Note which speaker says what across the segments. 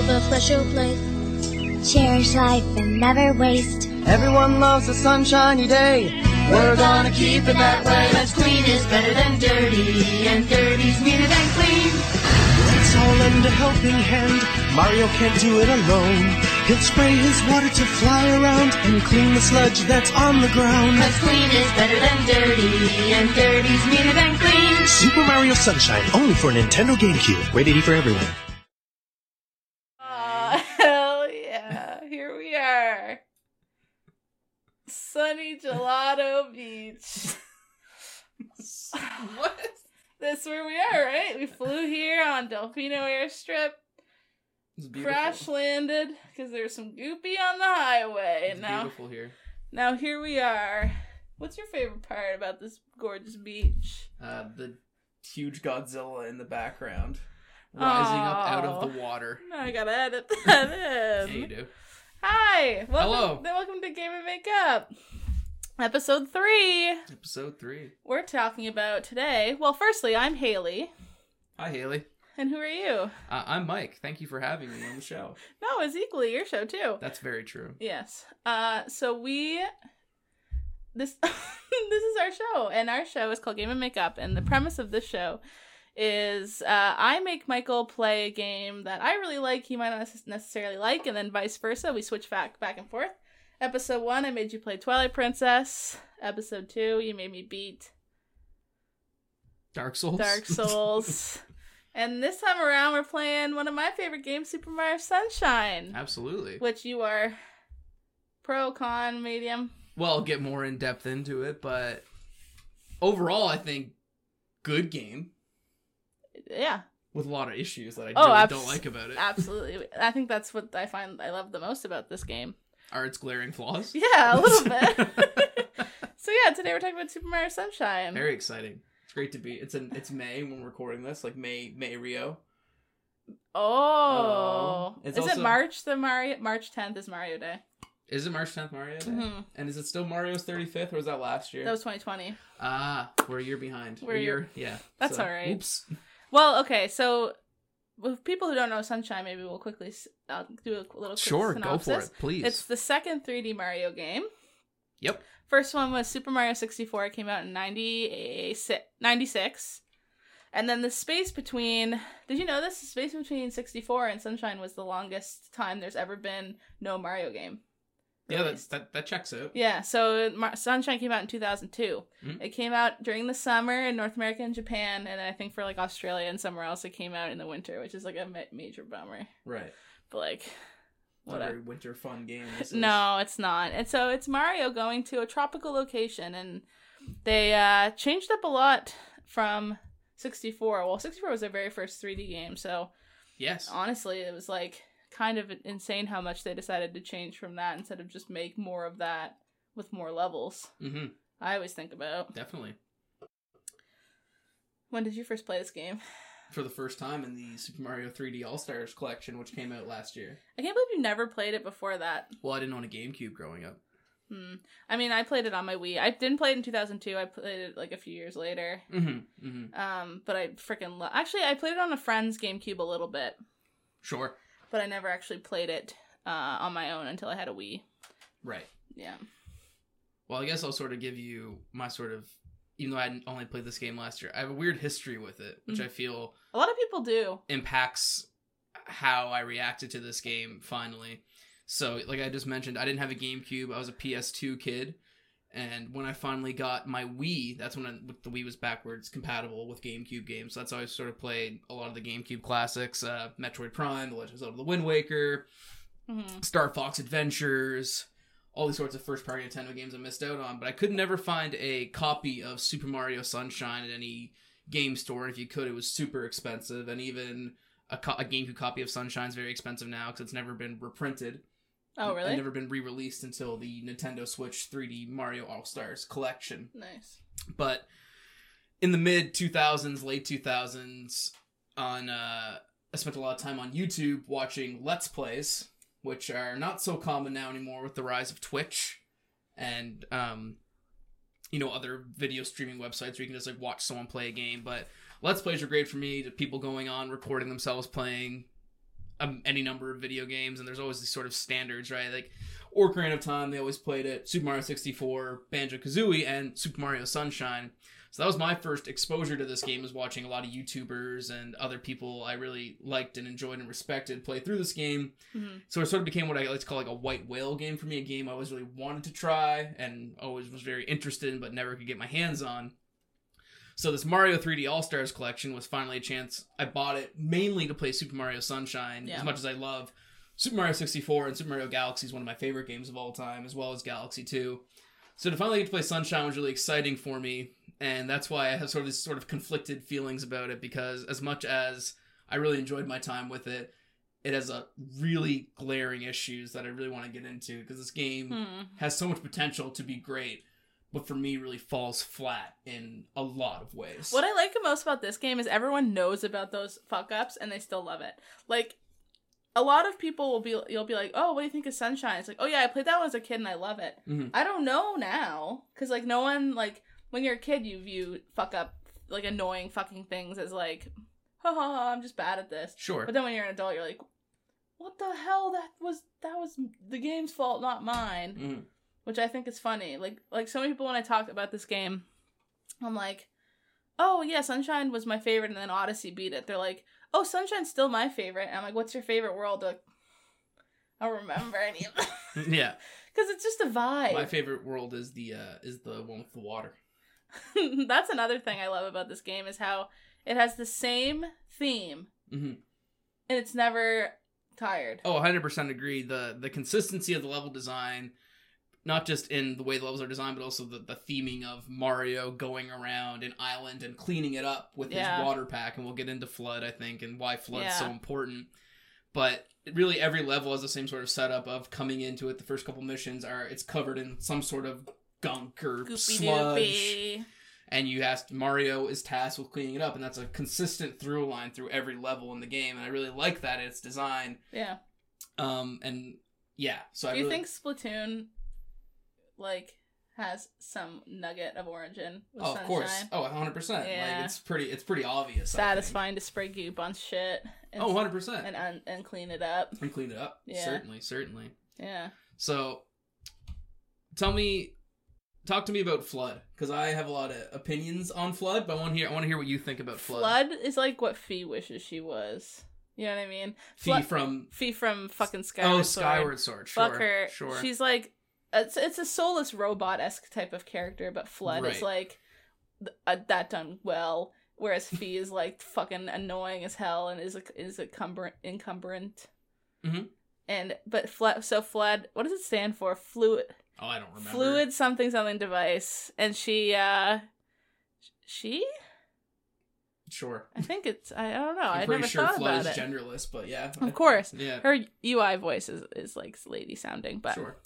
Speaker 1: of a special place.
Speaker 2: Cherish life and never waste.
Speaker 3: Everyone loves a sunshiny day.
Speaker 4: We're gonna keep it that way. Let's clean is better than dirty, and dirty's meaner than clean.
Speaker 5: Let's all lend a helping hand. Mario can't do it alone. He'll spray his water to fly around and clean the sludge that's on the ground.
Speaker 4: Cause clean is better than dirty, and dirty's meaner than clean.
Speaker 5: Super Mario Sunshine, only for Nintendo GameCube. Rated E for everyone.
Speaker 6: Aw, hell yeah. Here we are. Sunny Gelato Beach.
Speaker 7: what?
Speaker 6: That's where we are, right? We flew here on Delfino Airstrip, crash landed because there's some goopy on the highway.
Speaker 7: It's
Speaker 6: now,
Speaker 7: beautiful here.
Speaker 6: now here we are. What's your favorite part about this gorgeous beach?
Speaker 7: Uh, the huge Godzilla in the background, rising up out of the water.
Speaker 6: Now I gotta edit that
Speaker 7: Yeah,
Speaker 6: in.
Speaker 7: you do.
Speaker 6: Hi, welcome,
Speaker 7: Hello.
Speaker 6: welcome to Game and Makeup, episode three.
Speaker 7: Episode three.
Speaker 6: We're talking about today. Well, firstly, I'm Haley,
Speaker 7: Hi, Haley.
Speaker 6: and who are you?
Speaker 7: Uh, I'm Mike. Thank you for having me on the show.
Speaker 6: No, it's equally your show too.
Speaker 7: That's very true.
Speaker 6: Yes. Uh, so we this this is our show, and our show is called Game and Makeup, and the premise of this show is uh, I make Michael play a game that I really like, he might not necessarily like, and then vice versa. We switch back back and forth. Episode one, I made you play Twilight Princess. Episode two, you made me beat
Speaker 7: Dark Souls.
Speaker 6: Dark Souls. and this time around, we're playing one of my favorite games, Super Mario Sunshine,
Speaker 7: Absolutely.
Speaker 6: which you are pro, con, medium.
Speaker 7: Well, I'll get more in depth into it, but overall, I think good game
Speaker 6: Yeah,
Speaker 7: with a lot of issues that I
Speaker 6: Oh,
Speaker 7: really
Speaker 6: abs-
Speaker 7: don't like about it.
Speaker 6: absolutely. I think that's what I find I love the most about this game.
Speaker 7: Are its glaring flaws?
Speaker 6: Yeah, a little bit. so yeah, today we're talking about Super Mario Sunshine.
Speaker 7: Very exciting. It's great to be. It's in. It's May when we're recording this, like May May Rio.
Speaker 6: oh,
Speaker 7: it's
Speaker 6: is
Speaker 7: also-
Speaker 6: it March? The Mario March tenth is Mario Day.
Speaker 7: Is it March 10th Mario Day?
Speaker 6: Mhm.
Speaker 7: And is it still Mario's 35th or was that last year?
Speaker 6: That was 2020.
Speaker 7: Ah, we're a year behind.
Speaker 6: We're
Speaker 7: a year.
Speaker 6: year-
Speaker 7: Yeah.
Speaker 6: That's all right.
Speaker 7: Oops.
Speaker 6: Well, okay, so with people who don't know Sunshine, maybe we'll quickly uh, do a little quick
Speaker 7: Sure, go for it, please.
Speaker 6: It's the second 3D Mario game.
Speaker 7: Yep.
Speaker 6: First one was Super Mario 64. It came out in 96. 96. And then the space between. Did you know this? The space between 64 and Sunshine was the longest time there's ever been no Mario game.
Speaker 7: Yeah, that, that that checks out.
Speaker 6: Yeah, so Mar- Sunshine came out in 2002.
Speaker 7: Mhm.
Speaker 6: It came out during the summer in North America and Japan, and I think for like Australia and somewhere else it came out in the winter, which is like a ma- major bummer.
Speaker 7: Right.
Speaker 6: But like, whatever.
Speaker 7: very winter fun game. this is.
Speaker 6: No, it's not. And so it's Mario going to a tropical location, and they uh, changed up a lot from 64. Well, 64 was their very first 3D game, so
Speaker 7: Yes.
Speaker 6: honestly, it was like kind of insane how much they decided to change from that instead of just make more of that with more levels.
Speaker 7: Mm-hmm.
Speaker 6: I always think about
Speaker 7: Definitely.
Speaker 6: when did you first play this game?
Speaker 7: For the first time in the Super Mario 3D All Stars collection, which came out last year.
Speaker 6: I can't believe you never played it before that.
Speaker 7: Well, I didn't own a GameCube growing up.
Speaker 6: Hmm. I mean, I played it on my Wii. I didn't play it in 2002. I played it like a few years later.
Speaker 7: Mm-hmm. Mm-hmm.
Speaker 6: Um, but I freaking love. Actually, I played it on a friend's GameCube a little bit,
Speaker 7: Sure.
Speaker 6: But I never actually played it uh, on my own until I had a Wii.
Speaker 7: Right.
Speaker 6: Yeah.
Speaker 7: Well, I guess I'll sort of give you my sort of, even though I only played this game last year, I have a weird history with it, which
Speaker 6: Mhm.
Speaker 7: I feel
Speaker 6: A lot of people do.
Speaker 7: impacts how I reacted to this game finally. So, like I just mentioned, I didn't have a GameCube. I was a PS2 kid. And when I finally got my Wii, that's when I, the Wii was backwards compatible with GameCube games. So that's how I sort of played a lot of the GameCube classics uh, Metroid Prime, The Legend of Zelda The Wind Waker,
Speaker 6: hmm
Speaker 7: Star Fox Adventures, all these sorts of first party Nintendo games I missed out on. But I could never find a copy of Super Mario Sunshine at any game store. And if you could, it was super expensive. And even a, co- a GameCube copy of Sunshine is very expensive now because it's never been reprinted.
Speaker 6: Oh, really?
Speaker 7: And never been re released until the Nintendo Switch 3D Mario All Stars collection.
Speaker 6: Nice.
Speaker 7: But in the mid 2000s, late 2000s, on uh, I spent a lot of time on YouTube watching Let's Plays, which are not so common now anymore with the rise of Twitch and um, you know other video streaming websites where you can just like watch someone play a game. But Let's Plays are great for me. To people going on recording themselves playing um, any number of video games, and there's always these sort of standards, right? Like Ocarina of Time, they always played it. Super Mario 64, Banjo Kazooie, and Super Mario Sunshine. So that was my first exposure to this game, was watching a lot of YouTubers and other people I really liked and enjoyed and respected play through this game.
Speaker 6: Mhm.
Speaker 7: So it sort of became what I like to call like a white whale game for me, a game I always really wanted to try and always was very interested in, but never could get my hands on. So this Mario 3D All Stars collection was finally a chance. I bought it mainly to play Super Mario Sunshine,
Speaker 6: Yeah.
Speaker 7: as much as I love Super Mario 64 and Super Mario Galaxy is one of my favorite games of all time, as well as Galaxy 2. So to finally get to play Sunshine was really exciting for me, and that's why I have sort of this sort of conflicted feelings about it because as much as I really enjoyed my time with it, it has a really glaring issues that I really want to get into because this game
Speaker 6: Hmm.
Speaker 7: has so much potential to be great, but for me really falls flat in a lot of ways.
Speaker 6: What I like the most about this game is everyone knows about those fuck ups and they still love it. Like a lot of people will be you'll be like, "Oh, what do you think of Sunshine?" It's like, "Oh yeah, I played that one as a kid and I love it."
Speaker 7: Mhm.
Speaker 6: I don't know now cuz like no one like when you're a kid you view fuck up like annoying fucking things as like, "Ha ha, ha I'm just bad at this."
Speaker 7: Sure.
Speaker 6: But then when you're an adult, you're like, "What the hell? That was that was the game's fault, not mine."
Speaker 7: Mhm.
Speaker 6: Which I think is funny. Like like so many people when I talk about this game, I'm like, oh yeah, Sunshine was my favorite, and then Odyssey beat it. They're like, oh, Sunshine's still my favorite. And I'm like, what's your favorite world? They're like, I don't remember any of them
Speaker 7: yeah.
Speaker 6: because it's just a vibe.
Speaker 7: My favorite world is the uh is the one with the water.
Speaker 6: That's another thing I love about this game is how it has the same theme
Speaker 7: Mhm.
Speaker 6: and it's never tired.
Speaker 7: Oh, 100% agree. The the consistency of the level design, not just in the way the levels are designed, but also the, the theming of Mario going around an island and cleaning it up with
Speaker 6: Yeah.
Speaker 7: his water pack. And we'll get into FLUDD, I think, and why FLUDD's so important. But really, every level has the same sort of setup of coming into it. The first couple missions are it's covered in some sort of gunk or
Speaker 6: Goopy
Speaker 7: sludge
Speaker 6: doopy.
Speaker 7: and you asked Mario is tasked with cleaning it up, and that's a consistent through line through every level in the game, and I really like that its design.
Speaker 6: Yeah.
Speaker 7: Um, and yeah, so I
Speaker 6: Do you
Speaker 7: really,
Speaker 6: think Splatoon like has some nugget of origin with
Speaker 7: oh, of
Speaker 6: Sunshine?
Speaker 7: course, oh, 100 percent.
Speaker 6: Yeah.
Speaker 7: Like it's pretty, it's pretty obvious. I.
Speaker 6: Satisfying to spray goop on shit. And,
Speaker 7: Oh, 100 percent.
Speaker 6: and un- and clean it up.
Speaker 7: And clean it up.
Speaker 6: Yeah.
Speaker 7: Certainly, certainly.
Speaker 6: Yeah.
Speaker 7: So, tell me, talk to me about FLUDD because I have a lot of opinions on FLUDD, but I want to hear, I want to hear what you think about FLUDD.
Speaker 6: FLUDD is like what Fi wishes she was. You know what I mean?
Speaker 7: Fi
Speaker 6: FLUDD-
Speaker 7: from
Speaker 6: Fi from fucking oh, Skyward
Speaker 7: oh
Speaker 6: Sword.
Speaker 7: Skyward Sword. Sure,
Speaker 6: Fuck her.
Speaker 7: sure.
Speaker 6: She's like it's it's a soulless robot esque type of character, but FLUDD is like th- uh, that done well. Whereas Fi is like fucking annoying as hell and is a, is a cumber- encumbrant.
Speaker 7: Mhm.
Speaker 6: And but FLUDD so FLUDD what does it stand for? Fluid
Speaker 7: oh, I don't remember.
Speaker 6: fluid something something device. And she uh she
Speaker 7: Sure.
Speaker 6: I think it's I, I don't know.
Speaker 7: I'm
Speaker 6: I
Speaker 7: pretty
Speaker 6: never
Speaker 7: sure FLUDD
Speaker 6: about
Speaker 7: is
Speaker 6: it.
Speaker 7: genderless, but yeah.
Speaker 6: Of course.
Speaker 7: Yeah.
Speaker 6: Her UI voice is, is like lady sounding, but
Speaker 7: Sure.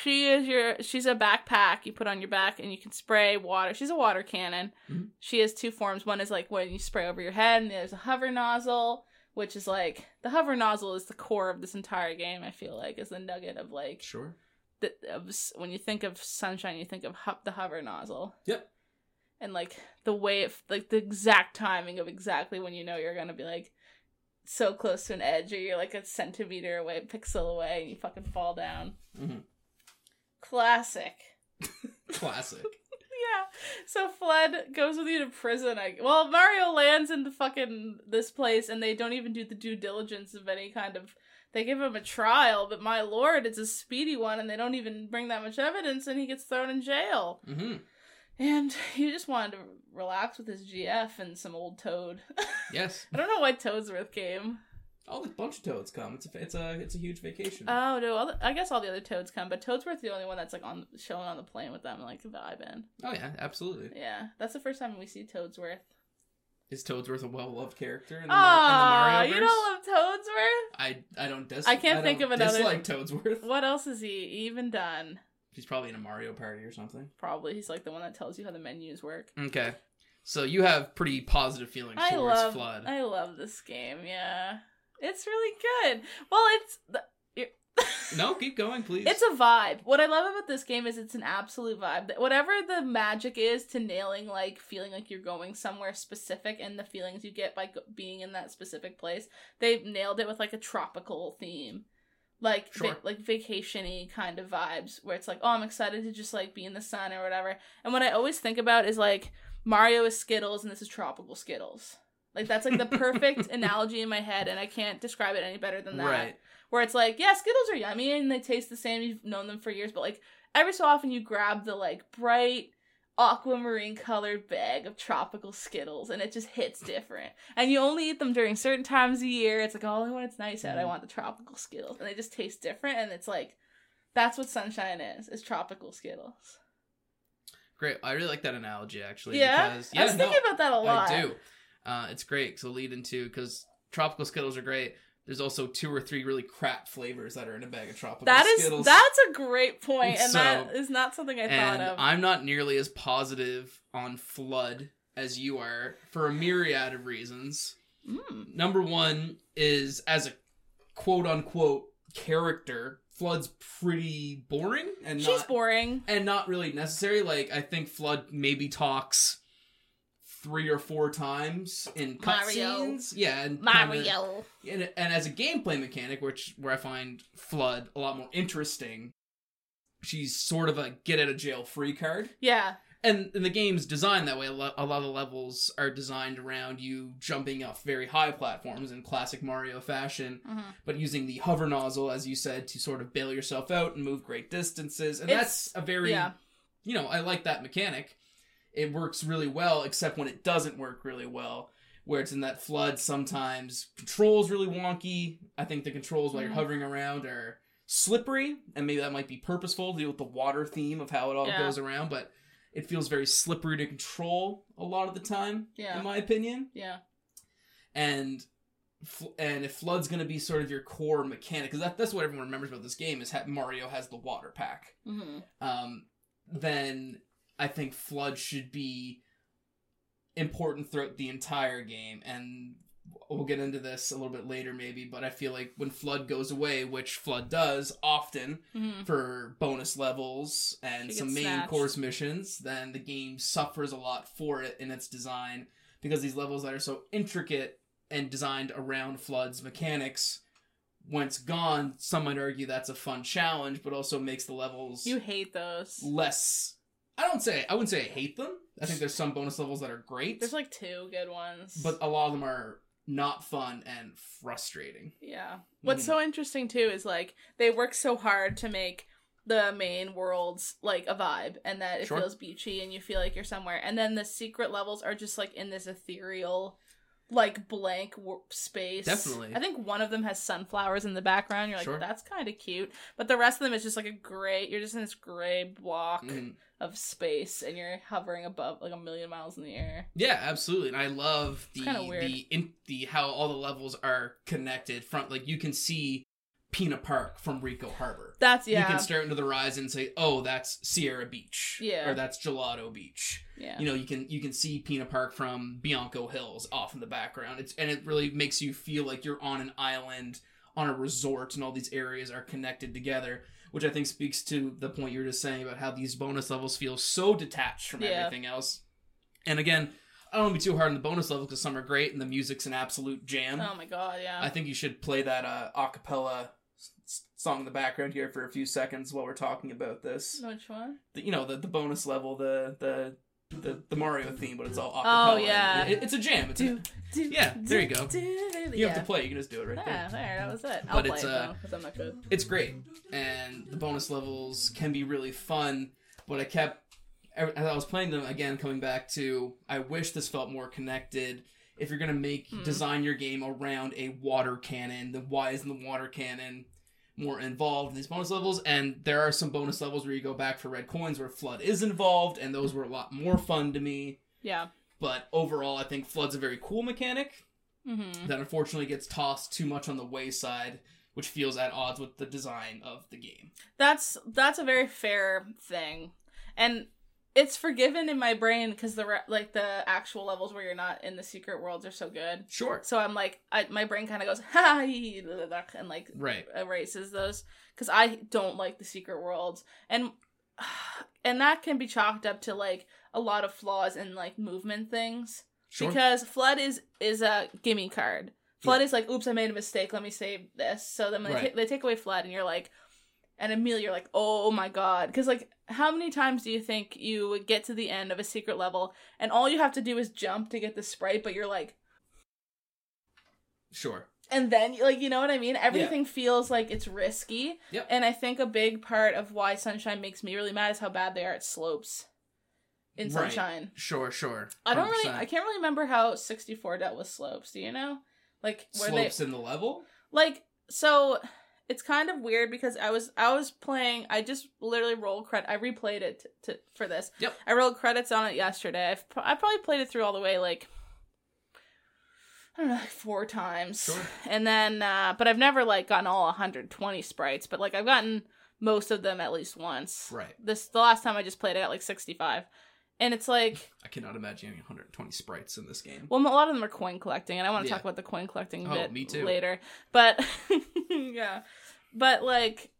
Speaker 6: She is your she's a backpack you put on your back and you can spray water. She's a water cannon.
Speaker 7: Mhm.
Speaker 6: She has two forms. One is like when you spray over your head, and there's a hover nozzle, which is like the hover nozzle is the core of this entire game. I feel like is the nugget of like
Speaker 7: Sure.
Speaker 6: the, of when you think of sunshine, you think of the hover nozzle.
Speaker 7: Yep.
Speaker 6: And like the way it, like the exact timing of exactly when you know you're gonna be like so close to an edge, or you're like a centimeter away, pixel away, and you fucking fall down.
Speaker 7: Mhm.
Speaker 6: Classic.
Speaker 7: Classic.
Speaker 6: Yeah. So FLUDD goes with you to prison. I well, Mario lands in the fucking this place, and they don't even do the due diligence of any kind of. They give him a trial, but my lord, it's a speedy one, and they don't even bring that much evidence, and he gets thrown in jail.
Speaker 7: hmm
Speaker 6: And he just wanted to relax with his GF and some old Toad.
Speaker 7: Yes.
Speaker 6: I don't know why Toadsworth came.
Speaker 7: Oh, the bunch of toads come. It's a it's a it's a huge vacation.
Speaker 6: Oh no, all the, I guess all the other Toads come, but Toadsworth's the only one that's like on showing on the plane with them, like vibing.
Speaker 7: oh yeah, absolutely.
Speaker 6: Yeah, that's the first time we see Toadsworth.
Speaker 7: Is Toadsworth a well loved character in the, Mar- in the Mario
Speaker 6: you don't love Toadsworth?
Speaker 7: I I don't dis-
Speaker 6: I can't
Speaker 7: don't
Speaker 6: think of another-
Speaker 7: dislike Toadsworth.
Speaker 6: What else has he even done?
Speaker 7: He's probably in a Mario Party or something.
Speaker 6: Probably he's like the one that tells you how the menus work.
Speaker 7: Okay. So you have pretty positive feelings
Speaker 6: I
Speaker 7: towards
Speaker 6: love
Speaker 7: FLUDD.
Speaker 6: I love this game. Yeah, it's really good. Well, it's the
Speaker 7: No, keep going, please.
Speaker 6: It's a vibe. What I love about this game is it's an absolute vibe. Whatever the magic is to nailing, like feeling like you're going somewhere specific, and the feelings you get by being in that specific place, they've nailed it with like a tropical theme, like va-
Speaker 7: Sure.
Speaker 6: like vacationy kind of vibes, where it's like, oh, I'm excited to just like be in the sun or whatever. And what I always think about is like Mario is Skittles, and this is tropical Skittles. Like that's like the perfect analogy in my head, and I can't describe it any better than that
Speaker 7: right.
Speaker 6: where it's like, yeah, Skittles are yummy and they taste the same. You've known them for years, but like every so often you grab the like bright aquamarine colored bag of tropical Skittles and it just hits different. And you only eat them during certain times of year. It's like, oh, only when it's nice out, I
Speaker 7: Mhm.
Speaker 6: want the tropical Skittles. And they just taste different. And it's like, that's what sunshine is, is tropical Skittles.
Speaker 7: Great. I really like that analogy actually.
Speaker 6: Yeah?
Speaker 7: Because,
Speaker 6: I was
Speaker 7: no,
Speaker 6: thinking about that a lot.
Speaker 7: I do. Uh, it's great. So lead into because tropical Skittles are great. There's also two or three really crap flavors that are in a bag of tropical
Speaker 6: That is
Speaker 7: Skittles.
Speaker 6: that's a great point, and
Speaker 7: So-
Speaker 6: that is not something I thought of.
Speaker 7: I'm not nearly as positive on FLUDD as you are for a myriad of reasons.
Speaker 6: Mm.
Speaker 7: Number one is as a quote unquote character, FLUDD's pretty boring and
Speaker 6: She's
Speaker 7: not
Speaker 6: boring.
Speaker 7: and not really necessary. Like I think FLUDD maybe talks three or four times in cutscenes. Yeah, and kinda-
Speaker 6: Mario.
Speaker 7: and, and as a gameplay mechanic, which where I find FLUDD a lot more interesting, she's sort of a get out of jail free card.
Speaker 6: Yeah.
Speaker 7: And, and the game's designed that way. A lot, a lot of the levels are designed around you jumping off very high platforms in classic Mario fashion,
Speaker 6: Mhm.
Speaker 7: but using the hover nozzle, as you said, to sort of bail yourself out and move great distances. And
Speaker 6: It's-
Speaker 7: that's a very,
Speaker 6: yeah.
Speaker 7: you know, I like that mechanic. It works really well, except when it doesn't work really well, where it's in that FLUDD. Sometimes controls really wonky. I think the controls while you're hovering around are slippery, and maybe that might be purposeful to deal with the water theme of how it all
Speaker 6: Yeah.
Speaker 7: goes around. But it feels very slippery to control a lot of the time,
Speaker 6: Yeah.
Speaker 7: in my opinion.
Speaker 6: Yeah.
Speaker 7: And and if FLUDD's going to be sort of your core mechanic, because that, that's what everyone remembers about this game is Mario has the water pack
Speaker 6: hmm
Speaker 7: um, then I think FLUDD should be important throughout the entire game. And we'll get into this a little bit later, maybe. But I feel like when FLUDD goes away, which FLUDD does often
Speaker 6: hmm
Speaker 7: for bonus levels and some main
Speaker 6: snatched.
Speaker 7: course missions, then the game suffers a lot for it in its design because these levels that are so intricate and designed around FLUDD's mechanics, once gone, some might argue that's a fun challenge, but also makes the levels
Speaker 6: You hate those.
Speaker 7: less. I don't say I wouldn't say I hate them. I think there's some bonus levels that are great,
Speaker 6: There's like two good ones.
Speaker 7: but a lot of them are not fun and frustrating.
Speaker 6: yeah. What's
Speaker 7: Mhm.
Speaker 6: so interesting too is like they work so hard to make the main worlds like a vibe and that it
Speaker 7: Sure.
Speaker 6: feels beachy and you feel like you're somewhere. And then the secret levels are just like in this ethereal like blank space.
Speaker 7: Definitely.
Speaker 6: I think one of them has sunflowers in the background. You're like,
Speaker 7: Sure.
Speaker 6: that's kind of cute. But the rest of them is just like a gray. You're just in this gray block
Speaker 7: Mhm.
Speaker 6: of space, and you're hovering above like a million miles in the air.
Speaker 7: Yeah, absolutely. And I love the the in, the how all the levels are connected. Front like you can see Pinna Park from Ricco Harbor.
Speaker 6: That's yeah.
Speaker 7: You can stare into the horizon and say, "Oh, that's Sirena Beach."
Speaker 6: Yeah.
Speaker 7: Or that's Gelato Beach.
Speaker 6: yeah.
Speaker 7: You know, you can you can see Pinna Park from Bianco Hills off in the background. It's and it really makes you feel like you're on an island on a resort and all these areas are connected together, which I think speaks to the point you were just saying about how these bonus levels feel so detached from
Speaker 6: Yeah.
Speaker 7: everything else. And again, I don't want to be too hard on the bonus levels because some are great and the music's an absolute jam.
Speaker 6: oh my god, yeah.
Speaker 7: I think you should play that uh, acapella song in the background here for a few seconds while we're talking about this.
Speaker 6: Which one?
Speaker 7: The, you know, the, the bonus level, the the the, the Mario theme, but it's all acapella.
Speaker 6: Oh, yeah.
Speaker 7: It- it's a jam. It's a,
Speaker 6: Do, do,
Speaker 7: Yeah, there you go.
Speaker 6: do, do,
Speaker 7: you
Speaker 6: yeah.
Speaker 7: have to play. You can just do it right
Speaker 6: Yeah,
Speaker 7: there.
Speaker 6: there, that was it. I'll
Speaker 7: But
Speaker 6: play
Speaker 7: it's,
Speaker 6: it
Speaker 7: uh,
Speaker 6: because I'm not good.
Speaker 7: It's great, and the bonus levels can be really fun. But I kept as I was playing them again, coming back to I wish this felt more connected. If you're gonna make
Speaker 6: Hmm.
Speaker 7: design your game around a water cannon, then why isn't the water cannon more involved in these bonus levels? And there are some bonus levels where you go back for red coins where FLUDD is involved, and those were a lot more fun to me.
Speaker 6: Yeah.
Speaker 7: But overall, I think FLUDD's a very cool mechanic
Speaker 6: Mm-hmm.
Speaker 7: that unfortunately gets tossed too much on the wayside, which feels at odds with the design of the game.
Speaker 6: That's that's a very fair thing, and it's forgiven in my brain because the re- like the actual levels where you're not in the secret worlds are so good.
Speaker 7: Sure.
Speaker 6: So I'm like, I, my brain kind of goes ha and like
Speaker 7: Right.
Speaker 6: erases those because I don't like the secret worlds and and that can be chalked up to like a lot of flaws in like movement things
Speaker 7: Sure.
Speaker 6: because FLUDD is is a gimme card. FLUDD
Speaker 7: Yeah.
Speaker 6: is like, oops, I made a mistake. Let me save this. So then when they,
Speaker 7: Right.
Speaker 6: ta- they take away FLUDD, and you're like, and immediately you're like, oh my god, because like, how many times do you think you would get to the end of a secret level, and all you have to do is jump to get the sprite, but you're like,
Speaker 7: sure.
Speaker 6: and then like, you know what I mean? Everything feels like it's risky.
Speaker 7: Yep.
Speaker 6: And I think a big part of why Sunshine makes me really mad is how bad they are at slopes. In
Speaker 7: Right.
Speaker 6: Sunshine.
Speaker 7: Sure. Sure.
Speaker 6: I don't really I can't really remember how 64 dealt with slopes, do you know? Like
Speaker 7: slopes in the level.
Speaker 6: like so it's kind of weird because I was I was playing I just literally rolled credit I replayed it to, to for this.
Speaker 7: Yep.
Speaker 6: I rolled credits on it yesterday. I've I probably played it through all the way like I don't know, like four times.
Speaker 7: Sure.
Speaker 6: And then uh but I've never like gotten all 120 sprites, but like I've gotten most of them at least once.
Speaker 7: Right.
Speaker 6: This the last time I just played I got like 65. And it's like
Speaker 7: I cannot imagine having 120 sprites in this game.
Speaker 6: well, a lot of them are coin collecting, and I want to
Speaker 7: Yeah.
Speaker 6: talk about the coin collecting
Speaker 7: Oh,
Speaker 6: bit
Speaker 7: me too.
Speaker 6: later. But yeah, but like,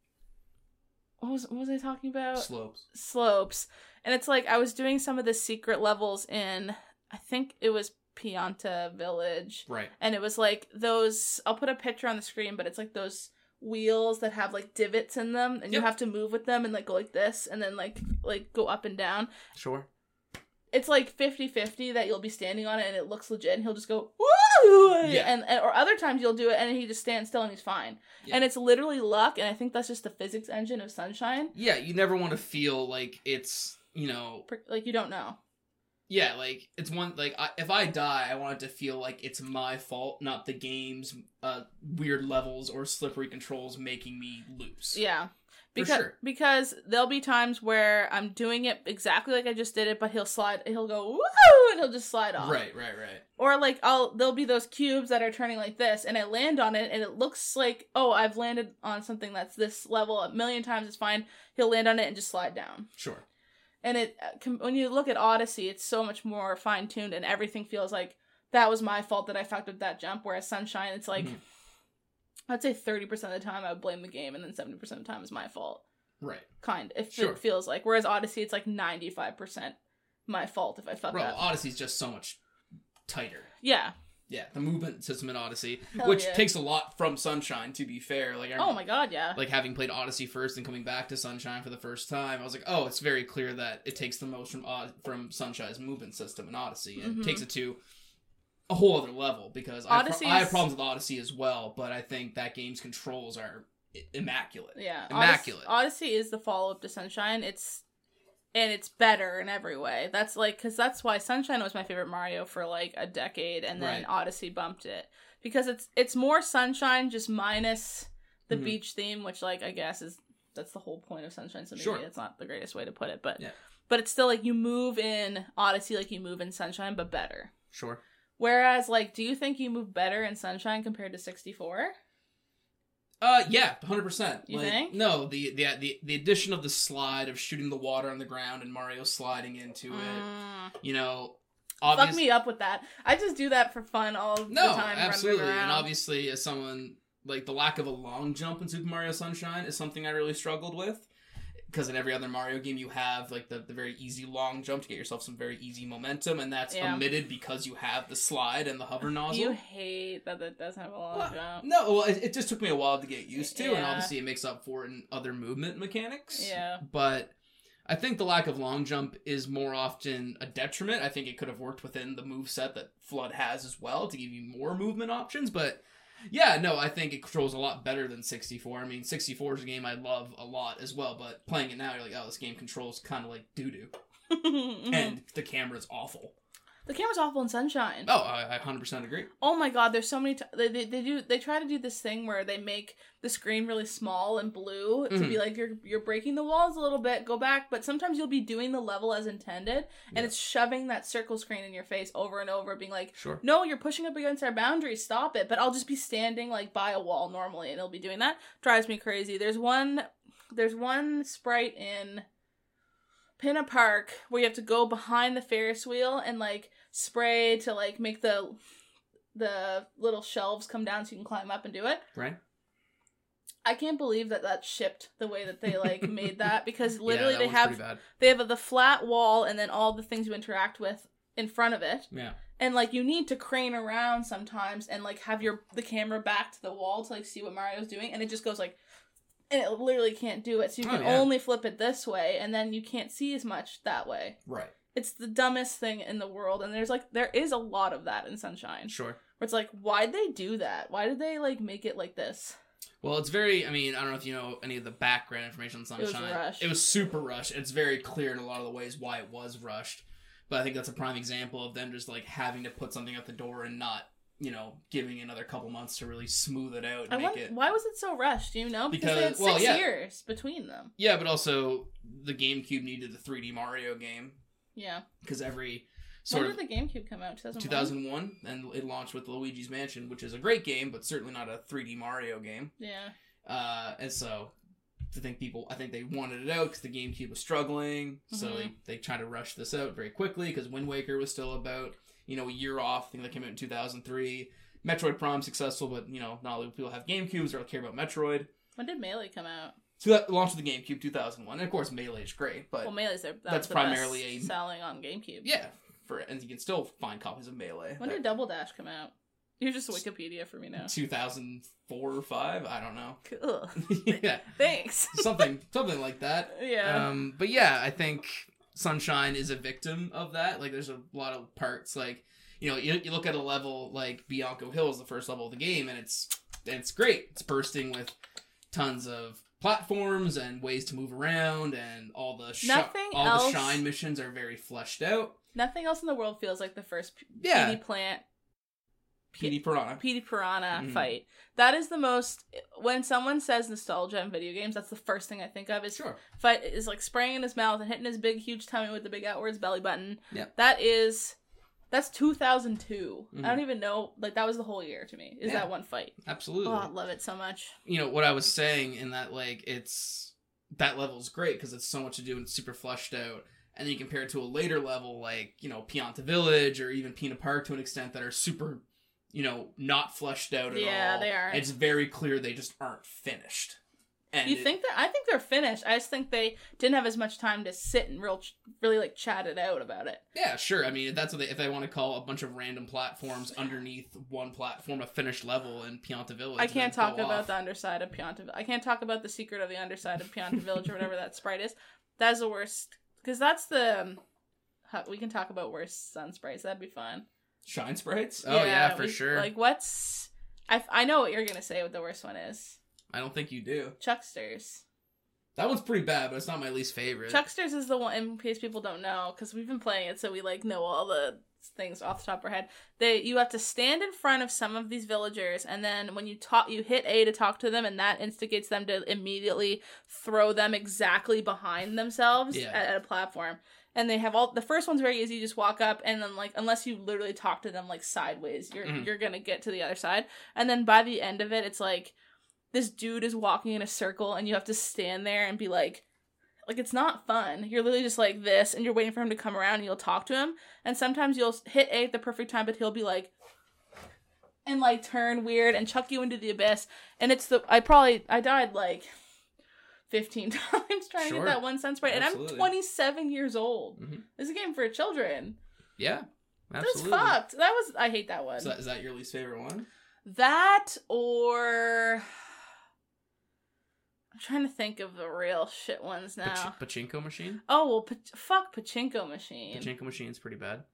Speaker 6: what was what was I talking about?
Speaker 7: Slopes.
Speaker 6: Slopes, and it's like I was doing some of the secret levels in, I think it was Pianta Village,
Speaker 7: Right.
Speaker 6: and it was like those. I'll put a picture on the screen, but it's like those wheels that have like divots in them, and you have to move with them and like go like this, and then like like go up and down
Speaker 7: Sure.
Speaker 6: It's like 50-50 that you'll be standing on it and it looks legit and he'll just go woo
Speaker 7: Yeah.
Speaker 6: and, and or other times you'll do it and he just stands still and he's fine
Speaker 7: Yeah.
Speaker 6: and it's literally luck and i think that's just the physics engine of sunshine
Speaker 7: Yeah, you never want to feel like it's you know
Speaker 6: like you don't know
Speaker 7: yeah like it's one like I, if I die, I want it to feel like it's my fault, not the game's uh, weird levels or slippery controls making me lose.
Speaker 6: yeah because
Speaker 7: sure.
Speaker 6: because there'll be times where i'm doing it exactly like i just did it but he'll slide he'll go woo and he'll just slide off
Speaker 7: Right. Right. Right.
Speaker 6: or like I'll there'll be those cubes that are turning like this and I land on it and it looks like oh I've landed on something that's this level a million times it's fine he'll land on it and just slide down
Speaker 7: Sure.
Speaker 6: and it uh, when you look at Odyssey it's so much more fine tuned and everything feels like that was my fault that I fucked up that jump whereas Sunshine it's like
Speaker 7: Mhm.
Speaker 6: I'd say 30% of the time I would blame the game and then 70% of the time is my fault
Speaker 7: Right.
Speaker 6: kind if
Speaker 7: Sure.
Speaker 6: it feels like whereas Odyssey it's like 95% my fault if I fuck
Speaker 7: Well,
Speaker 6: up
Speaker 7: Odyssey's just so much tighter.
Speaker 6: yeah
Speaker 7: Yeah, the movement system in Odyssey,
Speaker 6: Hell
Speaker 7: which
Speaker 6: yeah.
Speaker 7: takes a lot from Sunshine. To be fair, like I
Speaker 6: oh my god yeah
Speaker 7: like having played Odyssey first and coming back to Sunshine for the first time, I was like, oh, it's very clear that it takes the most from Od- from Sunshine's movement system in Odyssey and
Speaker 6: Mhm.
Speaker 7: takes it to a whole other level because I, have pro-
Speaker 6: Odyssey
Speaker 7: I have problems with Odyssey as well, but I think that game's controls are immaculate.
Speaker 6: Yeah,
Speaker 7: Immaculate.
Speaker 6: Odyssey, Odyssey is the follow up to Sunshine. It's and it's better in every way. That's like because that's why Sunshine was my favorite Mario for like a decade, and then
Speaker 7: Right.
Speaker 6: Odyssey bumped it because it's it's more Sunshine just minus the
Speaker 7: Mhm.
Speaker 6: beach theme, which like I guess is that's the whole point of Sunshine. So maybe
Speaker 7: Sure.
Speaker 6: it's not the greatest way to put it, but
Speaker 7: Yeah.
Speaker 6: but it's still like you move in Odyssey like you move in Sunshine, but better.
Speaker 7: Sure.
Speaker 6: Whereas, like, do you think you move better in Sunshine compared to 64?
Speaker 7: Uh, yeah, hundred percent.
Speaker 6: You
Speaker 7: like,
Speaker 6: think?
Speaker 7: No, the, the the the addition of the slide of shooting the water on the ground and Mario sliding into it.
Speaker 6: Mm.
Speaker 7: You know,
Speaker 6: Fuck me up with that. I just do that for fun all
Speaker 7: No,
Speaker 6: the time. No, absolutely,
Speaker 7: and obviously, as someone like the lack of a long jump in Super Mario Sunshine is something I really struggled with. Because in every other Mario game, you have like the, the very easy long jump to get yourself some very easy momentum, and that's
Speaker 6: Yeah.
Speaker 7: omitted because you have the slide and the hover nozzle.
Speaker 6: You hate that it doesn't have a long
Speaker 7: Well,
Speaker 6: jump.
Speaker 7: No, well, it, it just took me a while to get used to, and obviously it makes up for it in other movement mechanics.
Speaker 6: Yeah.
Speaker 7: But I think the lack of long jump is more often a detriment. I think it could have worked within the move set that FLUDD has as well to give you more movement options. But yeah, no, I think it controls a lot better than 64. I mean, 64 is a game I love a lot as well, but playing it now, you're like, oh, this game controls kind of like doo doo, and the camera's awful.
Speaker 6: The camera's awful in Sunshine.
Speaker 7: Oh, I, I 100% agree.
Speaker 6: Oh my god, there's so many. T- they, they they do they try to do this thing where they make the screen really small and blue to
Speaker 7: Mhm.
Speaker 6: be like you're you're breaking the walls a little bit. Go back, but sometimes you'll be doing the level as intended, and
Speaker 7: Yeah.
Speaker 6: it's shoving that circle screen in your face over and over, being like,
Speaker 7: Sure.
Speaker 6: no, you're pushing up against our boundaries. Stop it. But I'll just be standing like by a wall normally, and it'll be doing that. Drives me crazy. There's one. There's one sprite in Pinna Park where you have to go behind the Ferris wheel and like spray to like make the the little shelves come down so you can climb up and do it.
Speaker 7: Right?
Speaker 6: I can't believe that that's shipped the way that they like made that because literally
Speaker 7: yeah, that
Speaker 6: they have they have the flat wall and then all the things you interact with in front of it
Speaker 7: Yeah.
Speaker 6: and like you need to crane around sometimes and like have your the camera back to the wall to like see what Mario's doing and it just goes like and it literally can't do it so you
Speaker 7: Oh,
Speaker 6: can
Speaker 7: yeah.
Speaker 6: only flip it this way and then you can't see as much that way
Speaker 7: Right.
Speaker 6: it's the dumbest thing in the world and there's like there is a lot of that in sunshine
Speaker 7: Sure.
Speaker 6: where it's like why'd they do that why did they like make it like this
Speaker 7: Well, it's very. I mean, I don't know if you know any of the background information on
Speaker 6: was
Speaker 7: Sunshine.
Speaker 6: rushed.
Speaker 7: It was super rushed. It's very clear in a lot of the ways why it was rushed. But I think that's a prime example of them just like having to put something out the door and not, you know, giving another couple months to really smooth it out and
Speaker 6: I
Speaker 7: make it.
Speaker 6: why was it so rushed you know because, they had
Speaker 7: Because- well,
Speaker 6: six
Speaker 7: yeah.
Speaker 6: years between them
Speaker 7: Yeah, but also the GameCube needed the 3D Mario game
Speaker 6: yeah
Speaker 7: because every sort
Speaker 6: when
Speaker 7: of
Speaker 6: did the GameCube come out 2001
Speaker 7: 2001 and it launched with Luigi's Mansion, which is a great game, but certainly not a 3D Mario game.
Speaker 6: yeah
Speaker 7: Uh, and so I think people, I think they wanted it out because the GameCube was struggling, so
Speaker 6: Mhm.
Speaker 7: they they tried to rush this out very quickly because Wind Waker was still about you know a year off. I think that came out in 2003. Metroid Prime successful, but you know not a lot of people have GameCubes or care about Metroid.
Speaker 6: when did Melee come out
Speaker 7: So that launched the GameCube 2001, and of course Melee is great, but
Speaker 6: well Melee's their, that's,
Speaker 7: primarily a-
Speaker 6: selling on GameCube
Speaker 7: yeah, for and you can still find copies of Melee.
Speaker 6: when did Double Dash come out you're just Wikipedia for me now
Speaker 7: 2004 or five? I don't know.
Speaker 6: cool
Speaker 7: yeah,
Speaker 6: thanks
Speaker 7: something something like that.
Speaker 6: yeah
Speaker 7: Um, but yeah, I think Sunshine is a victim of that. Like, there's a lot of parts. Like, you know, you, you look at a level like Bianco Hills, the first level of the game, and it's it's great. It's bursting with tons of platforms and ways to move around, and all the
Speaker 6: Nothing
Speaker 7: all
Speaker 6: else-
Speaker 7: the shine missions are very fleshed out.
Speaker 6: nothing else in the world feels like the first
Speaker 7: Yeah.
Speaker 6: Plant
Speaker 7: Petey Piranha.
Speaker 6: Petey Piranha
Speaker 7: Mhm.
Speaker 6: fight. That is the most when someone says nostalgia in video games, that's the first thing I think of is
Speaker 7: Sure.
Speaker 6: fight is like spraying in his mouth and hitting his big huge tummy with the big outwards belly button.
Speaker 7: Yep.
Speaker 6: That is that's 2002. I
Speaker 7: Mhm.
Speaker 6: don't even know like that was the whole year to me. Is
Speaker 7: Yeah.
Speaker 6: that one fight?
Speaker 7: Absolutely.
Speaker 6: Oh, I love it so much.
Speaker 7: you know what I was saying in that like it's that level is great because it's so much to do and super flushed out. And then you compare it to a later level like you know Pianta Village or even Pinna Park to an extent that are super, you know, not fleshed out at
Speaker 6: Yeah,
Speaker 7: all.
Speaker 6: they aren't.
Speaker 7: It's very clear they just aren't finished. And
Speaker 6: you
Speaker 7: it-
Speaker 6: think that? I think they're finished. I just think they didn't have as much time to sit and real, really like chat it out about it.
Speaker 7: Yeah, sure. I mean, if that's what they if they want to call a bunch of random platforms underneath one platform a finished level in Pianta Village.
Speaker 6: I can't talk about
Speaker 7: off.
Speaker 6: the underside of Pianta. I can't talk about the secret of the underside of Pianta Village or whatever that sprite is. That's the worst because that's the. Um, we can talk about worse sun sprites. That'd be fun.
Speaker 7: Shine sprites. Oh yeah, for
Speaker 6: we-
Speaker 7: sure.
Speaker 6: Like what's? I I know what you're gonna say. What the worst one is?
Speaker 7: I don't think you do.
Speaker 6: Chucksters.
Speaker 7: That one's pretty bad, but it's not my least favorite.
Speaker 6: Chucksters is the one. In case people don't know, because we've been playing it, so we like know all the things off the top of our head. They you have to stand in front of some of these villagers, and then when you talk, you hit A to talk to them, and that instigates them to immediately throw them exactly behind themselves
Speaker 7: Yeah.
Speaker 6: at, at a platform. And they have all the first one's very easy. You just walk up, and then like unless you literally talk to them like sideways, you're
Speaker 7: Mhm.
Speaker 6: you're gonna get to the other side. And then by the end of it, it's like this dude is walking in a circle, and you have to stand there and be like like it's not fun. You're literally just like this, and you're waiting for him to come around, and you'll talk to him. And sometimes you'll hit A at the perfect time, but he'll be like, and like turn weird and chuck you into the abyss. And it's the I probably I died like fifteen times trying to get that one sun sprite, and I'm 27 years old.
Speaker 7: Mhm.
Speaker 6: This is a game for children.
Speaker 7: Yeah,
Speaker 6: That's
Speaker 7: absolutely.
Speaker 6: fucked. That was I hate that one.
Speaker 7: Is that your least favorite one?
Speaker 6: That or I'm trying to think of the real shit ones now.
Speaker 7: Pach- Pachinko machine.
Speaker 6: oh well, pa- fuck Pachinko Machine.
Speaker 7: Pachinko machine's pretty bad.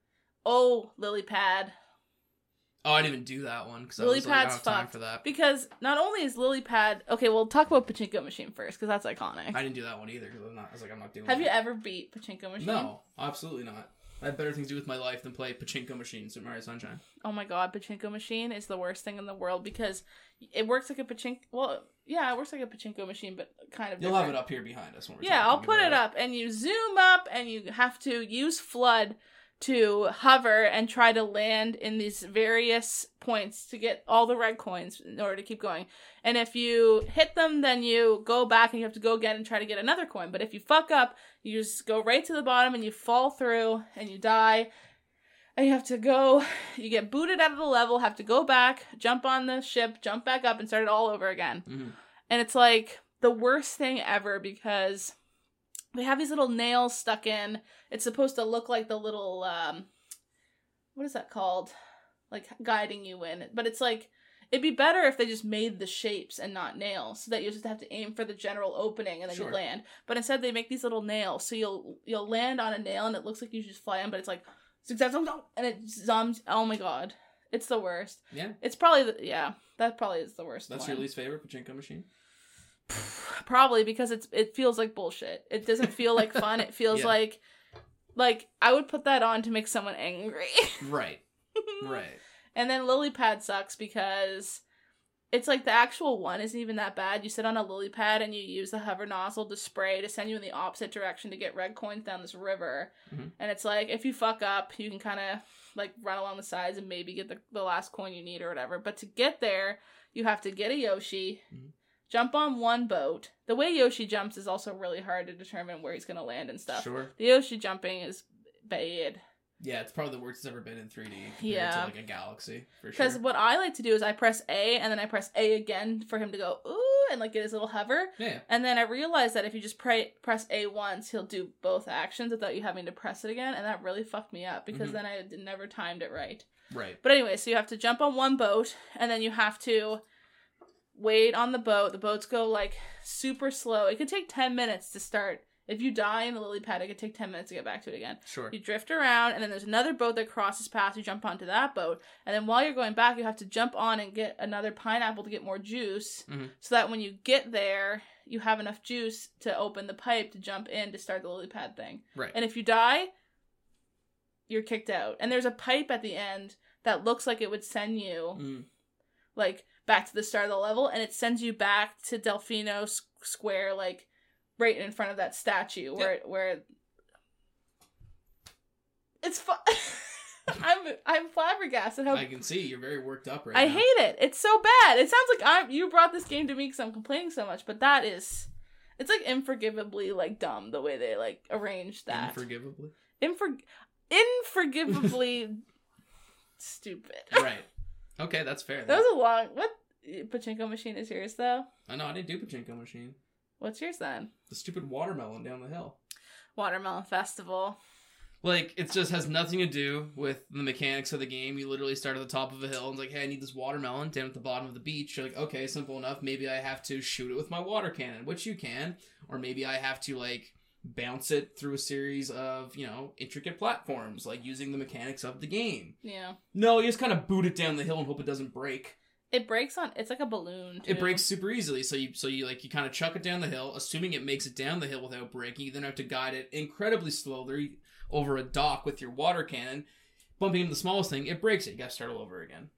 Speaker 6: oh, Lily Pad.
Speaker 7: Oh, I didn't even do that one because I
Speaker 6: Lily
Speaker 7: was like, I don't
Speaker 6: Pad's
Speaker 7: time
Speaker 6: fucked
Speaker 7: for that.
Speaker 6: because not only is Lily Pad okay, well talk about Pachinko Machine first because that's iconic.
Speaker 7: I didn't do that one either because I'm not. I was like, I'm not doing.
Speaker 6: Have
Speaker 7: that.
Speaker 6: you ever beat Pachinko Machine?
Speaker 7: No, absolutely not. I have better things to do with my life than play Pachinko machine, Super Mario Sunshine.
Speaker 6: Oh my god, Pachinko Machine is the worst thing in the world because it works like a pachinko. Well, yeah, it works like a Pachinko machine, but kind of.
Speaker 7: You'll have it up here behind us when we're
Speaker 6: Yeah, I'll put it up, and you zoom up, and you have to use FLUDD to hover and try to land in these various points to get all the red coins in order to keep going. And if you hit them, then you go back and you have to go again and try to get another coin. But if you fuck up, you just go right to the bottom and you fall through and you die. And you have to go, you get booted out of the level, have to go back, jump on the ship, jump back up, and start it all over again.
Speaker 7: Mhm.
Speaker 6: And it's like the worst thing ever because they have these little nails stuck in. It's supposed to look like the little um what is that called? Like guiding you in. But it's like it'd be better if they just made the shapes and not nails so that you just have to aim for the general opening and then
Speaker 7: Sure.
Speaker 6: you land. But instead they make these little nails so you'll you'll land on a nail and it looks like you just fly in but it's like zigzag zom, zom, and it zooms oh my god. It's the worst.
Speaker 7: Yeah.
Speaker 6: It's probably the yeah, that probably is the worst
Speaker 7: That's
Speaker 6: one.
Speaker 7: your least favorite pachinko machine?
Speaker 6: Probably because it's it feels like bullshit. It doesn't feel like fun. It feels
Speaker 7: Yeah.
Speaker 6: like like I would put that on to make someone angry.
Speaker 7: Right. Right.
Speaker 6: and then lily pad sucks because it's like the actual one isn't even that bad. You sit on a lily pad and you use the hover nozzle to spray to send you in the opposite direction to get red coins down this river.
Speaker 7: Mhm.
Speaker 6: And it's like if you fuck up, you can kind of like run along the sides and maybe get the, the last coin you need or whatever. But to get there, you have to get a Yoshi,
Speaker 7: Mhm.
Speaker 6: Jump on one boat. The way Yoshi jumps is also really hard to determine where he's going to land and stuff.
Speaker 7: Sure.
Speaker 6: The Yoshi jumping is bad.
Speaker 7: Yeah, it's probably the worst it's ever been in 3D compared
Speaker 6: Yeah.
Speaker 7: to like a galaxy for sure.
Speaker 6: Because what I like to do is I press A and then I press A again for him to go ooh and like get his little hover.
Speaker 7: Yeah.
Speaker 6: And then I realized that if you just pray, press A once, he'll do both actions without you having to press it again, and that really fucked me up because
Speaker 7: Mhm.
Speaker 6: then I never timed it right.
Speaker 7: Right.
Speaker 6: But anyway, so you have to jump on one boat, and then you have to wait on the boat. The boats go like super slow. It could take ten minutes to start. If you die in the lily pad, it could take ten minutes to get back to it again.
Speaker 7: Sure.
Speaker 6: You drift around, and then there's another boat that crosses past. You jump onto that boat, and then while you're going back, you have to jump on and get another pineapple to get more juice,
Speaker 7: Mhm.
Speaker 6: so that when you get there, you have enough juice to open the pipe to jump in to start the lily pad thing.
Speaker 7: Right.
Speaker 6: And if you die, you're kicked out. And there's a pipe at the end that looks like it would send you
Speaker 7: Mm.
Speaker 6: like back to the start of the level, and it sends you back to Delfino S- Square, like right in front of that statue where it where it's fun. I'm I'm flabbergasted how
Speaker 7: I can see you're very worked up right now.
Speaker 6: I
Speaker 7: now.
Speaker 6: hate it. It's so bad. It sounds like I'm you brought this game to me because I'm complaining so much, but that is it's like unforgivably like dumb the way they like arranged that.
Speaker 7: Unforgivably.
Speaker 6: Infor- unforgivably stupid.
Speaker 7: right. Okay, that's fair.
Speaker 6: That was a long what pachinko machine is yours though?
Speaker 7: I know I didn't do pachinko machine.
Speaker 6: What's yours then?
Speaker 7: The stupid watermelon down the hill.
Speaker 6: Watermelon Festival.
Speaker 7: Like it just has nothing to do with the mechanics of the game. You literally start at the top of a hill and it's like, hey, I need this watermelon down at the bottom of the beach. You're like, okay, simple enough. Maybe I have to shoot it with my water cannon, which you can, or maybe I have to like bounce it through a series of you know intricate platforms, like using the mechanics of the game.
Speaker 6: Yeah.
Speaker 7: No, you just kind of boot it down the hill and hope it doesn't break.
Speaker 6: It breaks on it's like a balloon.
Speaker 7: It breaks super easily. So you so you like you kind of chuck it down the hill, assuming it makes it down the hill without breaking. You then have to guide it incredibly slowly over a dock with your water cannon, bumping into the smallest thing. It breaks it. You got to start all over again.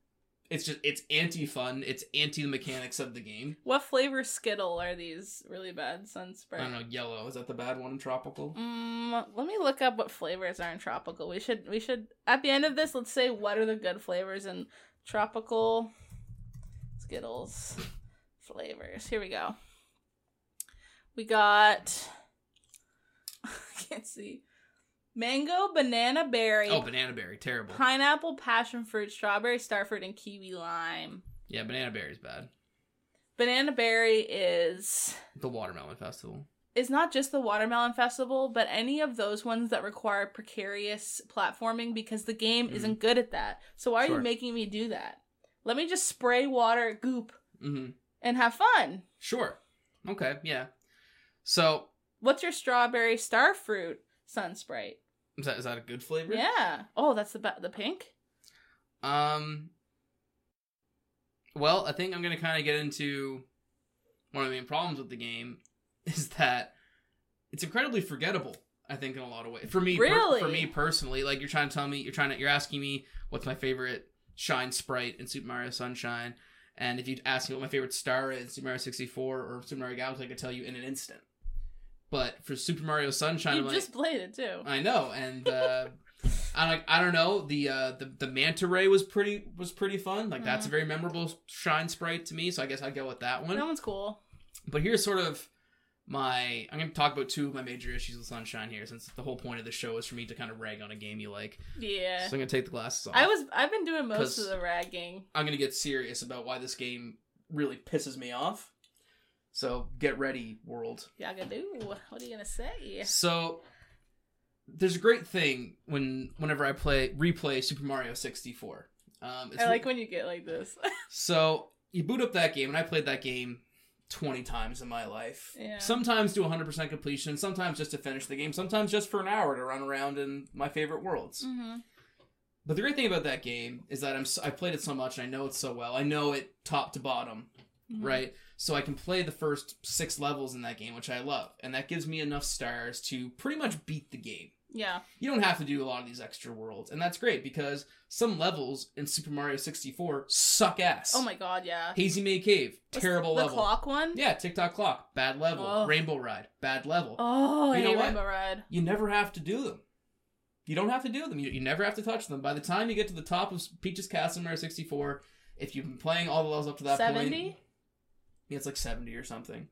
Speaker 7: It's just it's anti fun. It's anti the mechanics of the game.
Speaker 6: What flavor Skittle are these really bad Sunspray?
Speaker 7: I don't know. Yellow is that the bad one in tropical?
Speaker 6: Mm, let me look up what flavors are in tropical. We should we should at the end of this let's say what are the good flavors in tropical Skittles flavors. Here we go. We got I can't see. Mango, banana berry,
Speaker 7: Oh, banana berry, terrible.
Speaker 6: pineapple, passion fruit, strawberry, starfruit, and kiwi lime.
Speaker 7: Yeah, banana berry's bad.
Speaker 6: Banana berry is
Speaker 7: The watermelon festival.
Speaker 6: It's not just the watermelon festival, but any of those ones that require precarious platforming because the game
Speaker 7: Mhm.
Speaker 6: isn't good at that. So why are
Speaker 7: Sure.
Speaker 6: you making me do that? Let me just spray water goop
Speaker 7: Mm-hmm.
Speaker 6: and have fun.
Speaker 7: Sure. Okay. Yeah. So
Speaker 6: What's your strawberry starfruit sun sprite?
Speaker 7: is that is that a good flavor?
Speaker 6: Yeah. Oh, that's the the pink.
Speaker 7: Um. Well, I think I'm gonna kind of get into one of the main problems with the game is that it's incredibly forgettable. I think in a lot of ways. For me, per-
Speaker 6: Really?
Speaker 7: for me personally, like you're trying to tell me, you're trying to, you're asking me what's my favorite shine sprite in Super Mario Sunshine, and if you'd ask me what my favorite star is in Super Mario 64 or Super Mario Galaxy, I could tell you in an instant. But for Super Mario Sunshine,
Speaker 6: you
Speaker 7: I'm like,
Speaker 6: just played it too.
Speaker 7: I know, and uh, I like I don't know the uh the the manta ray was pretty was pretty fun. Like that's a
Speaker 6: Mm-hmm.
Speaker 7: very memorable shine sprite to me. So I guess I'd go with that one.
Speaker 6: That one's cool.
Speaker 7: But here's sort of my I'm going to talk about two of my major issues with Sunshine here, since the whole point of the show is for me to kind of rag on a game you like.
Speaker 6: Yeah.
Speaker 7: So I'm going to take the glasses off.
Speaker 6: I was I've been doing most of the ragging.
Speaker 7: I'm going to get serious about why this game really pisses me off. So get ready, world.
Speaker 6: Yagadoo. What are you gonna say?
Speaker 7: So there's a great thing when whenever I play replay Super Mario 64. Um, it's
Speaker 6: I like when you get like this.
Speaker 7: So you boot up that game, and I played that game 20 times in my life.
Speaker 6: Yeah.
Speaker 7: Sometimes to 100% completion, sometimes just to finish the game, sometimes just for an hour to run around in my favorite worlds.
Speaker 6: mm-hmm.
Speaker 7: But the great thing about that game is that I'm I played it so much, and I know it so well. I know it top to bottom,
Speaker 6: Mm-hmm.
Speaker 7: right? So I can play the first six levels in that game, which I love, and that gives me enough stars to pretty much beat the game
Speaker 6: Yeah.
Speaker 7: you don't have to do a lot of these extra worlds and that's great because some levels in super mario 64 suck ass
Speaker 6: Oh my god, yeah.
Speaker 7: hazy maze cave
Speaker 6: What's
Speaker 7: terrible
Speaker 6: the
Speaker 7: level
Speaker 6: clock one?
Speaker 7: yeah tick-tock clock bad level
Speaker 6: Oh.
Speaker 7: rainbow ride bad level
Speaker 6: Oh,
Speaker 7: You know what?
Speaker 6: Rainbow Ride.
Speaker 7: you never have to do them you don't have to do them you, you never have to touch them by the time you get to the top of peach's castle in mario 64 if you've been playing all the levels up to that point
Speaker 6: Seventy.
Speaker 7: yeah, it's like 70 or something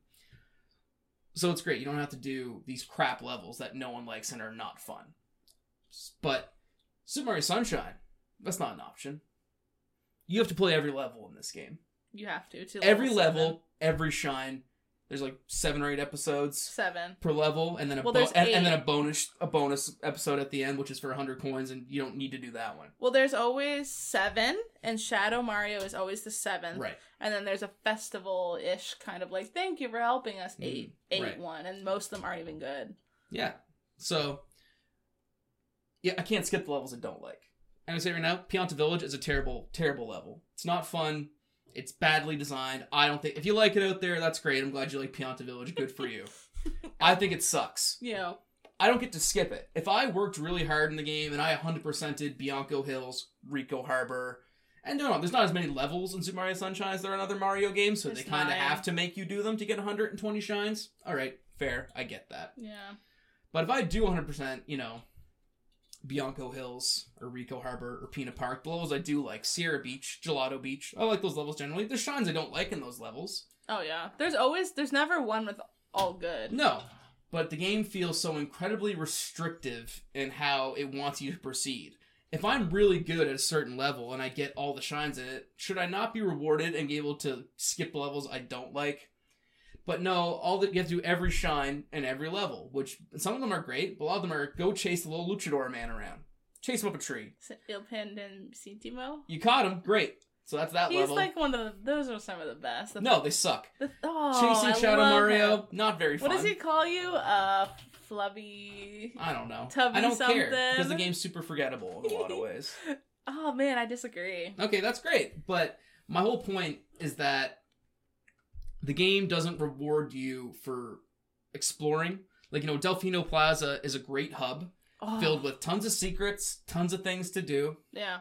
Speaker 7: so it's great. You don't have to do these crap levels that no one likes and are not fun. But super mario sunshine that's not an option. You have to play every level in this game.
Speaker 6: You have to. to
Speaker 7: every level every shine there's like seven or eight episodes
Speaker 6: Seven.
Speaker 7: per level and then a
Speaker 6: Well,
Speaker 7: bo- and, and then a bonus a bonus episode at the end which is for 100 coins and you don't need to do that one
Speaker 6: Well, there's always seven, and Shadow Mario is always the seventh.
Speaker 7: right
Speaker 6: And then there's a festival ish kind of like, thank you for helping us, eight, eight
Speaker 7: Mm, right.
Speaker 6: one, and most of them aren't even good.
Speaker 7: Yeah. So, yeah, I can't skip the levels I don't like. And I say right now, Pianta Village is a terrible, terrible level. It's not fun. It's badly designed. I don't think if you like it out there, that's great. I'm glad you like Pianta Village. Good for you. I think it sucks.
Speaker 6: Yeah.
Speaker 7: I don't get to skip it. If I worked really hard in the game and I 100% did Bianco Hills, Ricco Harbor, and no, no, there's not as many levels in Super Mario Sunshine as there are in other Mario games, so
Speaker 6: There's
Speaker 7: they kind of have to make you do them to get 120 shines. All right, fair. I get that.
Speaker 6: yeah.
Speaker 7: But if I do 100%, you know, Bianco Hills or Ricco Harbor or Pinna Park, the levels I do like, Sirena Beach, Gelato Beach, I like those levels generally. There's shines I don't like in those levels.
Speaker 6: Oh yeah. There's always there's never one with all good.
Speaker 7: No. But the game feels so incredibly restrictive in how it wants you to proceed. If I'm really good at a certain level and I get all the shines in it, should I not be rewarded and be able to skip levels I don't like? But no, all that you have to do every shine and every level, which some of them are great, but a lot of them are go chase the little luchador man around. Chase him up a tree.
Speaker 6: Il Piantissimo.
Speaker 7: You caught him, great. So that's that
Speaker 6: He's
Speaker 7: level.
Speaker 6: like one of the. Those are some of the best. The-
Speaker 7: no, they suck.
Speaker 6: the- oh,
Speaker 7: Chasing
Speaker 6: I
Speaker 7: Shadow Mario,
Speaker 6: him.
Speaker 7: not very fun.
Speaker 6: What does he call you? Uh, flubby.
Speaker 7: I don't know.
Speaker 6: Tubby
Speaker 7: I don't care
Speaker 6: something?
Speaker 7: because the game's super forgettable in a lot of ways.
Speaker 6: Oh man, I disagree.
Speaker 7: Okay, that's great. But my whole point is that the game doesn't reward you for exploring. Like, you know, Delfino Plaza is a great hub
Speaker 6: Oh,
Speaker 7: filled with tons of secrets, tons of things to do.
Speaker 6: Yeah.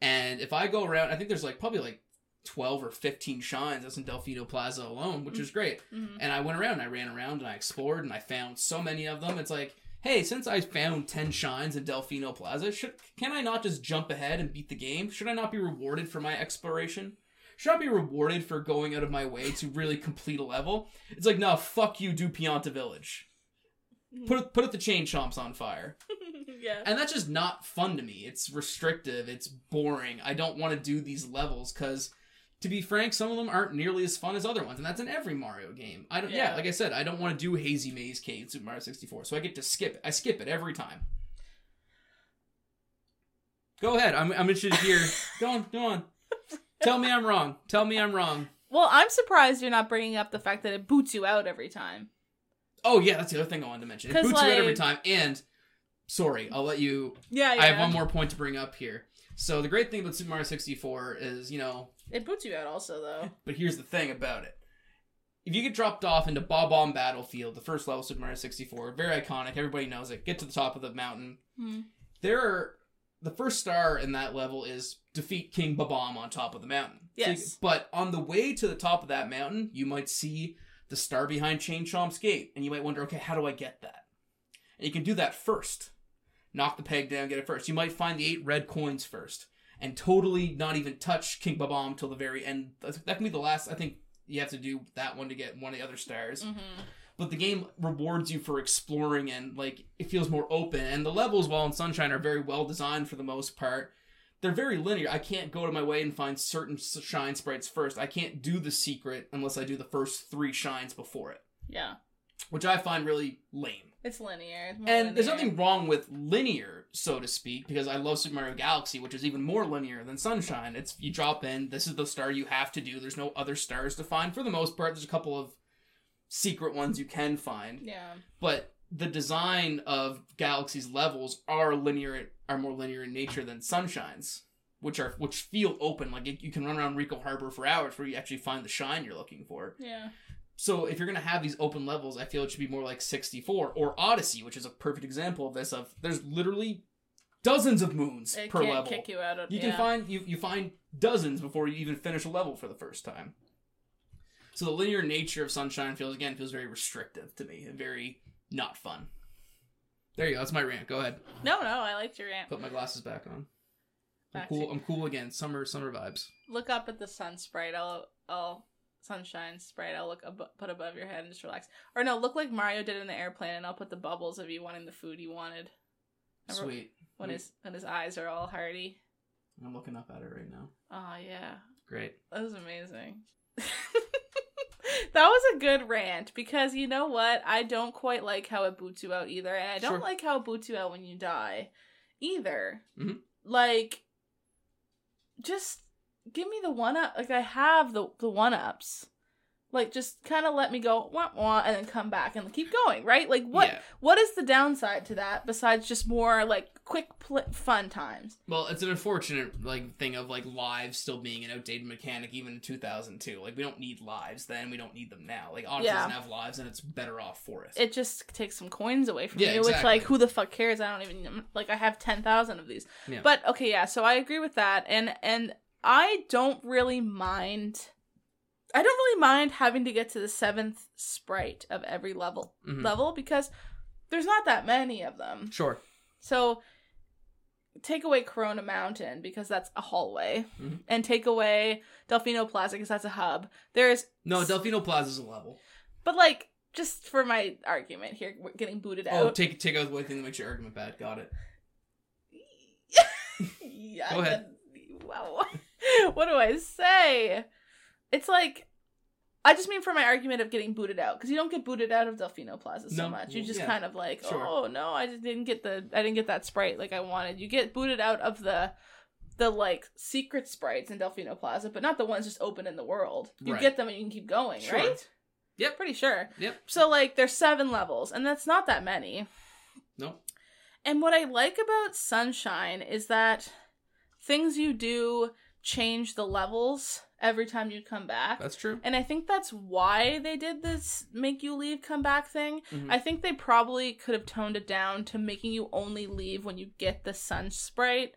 Speaker 7: And if I go around, I think there's like probably like 12 or 15 shines that's in Delfino Plaza alone, which is great.
Speaker 6: Mhm.
Speaker 7: And I went around and I ran around and I explored and I found so many of them. It's like, hey, since I found 10 shines in Delfino Plaza, should can I not just jump ahead and beat the game? Should I not be rewarded for my exploration? Should I be rewarded for going out of my way to really complete a level? It's like, no, fuck you, do Pianta Village. Mm-hmm. Put put the chain chomps on fire.
Speaker 6: yeah.
Speaker 7: And that's just not fun to me. It's restrictive. It's boring. I don't want to do these levels because, to be frank, some of them aren't nearly as fun as other ones, and that's in every Mario game. I don't. Yeah,
Speaker 6: Yeah.
Speaker 7: like I said, I don't want to do Hazy Maze Cave in Super Mario 64, so I get to skip it. I skip it every time. Go ahead. I'm, I'm interested to hear. go on. Go on. Tell me I'm wrong. Tell me I'm wrong.
Speaker 6: Well, I'm surprised you're not bringing up the fact that it boots you out every time.
Speaker 7: Oh yeah, that's the other thing I wanted to mention. It
Speaker 6: 'Cause,
Speaker 7: boots you out every
Speaker 6: like-
Speaker 7: time. And sorry, I'll let you
Speaker 6: Yeah, yeah.
Speaker 7: I have one more point to bring up here. So the great thing about Super Mario 64 is, you know,
Speaker 6: It boots you out also though.
Speaker 7: but here's the thing about it. If you get dropped off into Bob-omb Battlefield, the first level of Super Mario 64, very iconic, everybody knows it. Get to the top of the mountain.
Speaker 6: Hmm.
Speaker 7: There are the first star in that level is defeat King Bob-omb on top of the mountain. So
Speaker 6: Yes.
Speaker 7: but on the way to the top of that mountain, you might see the star behind Chain Chomp's gate, and you might wonder, okay, how do I get that? And you can do that first. knock the peg down, get it first. You might find the eight red coins first, and totally not even touch King Bob-omb till the very end. That that can be the last. I think you have to do that one to get one of the other stars.
Speaker 6: Mm-hmm.
Speaker 7: But the game rewards you for exploring and like it feels more open. And the levels, while in Sunshine, are very well designed for the most part. They're very linear. I can't go to my way and find certain shine sprites first. I can't do the secret unless I do the first three shines before it,
Speaker 6: Yeah.
Speaker 7: which I find really lame.
Speaker 6: It's linear. It's
Speaker 7: And there's nothing wrong with linear, so to speak, because I love Super Mario Galaxy, which is even more linear than Sunshine. It's you drop in, this is the star you have to do. There's no other stars to find. For the most part, there's a couple of secret ones you can find,
Speaker 6: Yeah.
Speaker 7: but the design of Galaxy's levels are linear, are more linear in nature than Sunshine's, which are which feel open. Like you can run around Ricco Harbor for hours before you actually find the shine you're looking for.
Speaker 6: Yeah.
Speaker 7: So if you're gonna have these open levels, I feel it should be more like 64 or Odyssey, which is a perfect example of this. Of there's literally dozens of moons
Speaker 6: It
Speaker 7: per level.
Speaker 6: kick you out of
Speaker 7: You
Speaker 6: yeah.
Speaker 7: can find you you find dozens before you even finish a level for the first time. So the linear nature of Sunshine feels again feels very restrictive to me and very not fun. There you go. That's my rant. Go ahead.
Speaker 6: No, no, I liked your rant.
Speaker 7: Put my glasses back on. I'm cool. I'm cool again. Summer summer vibes.
Speaker 6: Look up at the sun sprite. I'll, I'll sunshine sprite. I'll look ab- put above your head and just relax. Or no, look like Mario did in the airplane, and I'll put the bubbles of you wanting the food you wanted. Remember
Speaker 7: Sweet.
Speaker 6: When
Speaker 7: Wait,
Speaker 6: his when his eyes are all hearty.
Speaker 7: I'm looking up at it right now.
Speaker 6: Oh yeah,
Speaker 7: Great.
Speaker 6: that was amazing. that was a good rant because you know what? I don't quite like how it boots you out either, and I don't
Speaker 7: Sure.
Speaker 6: like how it boots you out when you die either.
Speaker 7: Mhm.
Speaker 6: Like, just give me the one up. Like I have the the one ups. Like just kind of let me go wah, wah, and then come back and keep going, right? Like what
Speaker 7: Yeah.
Speaker 6: what is the downside to that besides just more like quick pl- fun times?
Speaker 7: Well, it's an unfortunate like thing of like lives still being an outdated mechanic even in 2002. Like we don't need lives then, we don't need them now. Like Odyssey
Speaker 6: Yeah.
Speaker 7: doesn't have lives, and it's better off for it.
Speaker 6: it just takes some coins away from
Speaker 7: Yeah,
Speaker 6: you, which like who the fuck cares? I don't even like I have ten thousand of these. But okay, yeah, so I agree with that, and and I don't really mind. I don't really mind having to get to the seventh sprite of every level
Speaker 7: Mhm.
Speaker 6: level because there's not that many of them.
Speaker 7: Sure.
Speaker 6: So take away Corona Mountain because that's a hallway,
Speaker 7: Mhm.
Speaker 6: and take away Delfino Plaza because that's a hub. There's
Speaker 7: No, Delfino Plaza is a level.
Speaker 6: but like just for my argument here, we're getting booted
Speaker 7: Oh,
Speaker 6: out.
Speaker 7: Oh, take take out the one thing that makes your argument bad. Got it.
Speaker 6: yeah,
Speaker 7: Go ahead.
Speaker 6: Wow. what do I say? It's like I just mean for my argument of getting booted out because you don't get booted out of Delfino Plaza so
Speaker 7: No,
Speaker 6: much. You just
Speaker 7: yeah.
Speaker 6: kind of like,
Speaker 7: Sure.
Speaker 6: oh no, I just didn't get the I didn't get that sprite like I wanted. You get booted out of the the like secret sprites in Delfino Plaza, but not the ones just open in the world. You
Speaker 7: Right.
Speaker 6: get them and you can keep going,
Speaker 7: Sure.
Speaker 6: right?
Speaker 7: Yep.
Speaker 6: Pretty sure.
Speaker 7: Yep.
Speaker 6: So like there's seven levels, and that's not that many.
Speaker 7: No.
Speaker 6: And what I like about Sunshine is that things you do change the levels every time you come back.
Speaker 7: That's true.
Speaker 6: and I think that's why they did this make you leave, come back thing.
Speaker 7: Mhm.
Speaker 6: I think they probably could have toned it down to making you only leave when you get the sun sprite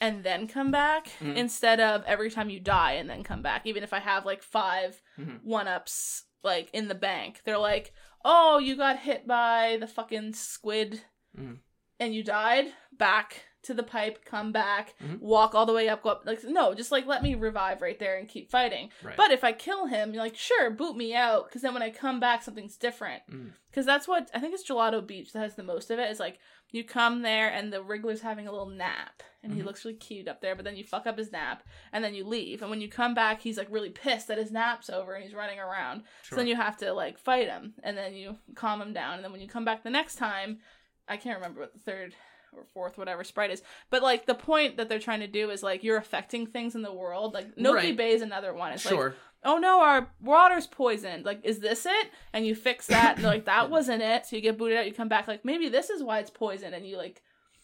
Speaker 6: and then come back
Speaker 7: Mhm.
Speaker 6: instead of every time you die and then come back. Even if I have like 5
Speaker 7: Mhm.
Speaker 6: one ups like in the bank, they're like, "Oh, you got hit by the fucking squid
Speaker 7: Mhm.
Speaker 6: and you died. Back to the pipe, come back,
Speaker 7: Mhm.
Speaker 6: walk all the way up, go up." Like, no, just like let me revive right there and keep fighting.
Speaker 7: Right.
Speaker 6: But if I kill him, you're like, sure, boot me out, because then when I come back, something's different.
Speaker 7: Mm.
Speaker 6: Because that's what I think it's Gelato Beach that has the most of it. Is like you come there and the Wiggler's having a little nap, and he
Speaker 7: Mhm.
Speaker 6: looks really cute up there. But then you fuck up his nap, and then you leave. And when you come back, he's like really pissed that his nap's over and he's running around. So then you have to like fight him, and then you calm him down. And then when you come back the next time, I can't remember what the third or fourth whatever sprite is, but like the point that they're trying to do is like you're affecting things in the world. Like Noki
Speaker 7: Right.
Speaker 6: Bay is another one. It's like oh no, our water's poisoned. Like, is this it? And you fix that, and like, that wasn't it. So you get booted out, you come back, like, maybe this is why it's poisoned, and you like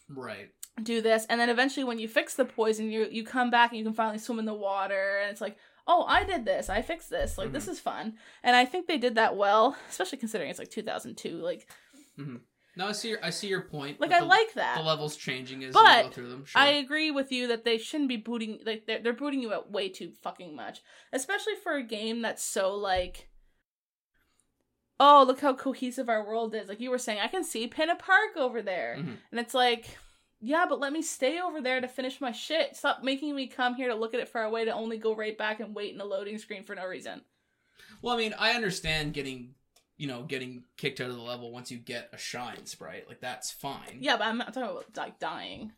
Speaker 7: right.
Speaker 6: do this, and then eventually when you fix the poison, you you come back and you can finally swim in the water, and it's like, oh, I did this, I fixed this, like this mm-hmm. is fun, and I think they did that well, especially considering it's like 2002. Like, mm-hmm.
Speaker 7: No, I see your I see your point.
Speaker 6: like I
Speaker 7: the,
Speaker 6: like that the
Speaker 7: levels changing as
Speaker 6: But
Speaker 7: you go through them. Sure.
Speaker 6: I agree with you that they shouldn't be booting like they're, they're booting you out way too fucking much, especially for a game that's so like oh, look how cohesive our world is. Like you were saying, I can see Pinna Park over there.
Speaker 7: Mhm.
Speaker 6: And it's like, yeah, but let me stay over there to finish my shit. Stop making me come here to look at it far away to only go right back and wait in a loading screen for no reason.
Speaker 7: Well, I mean, I understand getting, you know, getting kicked out of the level once you get a shine sprite. Like that's fine.
Speaker 6: Yeah, but I'm not talking about like dying.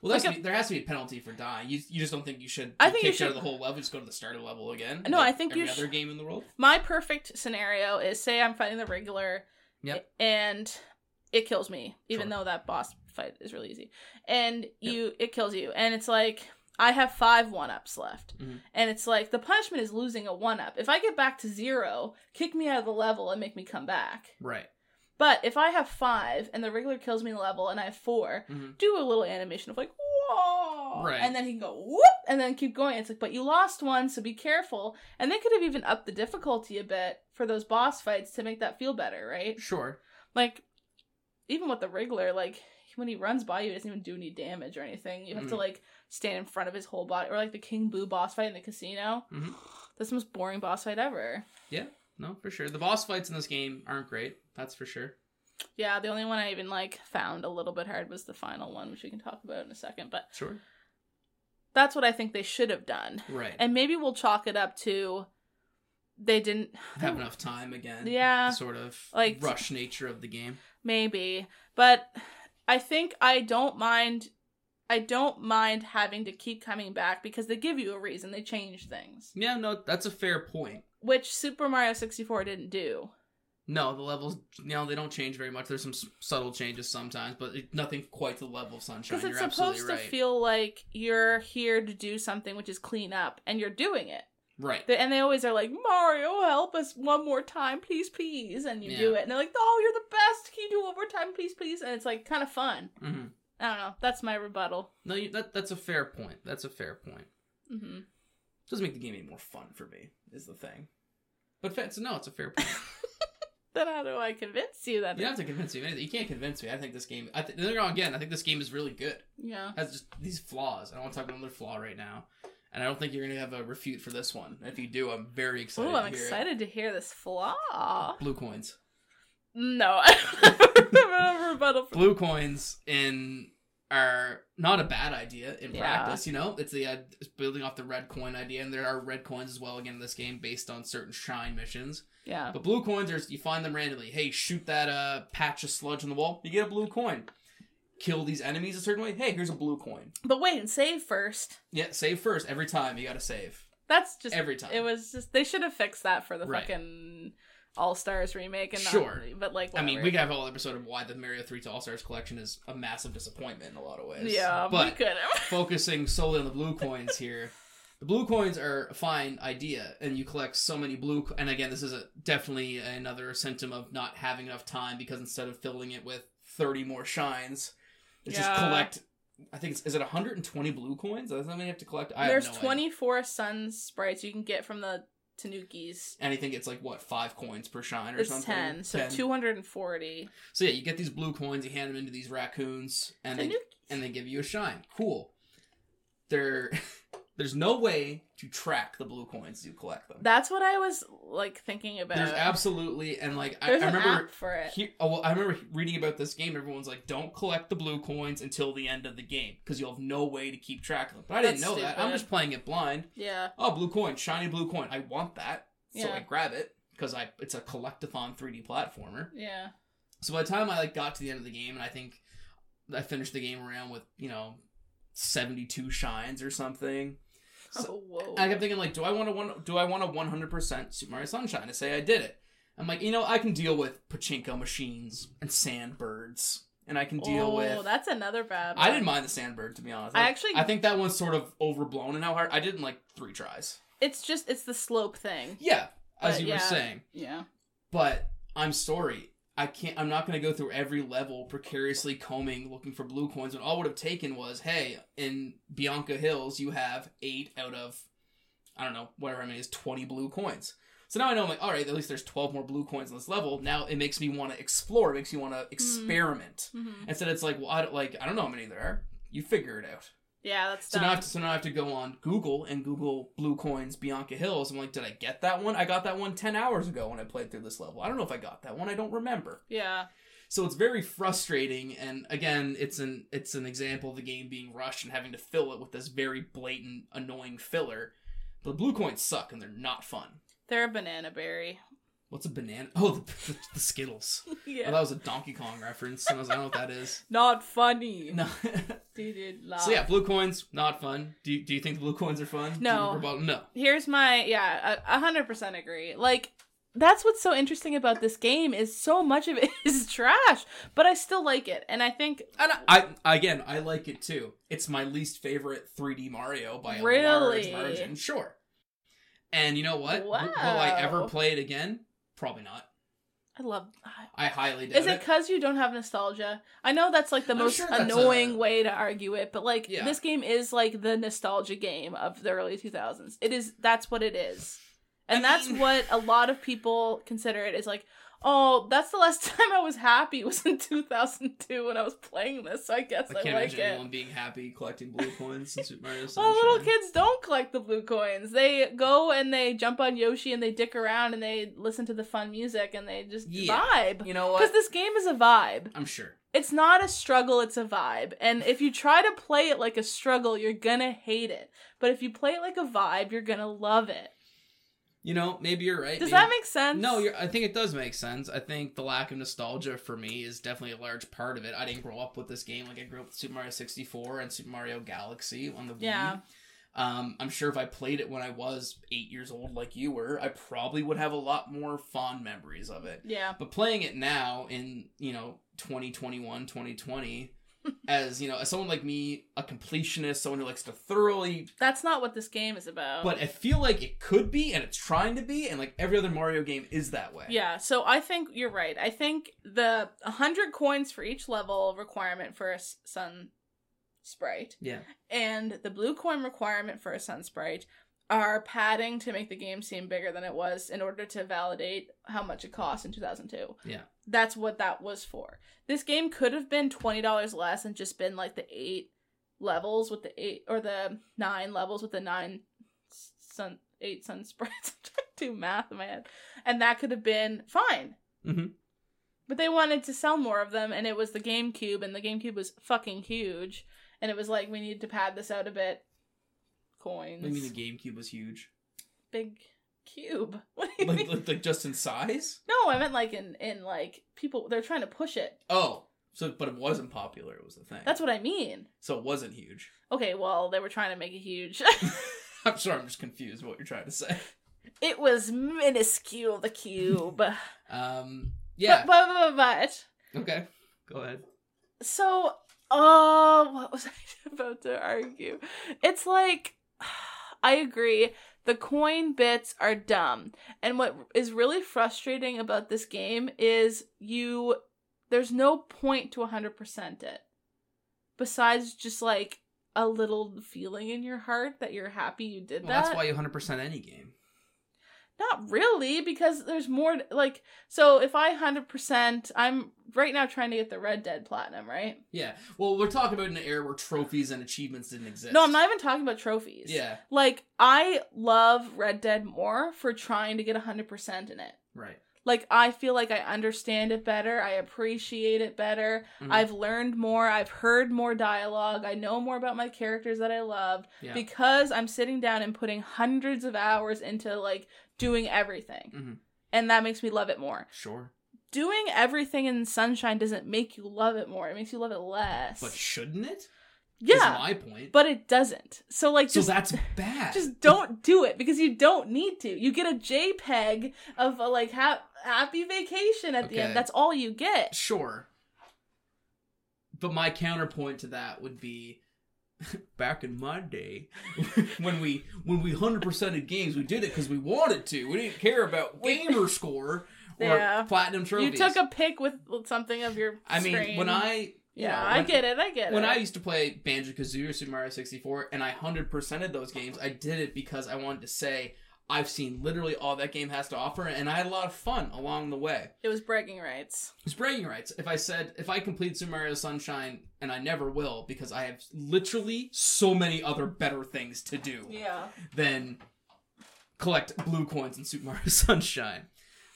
Speaker 7: Well, that's
Speaker 6: Like a-
Speaker 7: there has to be a penalty for dying. You, you just don't think you should.
Speaker 6: I
Speaker 7: be
Speaker 6: think you
Speaker 7: kicked out
Speaker 6: should-
Speaker 7: of the whole level. Just go to the starter level again.
Speaker 6: No,
Speaker 7: like
Speaker 6: I think
Speaker 7: every
Speaker 6: you sh-
Speaker 7: other game in the world.
Speaker 6: My perfect scenario is say I'm fighting the Wiggler
Speaker 7: Yep.
Speaker 6: and it kills me, even
Speaker 7: Sure.
Speaker 6: though that boss fight is really easy. And you it kills you. And it's like I have five one ups left.
Speaker 7: Mhm.
Speaker 6: And it's like the punishment is losing a one up. If I get back to zero, kick me out of the level and make me come back.
Speaker 7: Right.
Speaker 6: But if I have five and the Wiggler kills me in the level and I have 4
Speaker 7: Mhm.
Speaker 6: do a little animation of like, whoa.
Speaker 7: Right.
Speaker 6: And then he can go whoop and then keep going. It's like, but you lost one, so be careful. And they could have even upped the difficulty a bit for those boss fights to make that feel better, right?
Speaker 7: Sure.
Speaker 6: Like, even with the Wiggler, like, when he runs by you, he doesn't even do any damage or anything. You have to,
Speaker 7: Mhm.
Speaker 6: like, stand in front of his whole body. Or, like, the King Boo boss fight in the casino.
Speaker 7: Mhm.
Speaker 6: That's the most boring boss fight ever.
Speaker 7: Yeah, no, for sure. The boss fights in this game aren't great. That's for sure.
Speaker 6: Yeah, the only one I even, like, found a little bit hard was the final one, which we can talk about in a second. But
Speaker 7: Sure.
Speaker 6: that's what I think they should have done.
Speaker 7: Right.
Speaker 6: And maybe we'll chalk it up to they didn't
Speaker 7: have enough time again.
Speaker 6: Yeah.
Speaker 7: sort of
Speaker 6: Like-
Speaker 7: rush nature of the game.
Speaker 6: maybe, but I think I don't mind I don't mind having to keep coming back because they give you a reason. They change things,
Speaker 7: Yeah, no, that's a fair point.
Speaker 6: which Super Mario 64 didn't do.
Speaker 7: No, the levels, you know, they don't change very much. There's some s- subtle changes sometimes, but it, nothing quite to the level of Sunshine.
Speaker 6: Because it's
Speaker 7: You're
Speaker 6: supposed
Speaker 7: absolutely
Speaker 6: to feel like you're here to do something which is clean up and you're doing it.
Speaker 7: right.
Speaker 6: They- And they always are like, Mario, help us one more time, please, please. And you do it. And they're like, oh, you're the best. Can you do it one more time, please, please? And it's like kind of fun.
Speaker 7: hmm
Speaker 6: I don't know. That's my rebuttal.
Speaker 7: No, you, that that's a fair point. That's a fair point.
Speaker 6: hmm
Speaker 7: doesn't make the game any more fun for me. Is the thing. But it's, no, it's a fair point.
Speaker 6: Then how do I convince you that?
Speaker 7: you don't have to convince me. You can't convince me. I think this game. I th- again. I think this game is really good.
Speaker 6: Yeah.
Speaker 7: It has just these flaws. I don't want to talk about another flaw right now, and I don't think you're gonna have a refute for this one. If you do, I'm very excited.
Speaker 6: Ooh, I'm
Speaker 7: to hear it.
Speaker 6: excited to hear this flaw.
Speaker 7: Blue coins.
Speaker 6: No, I don't have a rebuttal. For-
Speaker 7: Blue coins in are not a bad idea in
Speaker 6: Yeah.
Speaker 7: practice. You know, it's the uh, it's building off the red coin idea, and there are red coins as well again in this game based on certain shrine missions.
Speaker 6: yeah.
Speaker 7: But blue coins are you find them randomly. Hey, shoot that uh patch of sludge on the wall, you get a blue coin. Kill these enemies a certain way. Hey, here's a blue coin.
Speaker 6: But wait and save first.
Speaker 7: Yeah, save first every time. You got to save
Speaker 6: That's just
Speaker 7: every time.
Speaker 6: It was just they should have fixed that for the
Speaker 7: Right.
Speaker 6: fucking All Stars remake and not-
Speaker 7: Sure.
Speaker 6: but like
Speaker 7: I mean, we could have a whole episode of why the Mario 3D All Stars collection is a massive disappointment in a lot of ways.
Speaker 6: yeah, we
Speaker 7: but
Speaker 6: could
Speaker 7: focusing solely on the blue coins here. The blue coins are a fine idea, and you collect so many blue. Co- and again, this is a, definitely another symptom of not having enough time because instead of filling it with thirty more shines, it's just collect. I think it's is it 120 blue coins? That's how many you have to collect. I
Speaker 6: There's
Speaker 7: have no idea.
Speaker 6: 24 sun sprites you can get from the Tanukis.
Speaker 7: And I think it's like what five coins per shine or
Speaker 6: It's
Speaker 7: something.
Speaker 6: 10, so 240.
Speaker 7: So yeah, you get these blue coins, you hand them into these raccoons, and they and they give you a shine. Cool. There, there's no way to track the blue coins you collect them.
Speaker 6: That's what I was like thinking about.
Speaker 7: There's absolutely and like I, I remember
Speaker 6: for it.
Speaker 7: he, oh, well, I remember reading about this game. Everyone's like, "Don't collect the blue coins until the end of the game because you'll have no way to keep track of them." But I didn't
Speaker 6: That's
Speaker 7: know that. I'm just playing it blind.
Speaker 6: yeah.
Speaker 7: Oh, blue coin, shiny blue coin. I want that, so
Speaker 6: Yeah.
Speaker 7: I grab it because I it's a collectathon 3D platformer.
Speaker 6: Yeah.
Speaker 7: So by the time I like got to the end of the game, and I think I finished the game around with you know 72 shines or something. So-
Speaker 6: oh, whoa.
Speaker 7: I kept thinking like, do I want to one? Do I want a 100% Super Mario Sunshine to say I did it? I'm like, you know, I can deal with pachinko machines and sandbirds, and I can deal
Speaker 6: oh,
Speaker 7: with.
Speaker 6: that's another bad
Speaker 7: I didn't mind the sandbird to be honest.
Speaker 6: I actually-
Speaker 7: I think that one's sort of overblown and how hard. I did in like three tries.
Speaker 6: It's just, it's the slope thing.
Speaker 7: Yeah, as
Speaker 6: But
Speaker 7: you
Speaker 6: yeah.
Speaker 7: were saying.
Speaker 6: Yeah.
Speaker 7: But I'm sorry. I can't. I'm not going to go through every level precariously combing looking for blue coins. When all would have taken was, hey, in Bianco Hills, you have eight out of, I don't know, whatever I mean is twenty blue coins. So now I know I'm like, all right, at least there's twelve more blue coins on this level. Now it makes me want to explore. It makes me want to experiment.
Speaker 6: Mm-hmm.
Speaker 7: Instead, it's like, well, I don't like. I don't know how many there are. You figure it out.
Speaker 6: Yeah, that's
Speaker 7: So
Speaker 6: dumb.
Speaker 7: now I have to, so now I have to go on Google and Google Blue Coins Bianco Hills. I'm like, did I get that one? I got that one ten hours ago when I played through this level. I don't know if I got that one. I don't remember.
Speaker 6: yeah.
Speaker 7: So it's very frustrating, and again, it's an it's an example of the game being rushed and having to fill it with this very blatant, annoying filler. The blue coins suck and they're not fun.
Speaker 6: They're a banana berry.
Speaker 7: What's a banana? Oh, the, the, the Skittles. Oh,
Speaker 6: yeah.
Speaker 7: that was a Donkey Kong reference. And I, was, like, I don't know what that is.
Speaker 6: Not funny.
Speaker 7: No.
Speaker 6: Did laugh.
Speaker 7: so yeah, blue coins not fun. Do you, do you think the blue coins are fun?
Speaker 6: No.
Speaker 7: about- no.
Speaker 6: Here's my yeah, a a hundred percent agree. Like that's what's so interesting about this game is so much of it is trash, but I still like it, and I think
Speaker 7: And I, I again, I like it too. It's my least favorite 3D Mario by a large
Speaker 6: Really?
Speaker 7: margin. Sure. And you know what? Will I ever play it again? Probably not.
Speaker 6: I love.
Speaker 7: I highly doubt
Speaker 6: Is it
Speaker 7: it.
Speaker 6: because you don't have nostalgia? I know that's like the
Speaker 7: I'm
Speaker 6: most
Speaker 7: sure that's
Speaker 6: annoying
Speaker 7: a-
Speaker 6: way to argue it, but like
Speaker 7: Yeah.
Speaker 6: this game is like the nostalgia game of the early 2000s. It is that's what it is. And
Speaker 7: I
Speaker 6: that's
Speaker 7: mean-
Speaker 6: what a lot of people consider it is like, "Oh, that's the last time I was happy was in 2002 when I was playing this." So I guess
Speaker 7: I
Speaker 6: I,
Speaker 7: can't
Speaker 6: like
Speaker 7: imagine
Speaker 6: it.
Speaker 7: anyone being happy collecting blue coins in Super Mario Sunshine.
Speaker 6: Well, little kids don't collect the blue coins. They go and they jump on Yoshi and they dick around and they listen to the fun music and they just
Speaker 7: Yeah.
Speaker 6: vibe.
Speaker 7: You know what?
Speaker 6: Because this game is a vibe.
Speaker 7: I'm sure.
Speaker 6: It's not a struggle, it's a vibe. And if you try to play it like a struggle, you're gonna hate it. But if you play it like a vibe, you're gonna love it.
Speaker 7: You know, maybe you're right.
Speaker 6: Does
Speaker 7: maybe-
Speaker 6: that make sense?
Speaker 7: No, you're, I think it does make sense. I think the lack of nostalgia for me is definitely a large part of it. I didn't grow up with this game like I grew up with Super Mario 64 and Super Mario Galaxy on the Wii.
Speaker 6: Yeah.
Speaker 7: Um, I'm sure if I played it when I was eight years old, like you were, I probably would have a lot more fond memories of it.
Speaker 6: Yeah.
Speaker 7: But playing it now in you know 2021, 2020, as you know, as someone like me, a completionist, someone who likes to thoroughly
Speaker 6: That's not what this game is about.
Speaker 7: but I feel like it could be, and it's trying to be, and like every other Mario game is that way.
Speaker 6: Yeah, so I think you're right. I think the 100 coins for each level requirement for a sun sprite
Speaker 7: Yeah.
Speaker 6: and the blue coin requirement for a sun sprite are padding to make the game seem bigger than it was in order to validate how much it cost in 2002.
Speaker 7: Yeah.
Speaker 6: That's what that was for. This game could have been $20 less and just been like the 8 levels with the 8 or the 9 levels with the nine sun 8 sun sprites. I'm trying to do math in my head. And that could have been fine.
Speaker 7: Mhm.
Speaker 6: But they wanted to sell more of them and it was the GameCube and the GameCube was fucking huge and it was like we need to pad this out a bit. Coins.
Speaker 7: I mean, the GameCube was huge.
Speaker 6: big cube. What do you
Speaker 7: Like,
Speaker 6: mean?
Speaker 7: like, like just in size.
Speaker 6: No, I meant like in in like people they're trying to push it.
Speaker 7: Oh, so but it wasn't popular. It was the thing.
Speaker 6: That's what I mean.
Speaker 7: so it wasn't huge.
Speaker 6: Okay, well, they were trying to make it huge.
Speaker 7: I'm sorry, I'm just confused what you're trying to say.
Speaker 6: it was minuscule the cube.
Speaker 7: Um, yeah.
Speaker 6: But, but, but, but
Speaker 7: okay, go ahead.
Speaker 6: so oh, what was I about to argue? It's like I agree. The coin bits are dumb. And what is really frustrating about this game is you there's no point to 100% it. Besides just like a little feeling in your heart that you're happy you did
Speaker 7: Well,
Speaker 6: that.
Speaker 7: that's why you 100% any game.
Speaker 6: Not really, because there's more. Like, so if I hundred percent, I'm right now trying to get the Red Dead Platinum, right?
Speaker 7: Yeah. Well, we're talking about an era where trophies and achievements didn't exist.
Speaker 6: No, I'm not even talking about trophies.
Speaker 7: Yeah.
Speaker 6: Like, I love Red Dead more for trying to get hundred percent in it.
Speaker 7: Right.
Speaker 6: Like, I feel like I understand it better. I appreciate it better.
Speaker 7: Mhm.
Speaker 6: I've learned more. I've heard more dialogue. I know more about my characters that I love
Speaker 7: Yeah.
Speaker 6: because I'm sitting down and putting hundreds of hours into like doing everything.
Speaker 7: Mhm.
Speaker 6: And that makes me love it more.
Speaker 7: Sure.
Speaker 6: Doing everything in sunshine doesn't make you love it more. It makes you love it less.
Speaker 7: But shouldn't it?
Speaker 6: yeah,
Speaker 7: my point.
Speaker 6: but it doesn't. So like,
Speaker 7: so that's bad.
Speaker 6: just don't do it because you don't need to. You get a JPEG of a like ha- happy vacation at the end. That's all you get.
Speaker 7: Sure. But my counterpoint to that would be back in my day when we when we 100%ed games we did it cuz we wanted to. We didn't care about gamer score or
Speaker 6: Yeah.
Speaker 7: platinum trophies You
Speaker 6: took a pic with something of your.
Speaker 7: I mean, when I
Speaker 6: Yeah,
Speaker 7: know,
Speaker 6: I
Speaker 7: when-
Speaker 6: get it. I get
Speaker 7: When
Speaker 6: it.
Speaker 7: When I used to play Banjo Kazooie or Super Mario 64 and I 100%ed those games, I did it because I wanted to say, I've seen literally all that game has to offer, and I had a lot of fun along the way.
Speaker 6: It was bragging rights.
Speaker 7: It was bragging rights. If I said if I complete Super Mario Sunshine, and I never will because I have literally so many other better things to do
Speaker 6: Yeah.
Speaker 7: than collect blue coins in Super Mario Sunshine.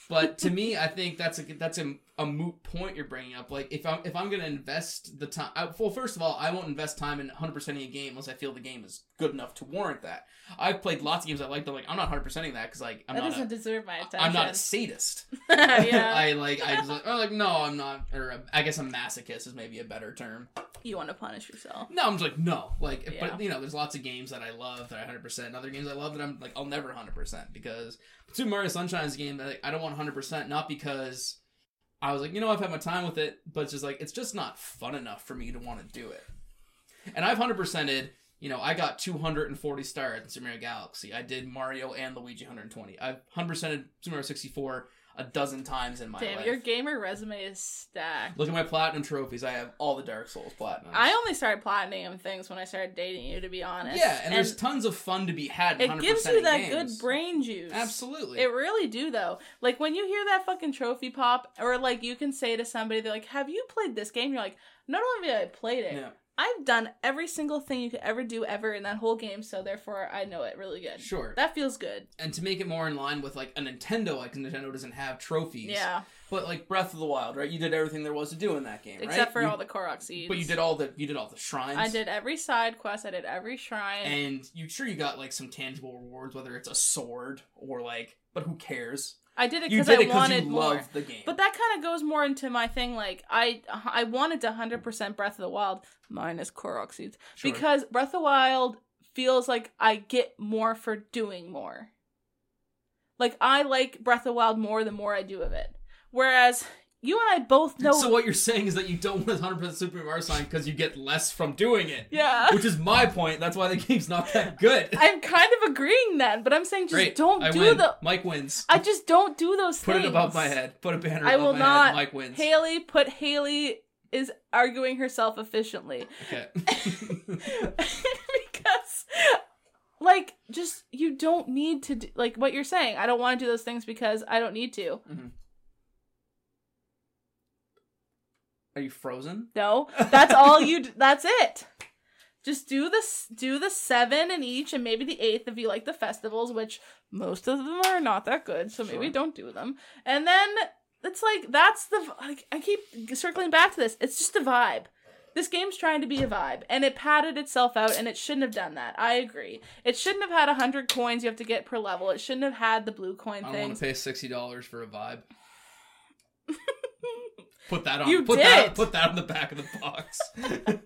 Speaker 7: But to me, I think that's a that's a, a moot point you're bringing up. Like if I'm if I'm gonna invest the time, I, well, first of all, I won't invest time in 100 percenting a game unless I feel the game is good enough to warrant that. I've played lots of games I like, but like I'm not 100 percenting that because like I'm
Speaker 6: that
Speaker 7: not
Speaker 6: doesn't
Speaker 7: a,
Speaker 6: deserve my attention.
Speaker 7: I'm not a sadist.
Speaker 6: yeah.
Speaker 7: I like I just like, I'm like no, I'm not, or um, I guess a masochist is maybe a better term.
Speaker 6: you want to punish yourself.
Speaker 7: No, I'm just like no, like
Speaker 6: Yeah.
Speaker 7: but you know, there's lots of games that I love that I 100, percent other games I love that I'm like I'll never 100 percent because Super Mario Sunshine is a game that like, I don't want 100 percent not because I was like you know I've had my time with it, but it's just like it's just not fun enough for me to want to do it. And I've 100 percented. You know, I got 240 stars in Super Mario Galaxy. I did Mario and Luigi 120. I've 100 percented Super Mario 64 a dozen times in my
Speaker 6: Damn,
Speaker 7: life.
Speaker 6: your gamer resume is stacked.
Speaker 7: Look at my platinum trophies. I have all the Dark Souls platinums.
Speaker 6: I only started platinum things when I started dating you, to be honest.
Speaker 7: Yeah, and, there's tons of fun to be had.
Speaker 6: it
Speaker 7: 100%
Speaker 6: gives you that
Speaker 7: games.
Speaker 6: good brain juice.
Speaker 7: Absolutely.
Speaker 6: It really do though. Like when you hear that fucking trophy pop, or like you can say to somebody, they're like, "Have you played this game?" You're like, "Not only have I played it,
Speaker 7: Yeah.
Speaker 6: I've done every single thing you could ever do ever in that whole game, so therefore I know it really good."
Speaker 7: Sure.
Speaker 6: That feels good.
Speaker 7: and to make it more in line with like a Nintendo, like Nintendo doesn't have trophies.
Speaker 6: Yeah,
Speaker 7: But like Breath of the Wild, right? You did everything there was to do in that game, right?
Speaker 6: except for
Speaker 7: You-
Speaker 6: all the Korok seeds.
Speaker 7: But you did all the you did all the shrines.
Speaker 6: I did every side quest. I did every shrine.
Speaker 7: And you sure you got like some tangible rewards, whether it's a sword or like, but who cares?
Speaker 6: I did it because I wanted more.
Speaker 7: the game.
Speaker 6: But that kind of goes more into my thing. Like I, I wanted to 100% Breath of the Wild minus Korok seeds
Speaker 7: Sure.
Speaker 6: because Breath of the Wild feels like I get more for doing more. Like I like Breath of the Wild more the more I do of it. Whereas you and I both know.
Speaker 7: So what you're saying is that you don't want 100% Super Mario Sunshine because you get less from doing it.
Speaker 6: yeah.
Speaker 7: Which is my point. That's why the game's not that good.
Speaker 6: I'm kind of agreeing then, but I'm saying just
Speaker 7: Great.
Speaker 6: don't
Speaker 7: I
Speaker 6: do
Speaker 7: win.
Speaker 6: the.
Speaker 7: Mike wins.
Speaker 6: I just don't do those
Speaker 7: Put
Speaker 6: things.
Speaker 7: Put it above my head. Put a banner
Speaker 6: I will not.
Speaker 7: head. Mike wins.
Speaker 6: Haley put Haley is arguing herself efficiently.
Speaker 7: Okay.
Speaker 6: because like just you don't need to do, like what you're saying i don't want to do those things because i don't need to mm-hmm.
Speaker 7: Are you frozen?
Speaker 6: no that's all you d- that's it just do this do the seven in each and maybe the eighth if you like the festivals which most of them are not that good so maybe
Speaker 7: Sure.
Speaker 6: don't do them and then it's like that's the like i keep circling back to this it's just a vibe this game's trying to be a vibe and it padded itself out and it shouldn't have done that i agree it shouldn't have had 100 coins you have to get per level it shouldn't have had the blue coin
Speaker 7: thing. I want to pay sixty dollars for a vibe. Put that on.
Speaker 6: You
Speaker 7: put that.
Speaker 6: did.
Speaker 7: Put that on the back of the box.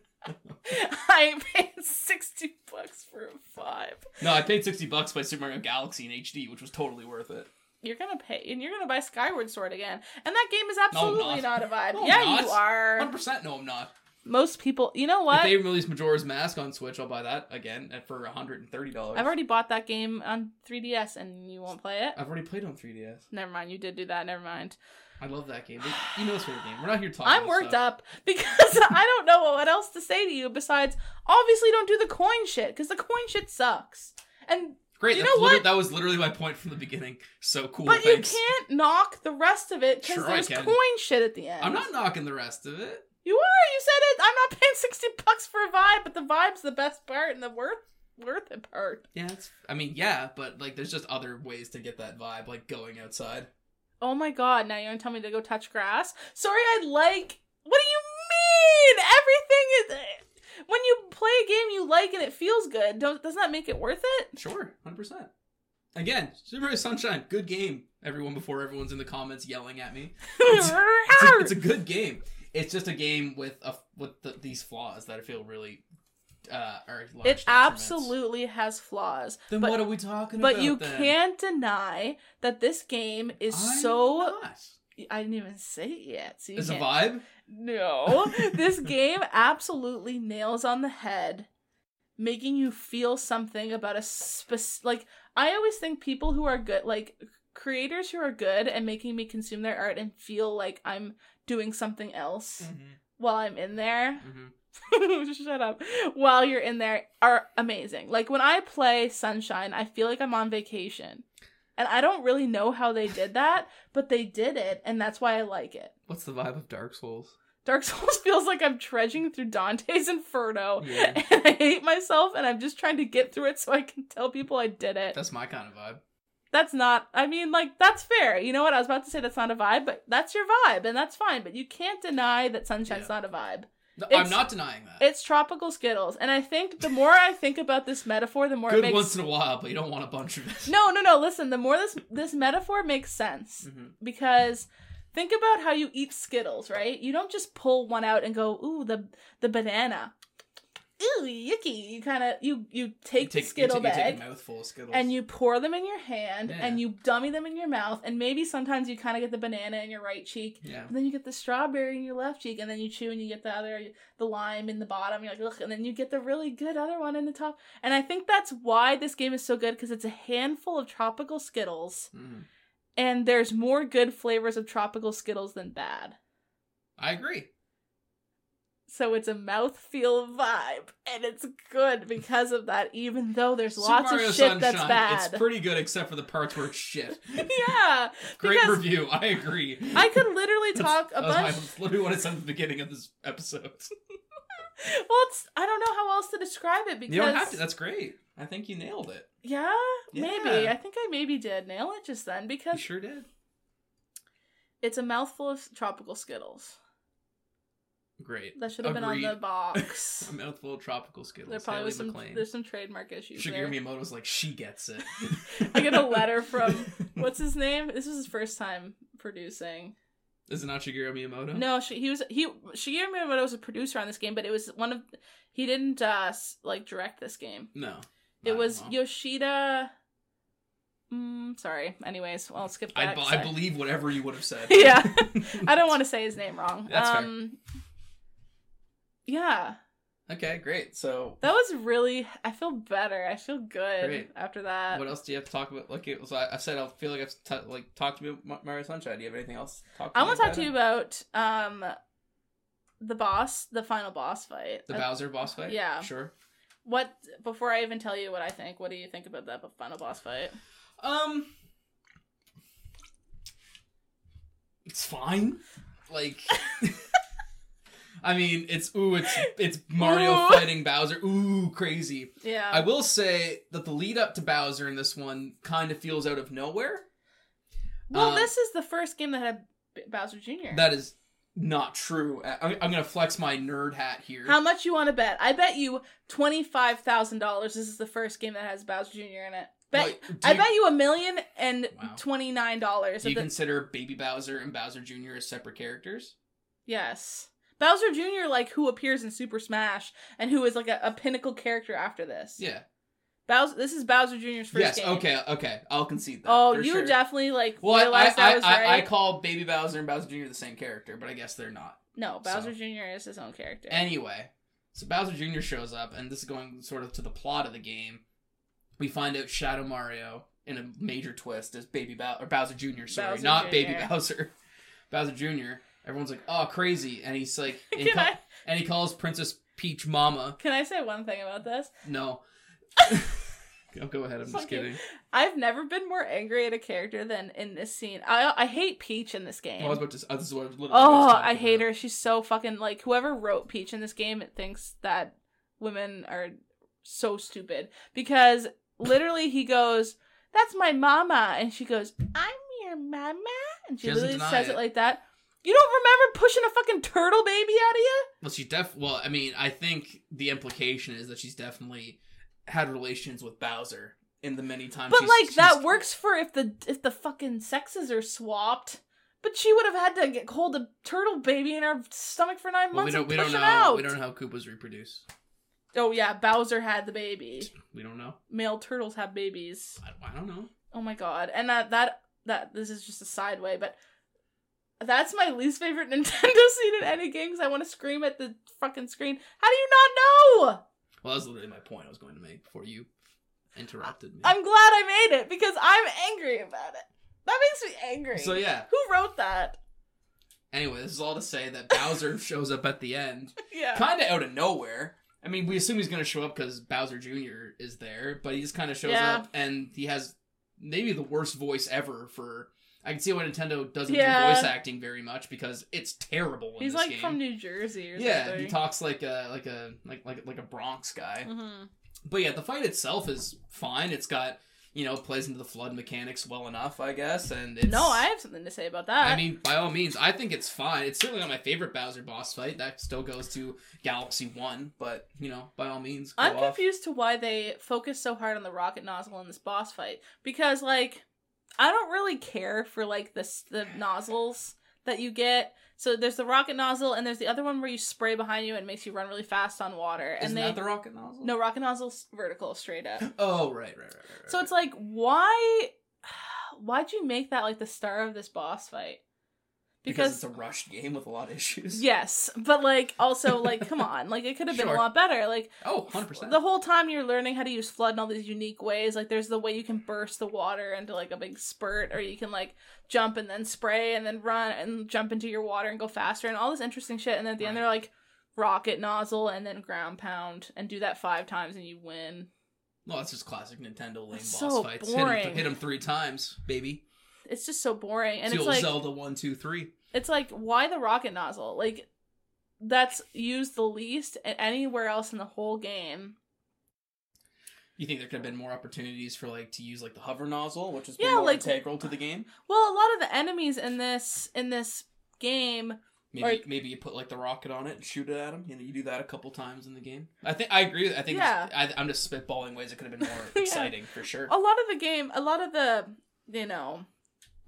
Speaker 6: i paid 60 bucks for a vibe
Speaker 7: no, I paid sixty bucks by Super Mario Galaxy in HD, which was totally worth it.
Speaker 6: you're gonna pay and you're gonna buy skyward sword again and that game is absolutely
Speaker 7: not.
Speaker 6: not. a vibe
Speaker 7: No,
Speaker 6: yeah
Speaker 7: not.
Speaker 6: you are
Speaker 7: Hundred percent. No, I'm not.
Speaker 6: most people you know what
Speaker 7: If they release Majora's Mask on Switch, I'll buy that again at for hundred and thirty dollars.
Speaker 6: i've already bought that game on 3ds and you won't play it
Speaker 7: I've already played on 3DS.
Speaker 6: never mind you did do that never mind
Speaker 7: I love that game. You know this sort of game. We're not here talking.
Speaker 6: I'm worked
Speaker 7: stuff.
Speaker 6: up because I don't know what else to say to you besides obviously don't do the coin shit because the coin shit sucks. And
Speaker 7: Great.
Speaker 6: You know what?
Speaker 7: that was literally my point from the beginning. So cool.
Speaker 6: but
Speaker 7: thanks.
Speaker 6: you can't knock the rest of it because
Speaker 7: Sure
Speaker 6: there's coin shit at the end.
Speaker 7: I'm not knocking the rest of it.
Speaker 6: You are. You said it. I'm not paying sixty bucks for a vibe, but the vibe's the best part and the worth worth it part.
Speaker 7: Yeah, it's. I mean, yeah, but like, there's just other ways to get that vibe, like going outside.
Speaker 6: Oh my god! Now you're gonna tell me to go touch grass? Sorry, I like. What do you mean? Everything is. Eh, when you play a game you like and it feels good, don't doesn't that make it worth it?
Speaker 7: Sure, hundred percent. Again, Super Sunshine, good game. Everyone before everyone's in the comments yelling at me. It's, it's, a, it's a good game. It's just a game with a with the, these flaws that I feel really uh, are large
Speaker 6: it absolutely has flaws.
Speaker 7: Then
Speaker 6: but,
Speaker 7: what are we talking
Speaker 6: but
Speaker 7: about?
Speaker 6: But you
Speaker 7: then?
Speaker 6: can't deny that this game is
Speaker 7: I'm
Speaker 6: so.
Speaker 7: not.
Speaker 6: I didn't even say it yet. So
Speaker 7: It's a vibe.
Speaker 6: No, this game absolutely nails on the head, making you feel something about a spec. Like I always think people who are good, like creators who are good, and making me consume their art and feel like I'm doing something else
Speaker 7: Mm-hmm.
Speaker 6: while I'm in there.
Speaker 7: Mm-hmm.
Speaker 6: shut up. While you're in there are amazing. Like when i play sunshine i feel like i'm on vacation. And i don't really know how they did that but they did it and that's why i like it.
Speaker 7: What's the vibe of Dark Souls?
Speaker 6: dark souls feels like i'm trudging through dante's inferno
Speaker 7: Yeah.
Speaker 6: and i hate myself and i'm just trying to get through it so i can tell people i did it.
Speaker 7: That's my kind of vibe.
Speaker 6: that's not i mean like that's fair. You know what? I was about to say that's not a vibe but that's your vibe and that's fine. But you can't deny that sunshine's
Speaker 7: Yeah.
Speaker 6: not a vibe
Speaker 7: No, I'm not denying that.
Speaker 6: it's tropical skittles and i think the more i think about this metaphor the more it
Speaker 7: Good
Speaker 6: makes
Speaker 7: once in a while, but you don't want a bunch of it.
Speaker 6: no no no listen the more this this metaphor makes sense
Speaker 7: Mhm.
Speaker 6: because think about how you eat skittles right you don't just pull one out and go ooh the the banana ooh yucky you kind of you you take
Speaker 7: You
Speaker 6: the skittle
Speaker 7: you take, you take a mouthful of Skittles.
Speaker 6: and you pour them in your hand
Speaker 7: Yeah.
Speaker 6: and you dummy them in your mouth and maybe sometimes you kind of get the banana in your right cheek
Speaker 7: Yeah.
Speaker 6: and then you get the strawberry in your left cheek and then you chew and you get the other the lime in the bottom you're like Ugh, and then you get the really good other one in the top and i think that's why this game is so good because it's a handful of tropical skittles
Speaker 7: Mhm.
Speaker 6: and there's more good flavors of tropical skittles than bad
Speaker 7: I agree.
Speaker 6: So it's a mouthfeel vibe and it's good because of that even though there's
Speaker 7: Super
Speaker 6: lots
Speaker 7: Mario
Speaker 6: of shit
Speaker 7: Sunshine,
Speaker 6: that's bad
Speaker 7: It's pretty good except for the parts where it's shit.
Speaker 6: yeah
Speaker 7: Great review. I agree.
Speaker 6: I could literally
Speaker 7: That's-
Speaker 6: talk a
Speaker 7: that was
Speaker 6: bunch.
Speaker 7: that's literally what I said at the beginning of this episode.
Speaker 6: Well, it's I don't know how else to describe it because
Speaker 7: You don't have to. That's great. I think you nailed it.
Speaker 6: yeah, maybe I think I maybe did nail it just then
Speaker 7: You
Speaker 6: because
Speaker 7: sure did.
Speaker 6: it's a mouthful of tropical Skittles
Speaker 7: Great.
Speaker 6: that should have been on the box.
Speaker 7: A mouthful of tropical Skittles.
Speaker 6: there probably
Speaker 7: Haley
Speaker 6: was some
Speaker 7: McLean.
Speaker 6: there's some trademark issues
Speaker 7: Shigeru
Speaker 6: there.
Speaker 7: Miyamoto's like, she gets it.
Speaker 6: I get a letter from what's his name? This was his first time producing.
Speaker 7: Is it not Shigeru Miyamoto?
Speaker 6: No, she, he was he Shigeru Miyamoto was a producer on this game, but it was one of he didn't uh s- like direct this game.
Speaker 7: No.
Speaker 6: It was
Speaker 7: well.
Speaker 6: Yoshida. Mm, sorry. Anyways, I'll skip
Speaker 7: I,
Speaker 6: that.
Speaker 7: be-
Speaker 6: 'cause
Speaker 7: I believe whatever you would have said.
Speaker 6: Yeah. I don't want to say his name wrong.
Speaker 7: That's fair.
Speaker 6: um, Yeah,
Speaker 7: Okay, great. So,
Speaker 6: that was really. I feel better. I feel good
Speaker 7: Great.
Speaker 6: after that.
Speaker 7: what else do you have to talk about? Like, it, so I, I said I feel like I've t- like talked about Mario Sunshine. Do you have anything else? To talk to
Speaker 6: I want to talk to you about um, the boss, the final boss fight.
Speaker 7: the
Speaker 6: Uh,
Speaker 7: Bowser boss fight.
Speaker 6: yeah.
Speaker 7: sure.
Speaker 6: What before I even tell you what I think? What do you think about that final boss fight?
Speaker 7: Um, it's fine. Like, I mean, it's ooh, it's it's Mario
Speaker 6: Ooh.
Speaker 7: fighting Bowser. Ooh, crazy.
Speaker 6: Yeah.
Speaker 7: I will say that the lead up to Bowser in this one kind of feels out of nowhere.
Speaker 6: well,
Speaker 7: uh,
Speaker 6: this is the first game that had Bowser Jr.
Speaker 7: That is not true. I'm, I'm gonna flex my nerd hat here.
Speaker 6: How much you want to bet? I bet you twenty five thousand dollars. This is the first game that has Bowser Jr. in it. Bet
Speaker 7: Like,
Speaker 6: I
Speaker 7: you-
Speaker 6: bet you a million and
Speaker 7: Wow.
Speaker 6: twenty nine dollars.
Speaker 7: Do you consider Baby Bowser and Bowser Jr. as separate characters?
Speaker 6: Yes, Bowser Jr. like who appears in Super Smash and who is like a, a pinnacle character after this.
Speaker 7: Yeah.
Speaker 6: Bowser. This is Bowser Jr.'s first
Speaker 7: yes.
Speaker 6: game.
Speaker 7: Yes, okay. Okay. I'll concede that.
Speaker 6: Oh, you
Speaker 7: sure.
Speaker 6: definitely like
Speaker 7: Well, I, I,
Speaker 6: realized
Speaker 7: I,
Speaker 6: I was
Speaker 7: I,
Speaker 6: right.
Speaker 7: I call Baby Bowser and Bowser Jr. the same character, but I guess they're not.
Speaker 6: no, Bowser
Speaker 7: so.
Speaker 6: Jr. is his own character.
Speaker 7: Anyway, so Bowser Jr. shows up, and this is going sort of to the plot of the game. We find out Shadow Mario in a major twist is Baby Bow- or Bowser Jr. Sorry,
Speaker 6: Bowser
Speaker 7: not
Speaker 6: Jr..
Speaker 7: Baby Bowser. Bowser Jr. Everyone's like, "Oh, crazy!" And he's like, and he,
Speaker 6: I-
Speaker 7: and he calls Princess Peach Mama.
Speaker 6: Can I say one thing about this?
Speaker 7: No. Go- Go ahead. I'm just
Speaker 6: Fuck you.
Speaker 7: kidding.
Speaker 6: I've never been more angry at a character than in this scene. I I hate Peach in this game.
Speaker 7: Well, I was about to. Oh, this is what I was literally
Speaker 6: Oh,
Speaker 7: just
Speaker 6: I hate her. She's so fucking like whoever wrote Peach in this game It thinks that women are so stupid because literally he goes, "That's my mama," and she goes, "I'm your mama," and she,
Speaker 7: She
Speaker 6: literally says it.
Speaker 7: it.
Speaker 6: like that. You don't remember pushing a fucking turtle baby out of you?
Speaker 7: Well, she def. Well, I mean, I think the implication is that she's definitely had relations with Bowser in the many times.
Speaker 6: But
Speaker 7: she's-
Speaker 6: like that
Speaker 7: she's-
Speaker 6: works for if the if the fucking sexes are swapped. But she would have had to get hold a turtle baby in her stomach for nine
Speaker 7: Well, we
Speaker 6: months
Speaker 7: don't.
Speaker 6: and
Speaker 7: We
Speaker 6: push
Speaker 7: don't know.
Speaker 6: out.
Speaker 7: We don't know how Koopas reproduce.
Speaker 6: Oh yeah, Bowser had the baby.
Speaker 7: We don't know.
Speaker 6: Male turtles have babies.
Speaker 7: I, I don't know.
Speaker 6: Oh my god. And that that that this is just a side way, but that's my least favorite Nintendo scene in any game because I want to scream at the fucking screen. How do you not know?
Speaker 7: Well, that was literally my point I was going to make before you interrupted me.
Speaker 6: I'm glad I made it because I'm angry about it. That makes me angry.
Speaker 7: so yeah,
Speaker 6: Who wrote that?
Speaker 7: Anyway, this is all to say that Bowser shows up at the end,
Speaker 6: Yeah.
Speaker 7: kind of out of nowhere. I mean, we assume he's going to show up because Bowser Jr. is there, but he just kind of shows
Speaker 6: Yeah.
Speaker 7: up and he has maybe the worst voice ever for. I can see why Nintendo doesn't
Speaker 6: Yeah.
Speaker 7: do voice acting very much because it's terrible. In
Speaker 6: He's like
Speaker 7: game.
Speaker 6: from New Jersey or
Speaker 7: yeah,
Speaker 6: something.
Speaker 7: he talks like a like a like like like a Bronx guy.
Speaker 6: hmm
Speaker 7: But yeah, the fight itself is fine. It's got you know plays into the FLUDD mechanics well enough, I guess. And it's,
Speaker 6: No, I have something to say about that.
Speaker 7: I mean, by all means, I think it's fine. It's certainly not my favorite Bowser boss fight. That still goes to Galaxy One, but you know, by all means,
Speaker 6: I'm
Speaker 7: off.
Speaker 6: confused to why they focus so hard on the rocket nozzle in this boss fight because like I don't really care for like the the nozzles that you get. So there's the rocket nozzle and there's the other one where you spray behind you and it makes you run really fast on water.
Speaker 7: Isn't
Speaker 6: and they
Speaker 7: that the rocket nozzle?
Speaker 6: no rocket nozzle's vertical straight up.
Speaker 7: Oh right, right, right, right. right.
Speaker 6: So it's like why why'd you make that like the star of this boss fight?
Speaker 7: Because it's a rushed game with a lot of issues.
Speaker 6: yes, but like also like come on, like it could have been
Speaker 7: Sure.
Speaker 6: a lot better. Like
Speaker 7: Oh, 100 percent.
Speaker 6: the whole time you're learning how to use FLUDD in all these unique ways like there's the way you can burst the water into like a big spurt or you can like jump and then spray and then run and jump into your water and go faster and all this interesting shit and then at the end they're like rocket nozzle and then ground pound and do that five times and you win
Speaker 7: Well, that's just classic Nintendo lame boss
Speaker 6: so
Speaker 7: fights.
Speaker 6: boring.
Speaker 7: Hit him, hit him three times, baby.
Speaker 6: it's just so boring and
Speaker 7: it's the
Speaker 6: it's like
Speaker 7: Zelda one, two, three.
Speaker 6: It's like why the rocket nozzle like that's used the least anywhere else in the whole game
Speaker 7: You think there could have been more opportunities for like to use like the hover nozzle, which is
Speaker 6: Yeah,
Speaker 7: more
Speaker 6: like-
Speaker 7: integral to the game?
Speaker 6: well a lot of the enemies in this in this game
Speaker 7: Maybe
Speaker 6: Or-
Speaker 7: maybe you put like the rocket on it and shoot it at him. You know, you do that a couple times in the game. I think I agree. I think
Speaker 6: Yeah.
Speaker 7: I, I'm just spitballing ways it could have been more
Speaker 6: Yeah.
Speaker 7: exciting for sure.
Speaker 6: a lot of the game a lot of the you know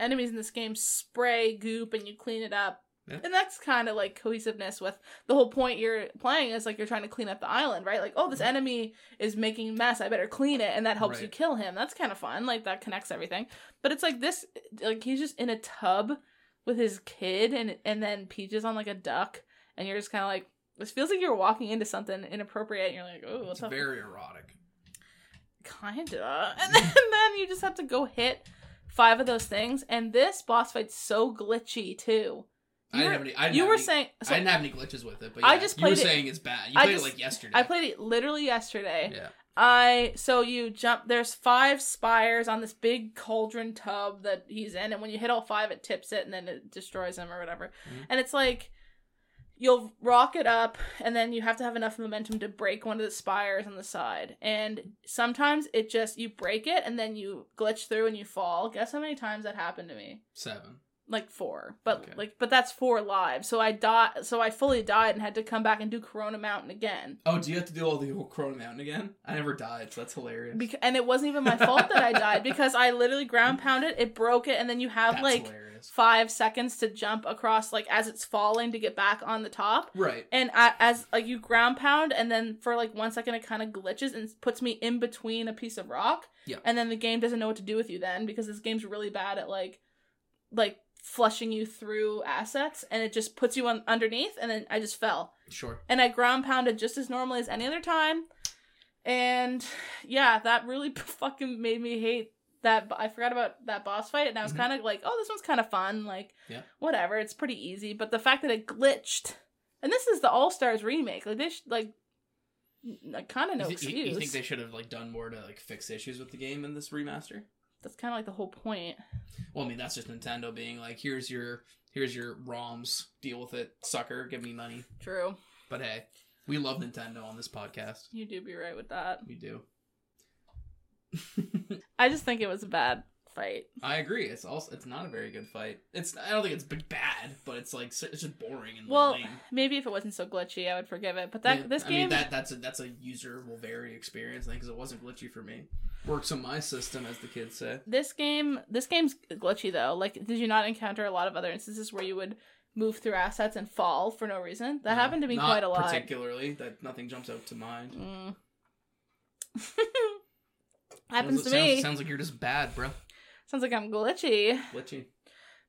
Speaker 6: enemies in this game spray goop and you clean it up.
Speaker 7: Yeah.
Speaker 6: and that's kind of like cohesiveness with the whole point you're playing is like you're trying to clean up the island right? Like oh this mm-hmm. enemy is making mess i better clean it and that helps you kill him. That's kind of fun like that connects everything. But it's like this like he's just in a tub with his kid and and then peaches on like a duck and you're just kind of like this feels like you're walking into something inappropriate and you're like oh
Speaker 7: it's
Speaker 6: what's up?
Speaker 7: very erotic.
Speaker 6: kinda. And then, and then you just have to go hit five of those things and this boss fight's so glitchy too
Speaker 7: I didn't
Speaker 6: were-
Speaker 7: have any. I didn't
Speaker 6: you were
Speaker 7: any,
Speaker 6: saying so
Speaker 7: I didn't have any glitches with it, but
Speaker 6: I
Speaker 7: yeah,
Speaker 6: just
Speaker 7: you were
Speaker 6: it-
Speaker 7: saying it's bad. You
Speaker 6: I
Speaker 7: played
Speaker 6: just-
Speaker 7: it like yesterday.
Speaker 6: i played it literally yesterday
Speaker 7: Yeah.
Speaker 6: i so you jump there's five spires on this big cauldron tub that he's in and when you hit all five it tips it and then it destroys him or whatever
Speaker 7: Mhm.
Speaker 6: and it's like you'll rock it up and then you have to have enough momentum to break one of the spires on the side. And sometimes it just you break it and then you glitch through and you fall. Guess how many times that happened to me?
Speaker 7: Seven.
Speaker 6: Like four but
Speaker 7: Okay.
Speaker 6: like but that's four lives so i died so i fully died and had to come back and do corona mountain again
Speaker 7: Oh, do you have to do all the whole Corona Mountain again? I never died, so that's hilarious.
Speaker 6: And it wasn't even my fault that i died because i literally ground pounded it broke it and then you have
Speaker 7: that's
Speaker 6: like
Speaker 7: hilarious.
Speaker 6: five seconds to jump across like as it's falling to get back on the top
Speaker 7: Right.
Speaker 6: and I, as like you ground pound and then for like one second it kind of glitches and puts me in between a piece of rock
Speaker 7: Yeah.
Speaker 6: and then the game doesn't know what to do with you then because this game's really bad at like like flushing you through assets and it just puts you on underneath and then i just fell
Speaker 7: Sure.
Speaker 6: and i ground pounded just as normally as any other time and yeah that really fucking made me hate that i forgot about that boss fight and i was
Speaker 7: Mhm.
Speaker 6: kind of like oh this one's kind of fun like
Speaker 7: Yeah.
Speaker 6: whatever it's pretty easy but the fact that it glitched and this is the all stars remake like they should like kind of no
Speaker 7: you,
Speaker 6: excuse
Speaker 7: you- you think they should have like done more to like fix issues with the game in this remaster?
Speaker 6: That's kind of like the whole point
Speaker 7: Well, I mean, that's just Nintendo being like, here's your here's your ROMs, deal with it, sucker, give me money.
Speaker 6: true
Speaker 7: But hey, we love Nintendo on this podcast.
Speaker 6: you do be right with that
Speaker 7: We do.
Speaker 6: i just think it was a bad fight
Speaker 7: I agree. It's also it's not a very good fight. It's I don't think it's bad, but it's like it's just boring and
Speaker 6: well
Speaker 7: lame.
Speaker 6: maybe if it wasn't so glitchy i would forgive it but that
Speaker 7: Yeah,
Speaker 6: this
Speaker 7: I
Speaker 6: game
Speaker 7: mean, that that's a that's a user will vary experience thing because it wasn't glitchy for me. Works on my system, as the kids say.
Speaker 6: this game this game's glitchy though like did you not encounter a lot of other instances where you would move through assets and fall for no reason that
Speaker 7: No,
Speaker 6: happened to me quite a lot
Speaker 7: Particularly, that nothing jumps out to mind.
Speaker 6: Mm. happens to
Speaker 7: sounds,
Speaker 6: me
Speaker 7: Sounds like you're just bad, bro.
Speaker 6: sounds like i'm glitchy
Speaker 7: Glitchy.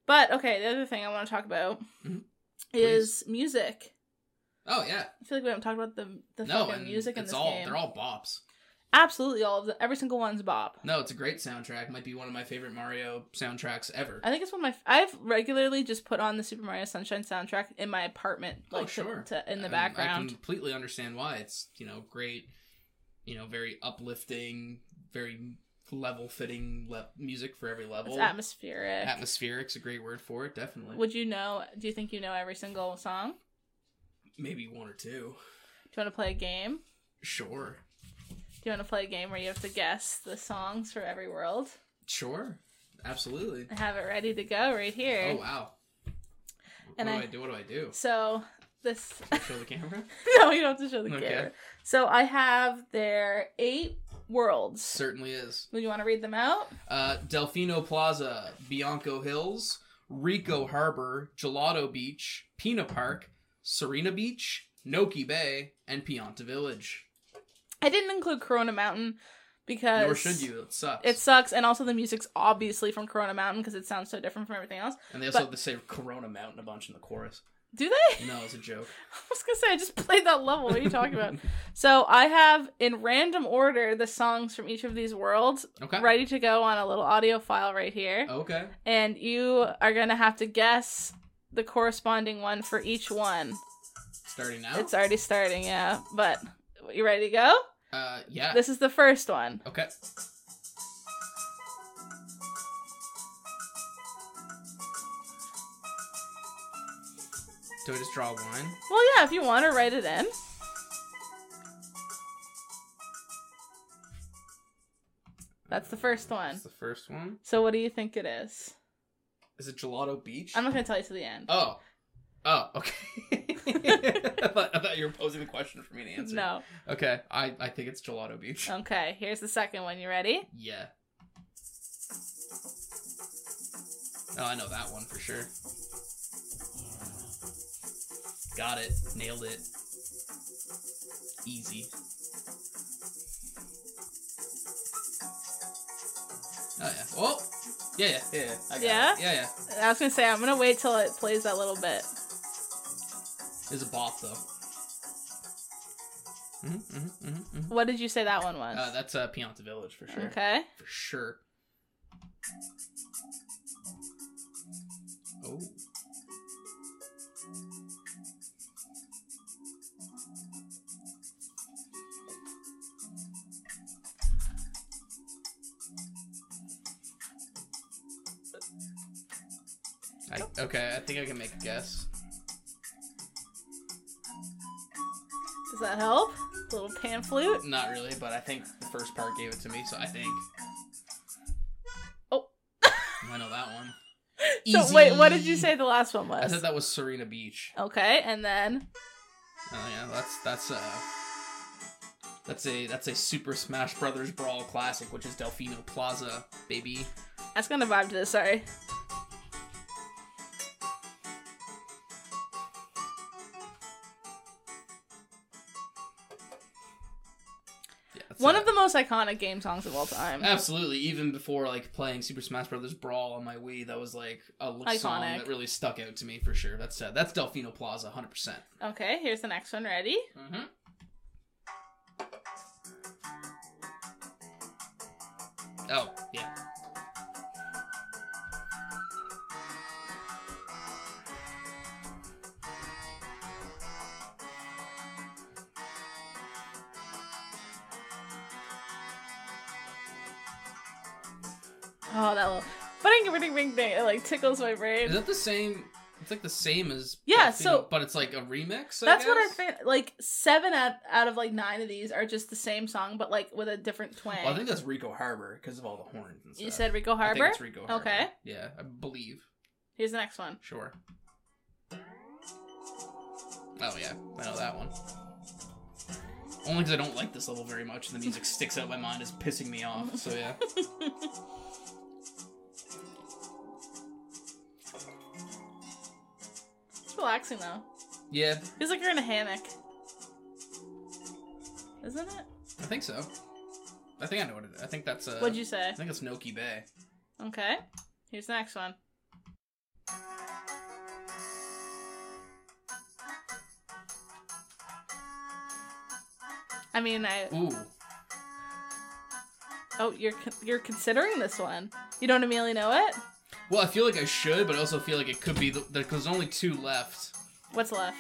Speaker 6: but okay the other thing i want to talk about
Speaker 7: Mhm.
Speaker 6: is music
Speaker 7: Oh yeah.
Speaker 6: i feel like we haven't talked about the the
Speaker 7: No,
Speaker 6: fucking music in this
Speaker 7: all
Speaker 6: game
Speaker 7: they're all bops.
Speaker 6: Absolutely all of them. Every single one's Bob.
Speaker 7: No, it's a great soundtrack. Might be one of my favorite Mario soundtracks ever.
Speaker 6: I think it's one of my. I've regularly just put on the Super Mario Sunshine soundtrack in my apartment,
Speaker 7: oh,
Speaker 6: like to-
Speaker 7: sure.
Speaker 6: to, in the
Speaker 7: And
Speaker 6: background.
Speaker 7: I completely understand why. It's you know great, you know very uplifting, very level fitting le- music for every level.
Speaker 6: It's atmospheric.
Speaker 7: Atmospheric's a great word for it. Definitely.
Speaker 6: Would you know? Do you think you know every single song?
Speaker 7: Maybe one or two.
Speaker 6: Do you want to play a game?
Speaker 7: Sure.
Speaker 6: You want to play a game where you have to guess the songs for every world?
Speaker 7: Sure. Absolutely.
Speaker 6: I have it ready to go right here.
Speaker 7: Oh wow.
Speaker 6: And
Speaker 7: what
Speaker 6: I-
Speaker 7: do I do? What do I do?
Speaker 6: So this
Speaker 7: Show the camera.
Speaker 6: no, you don't have to show the
Speaker 7: Okay.
Speaker 6: camera. So I have their eight worlds.
Speaker 7: Certainly is.
Speaker 6: Would you want to read them out?
Speaker 7: Uh, Delfino Plaza, Bianco Hills, Ricco Harbor, Gelato Beach, Pinna Park, Sirena Beach, Noki Bay, and Pianta Village.
Speaker 6: I didn't include Corona Mountain because
Speaker 7: Nor should you. It sucks.
Speaker 6: It sucks, and also the music's obviously from Corona Mountain because it sounds so different from everything else.
Speaker 7: and they also
Speaker 6: but-
Speaker 7: have to say Corona Mountain a bunch in the chorus.
Speaker 6: Do they?
Speaker 7: No, it's a joke.
Speaker 6: I was gonna say I just played that level. What are you talking about? so I have in random order the songs from each of these worlds
Speaker 7: Okay.
Speaker 6: ready to go on a little audio file right here,
Speaker 7: Okay.
Speaker 6: and you are gonna have to guess the corresponding one for each one.
Speaker 7: Starting now.
Speaker 6: It's already starting, yeah. But you ready to go?
Speaker 7: uh, yeah.
Speaker 6: This is the first one.
Speaker 7: Okay. Do I just draw one?
Speaker 6: Well, yeah, if you want to write it in. That's the first one.
Speaker 7: That's the first one.
Speaker 6: So what do you think it is?
Speaker 7: Is it Gelato Beach?
Speaker 6: I'm not gonna tell you to the end.
Speaker 7: Oh. Oh, okay. I, thought, I thought you were posing the question for me to answer.
Speaker 6: No.
Speaker 7: Okay, I, I think it's Gelato Beach.
Speaker 6: Okay, here's the second one. You ready?
Speaker 7: Yeah. Oh, I know that one for sure. Got it. Nailed it. Easy. Oh yeah. Oh. Yeah, yeah, yeah. yeah. I got
Speaker 6: Yeah?
Speaker 7: It. Yeah, yeah.
Speaker 6: I was gonna say I'm gonna wait till it plays that little bit.
Speaker 7: It's a bop though. hmm hmm hmm hmm
Speaker 6: What did you say that one was?
Speaker 7: Uh, that's uh, Pianta Village for sure.
Speaker 6: Okay.
Speaker 7: For sure. Oh. I, okay, I think I can make a guess.
Speaker 6: Does that help? A little pan flute.
Speaker 7: Not really, but I think the first part gave it to me, so I think.
Speaker 6: Oh.
Speaker 7: I know that one.
Speaker 6: So wait, what did you say the last one was?
Speaker 7: I said that was Sirena Beach.
Speaker 6: Okay, and then
Speaker 7: Oh yeah, that's that's uh that's a that's a Super Smash Brothers Brawl classic, which is Delfino Plaza, baby.
Speaker 6: that's gonna vibe to this. Sorry. Most iconic game songs of all time.
Speaker 7: Absolutely, even before like playing Super Smash Brothers Brawl on my Wii, that was like a l- song that really stuck out to me for sure. That's uh, that's Delfino Plaza, hundred percent.
Speaker 6: Okay, here's the next one. Ready?
Speaker 7: Mm-hmm. Oh yeah.
Speaker 6: Oh, that little bing bing bing bing. It like tickles my brain.
Speaker 7: Is that the same? It's like the same as
Speaker 6: Yeah, so-
Speaker 7: but it's like a remix. I
Speaker 6: That's what I
Speaker 7: guess?
Speaker 6: think. Like seven out, out of like nine of these are just the same song, but like with a different twang.
Speaker 7: Well, I think that's Ricco Harbor because of all the horns and stuff.
Speaker 6: you said
Speaker 7: Ricco
Speaker 6: Harbor.
Speaker 7: it's Ricco Harbor.
Speaker 6: Okay.
Speaker 7: Yeah, I believe.
Speaker 6: Here's the next one.
Speaker 7: Sure. Oh yeah, I know that one. Only because I don't like this level very much, and the music sticks out my mind as pissing me off. So yeah.
Speaker 6: relaxing though.
Speaker 7: Yeah,
Speaker 6: Feels like you're in a hammock. Isn't it?
Speaker 7: I think so. I think I know what it is. I think that's uh
Speaker 6: What'd you say?
Speaker 7: I think it's Noki Bay.
Speaker 6: Okay. Here's the next one. I mean, I
Speaker 7: Ooh.
Speaker 6: Oh, you're con- you're considering this one. You don't immediately know it.
Speaker 7: Well, I feel like I should, but I also feel like it could be the, there's only two left.
Speaker 6: What's left?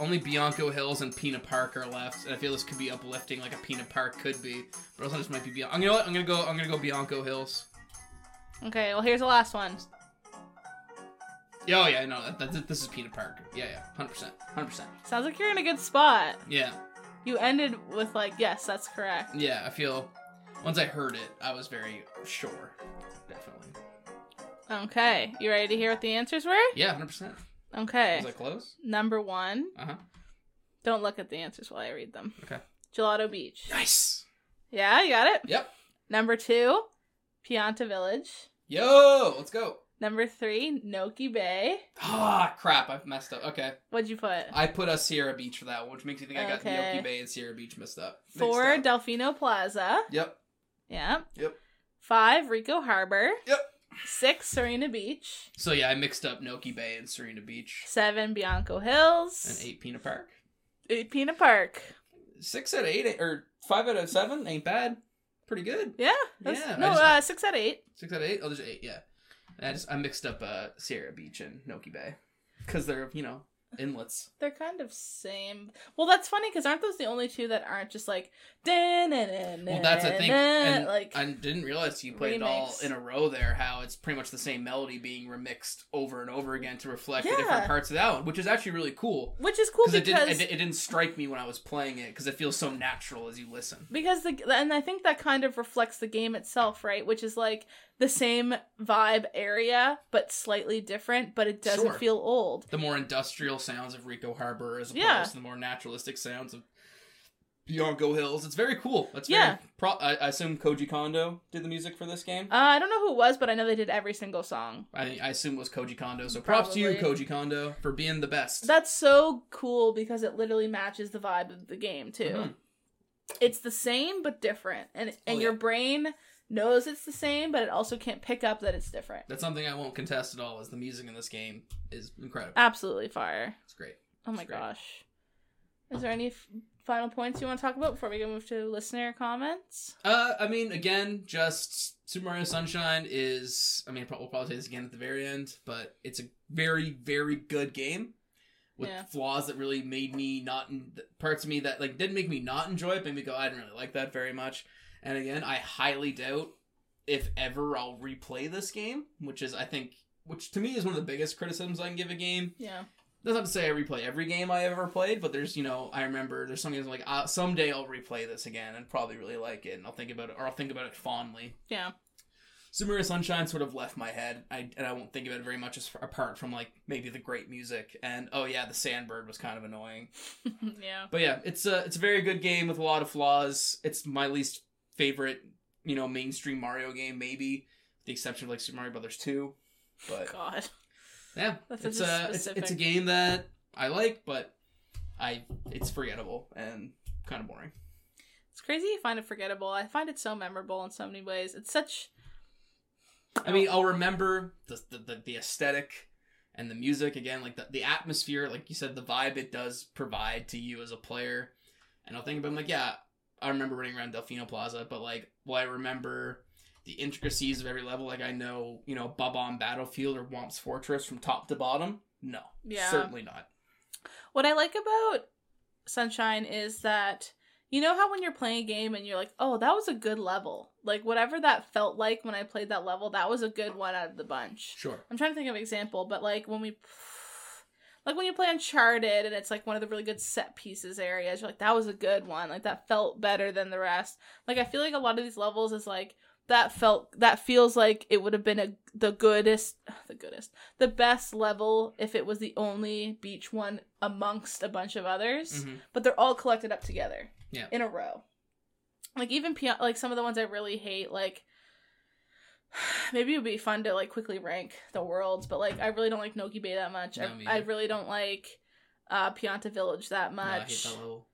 Speaker 7: Only Bianco Hills and Pinna Park are left, and I feel this could be uplifting like a Pinna Park could be. But also this might be Bianco. You know what? I'm gonna go. I'm gonna go Bianco Hills.
Speaker 6: Okay, well here's the last one.
Speaker 7: Yeah, oh yeah, no, that, that, this is Pinna Park. Yeah, yeah, hundred percent, hundred percent.
Speaker 6: Sounds like you're in a good spot.
Speaker 7: Yeah,
Speaker 6: You ended with like, yes, that's correct.
Speaker 7: yeah. I feel once I heard it, I was very sure.
Speaker 6: Okay, you ready to hear what the answers were?
Speaker 7: Yeah, hundred percent.
Speaker 6: Okay.
Speaker 7: Was I close?
Speaker 6: Number one.
Speaker 7: Uh huh.
Speaker 6: Don't look at the answers while I read them.
Speaker 7: Okay.
Speaker 6: Gelato Beach.
Speaker 7: Nice.
Speaker 6: Yeah, you got it.
Speaker 7: Yep.
Speaker 6: Number two, Pianta Village.
Speaker 7: Yo, let's go.
Speaker 6: Number three, Noki Bay.
Speaker 7: Ah, crap! I've messed up. Okay,
Speaker 6: What'd you put?
Speaker 7: I put a Sierra Beach for that one, which makes me think I got
Speaker 6: Okay.
Speaker 7: Yoki Bay and Sierra Beach messed up.
Speaker 6: Four. Delfino Plaza.
Speaker 7: Yep.
Speaker 6: Yeah.
Speaker 7: Yep.
Speaker 6: Five, Ricco Harbor.
Speaker 7: Yep.
Speaker 6: Six, Sirena Beach.
Speaker 7: So yeah, I mixed up Noki Bay and Sirena Beach.
Speaker 6: Seven, Bianco Hills.
Speaker 7: And eight Pinna Park.
Speaker 6: Eight, Pinna Park.
Speaker 7: Six out of eight, or five out of seven ain't bad. Pretty good.
Speaker 6: Yeah.
Speaker 7: Yeah,
Speaker 6: no,
Speaker 7: just-
Speaker 6: uh, six out of eight.
Speaker 7: Six out of eight. Oh, there's eight. Yeah. I just I mixed up uh, Sierra Beach and Noki Bay because they're you know inlets.
Speaker 6: They're kind of same. Well, that's funny because aren't those the only two that aren't just like well,
Speaker 7: that's a thing. and
Speaker 6: like
Speaker 7: I didn't realize you played it all in a row there. How it's pretty much the same melody being remixed over and over again to reflect the different parts of that one, which is actually really cool.
Speaker 6: which is cool
Speaker 7: Because it didn't, it, it didn't strike me when I was playing it because it feels so natural as you listen.
Speaker 6: because the and I think that kind of reflects the game itself, right? Which is like the same vibe area but slightly different, but it doesn't
Speaker 7: Sure.
Speaker 6: feel old.
Speaker 7: The more industrial sounds of Ricco Harbor as opposed
Speaker 6: Yeah.
Speaker 7: to the more naturalistic sounds of Bianco Hills. It's very cool. That's
Speaker 6: Yeah.
Speaker 7: very pro- I, I assume Koji Kondo did the music for this game.
Speaker 6: Uh, I don't know who it was, but I know they did every single song.
Speaker 7: I, I assume it was Koji Kondo. So props to you, Koji Kondo, for being the best.
Speaker 6: That's so cool because it literally matches the vibe of the game too.
Speaker 7: Mhm.
Speaker 6: It's the same but different, and and
Speaker 7: Oh,
Speaker 6: your brain knows it's the same, but it also can't pick up that it's different.
Speaker 7: That's something I won't contest at all. Is the music in this game is incredible.
Speaker 6: Absolutely fire.
Speaker 7: It's great.
Speaker 6: Oh my
Speaker 7: great.
Speaker 6: gosh. Is there any f- final points you want to talk about before we go move to listener comments?
Speaker 7: Uh, I mean, again, just Super Mario Sunshine is. I mean, we'll probably say this again at the very end, but it's a very, very good game with
Speaker 6: Yeah.
Speaker 7: flaws that really made me not parts of me that like didn't make me not enjoy it, made me go, I didn't really like that very much. And again, I highly doubt if ever I'll replay this game, which is I think, which to me is one of the biggest criticisms I can give a game.
Speaker 6: Yeah.
Speaker 7: That's not to say I replay every game I ever played, but there's, you know, I remember there's some games I'm like, uh, someday I'll replay this again and probably really like it, and I'll think about it, or I'll think about it fondly.
Speaker 6: Yeah.
Speaker 7: Super Mario Sunshine sort of left my head, I, and I won't think about it very much as apart from like maybe the great music and oh yeah, the Sandbird was kind of annoying.
Speaker 6: yeah.
Speaker 7: But yeah, it's a it's a very good game with a lot of flaws. It's my least favorite, you know, mainstream Mario game, maybe, with the exception of like Super Mario Brothers two. But
Speaker 6: God.
Speaker 7: yeah,
Speaker 6: That's
Speaker 7: it's
Speaker 6: a
Speaker 7: it's, it's a game that I like, but I it's forgettable and kind of boring.
Speaker 6: It's crazy you find it forgettable. I find it so memorable in so many ways. It's such
Speaker 7: I mean, I'll remember the the, the, the aesthetic and the music again, like the, the atmosphere, like you said, the vibe it does provide to you as a player. And I'll think about, it, I'm like, yeah, I remember running around Delfino Plaza, but like, well, I remember the intricacies of every level? Like, I know, you know, Bob-omb Battlefield or Whomp's Fortress from top to bottom. No,
Speaker 6: Yeah.
Speaker 7: certainly not.
Speaker 6: What I like about Sunshine is that you know how when you're playing a game and you're like, "Oh, that was a good level." Like whatever that felt like when I played that level, that was a good one out of the bunch.
Speaker 7: Sure.
Speaker 6: I'm trying to think of an example, but like when we like when you play Uncharted and it's like one of the really good set pieces areas, you're like, "That was a good one." Like that felt better than the rest. Like I feel like a lot of these levels is like that felt that feels like it would have been a the goodest the goodest the best level if it was the only beach one amongst a bunch of others
Speaker 7: Mhm.
Speaker 6: but they're all collected up together
Speaker 7: Yeah.
Speaker 6: in a row like even like some of the ones i really hate like maybe it would be fun to like quickly rank the worlds but like i really don't like noki bay that much I, I really don't like uh pianta village that
Speaker 7: No, I hate
Speaker 6: much
Speaker 7: that level.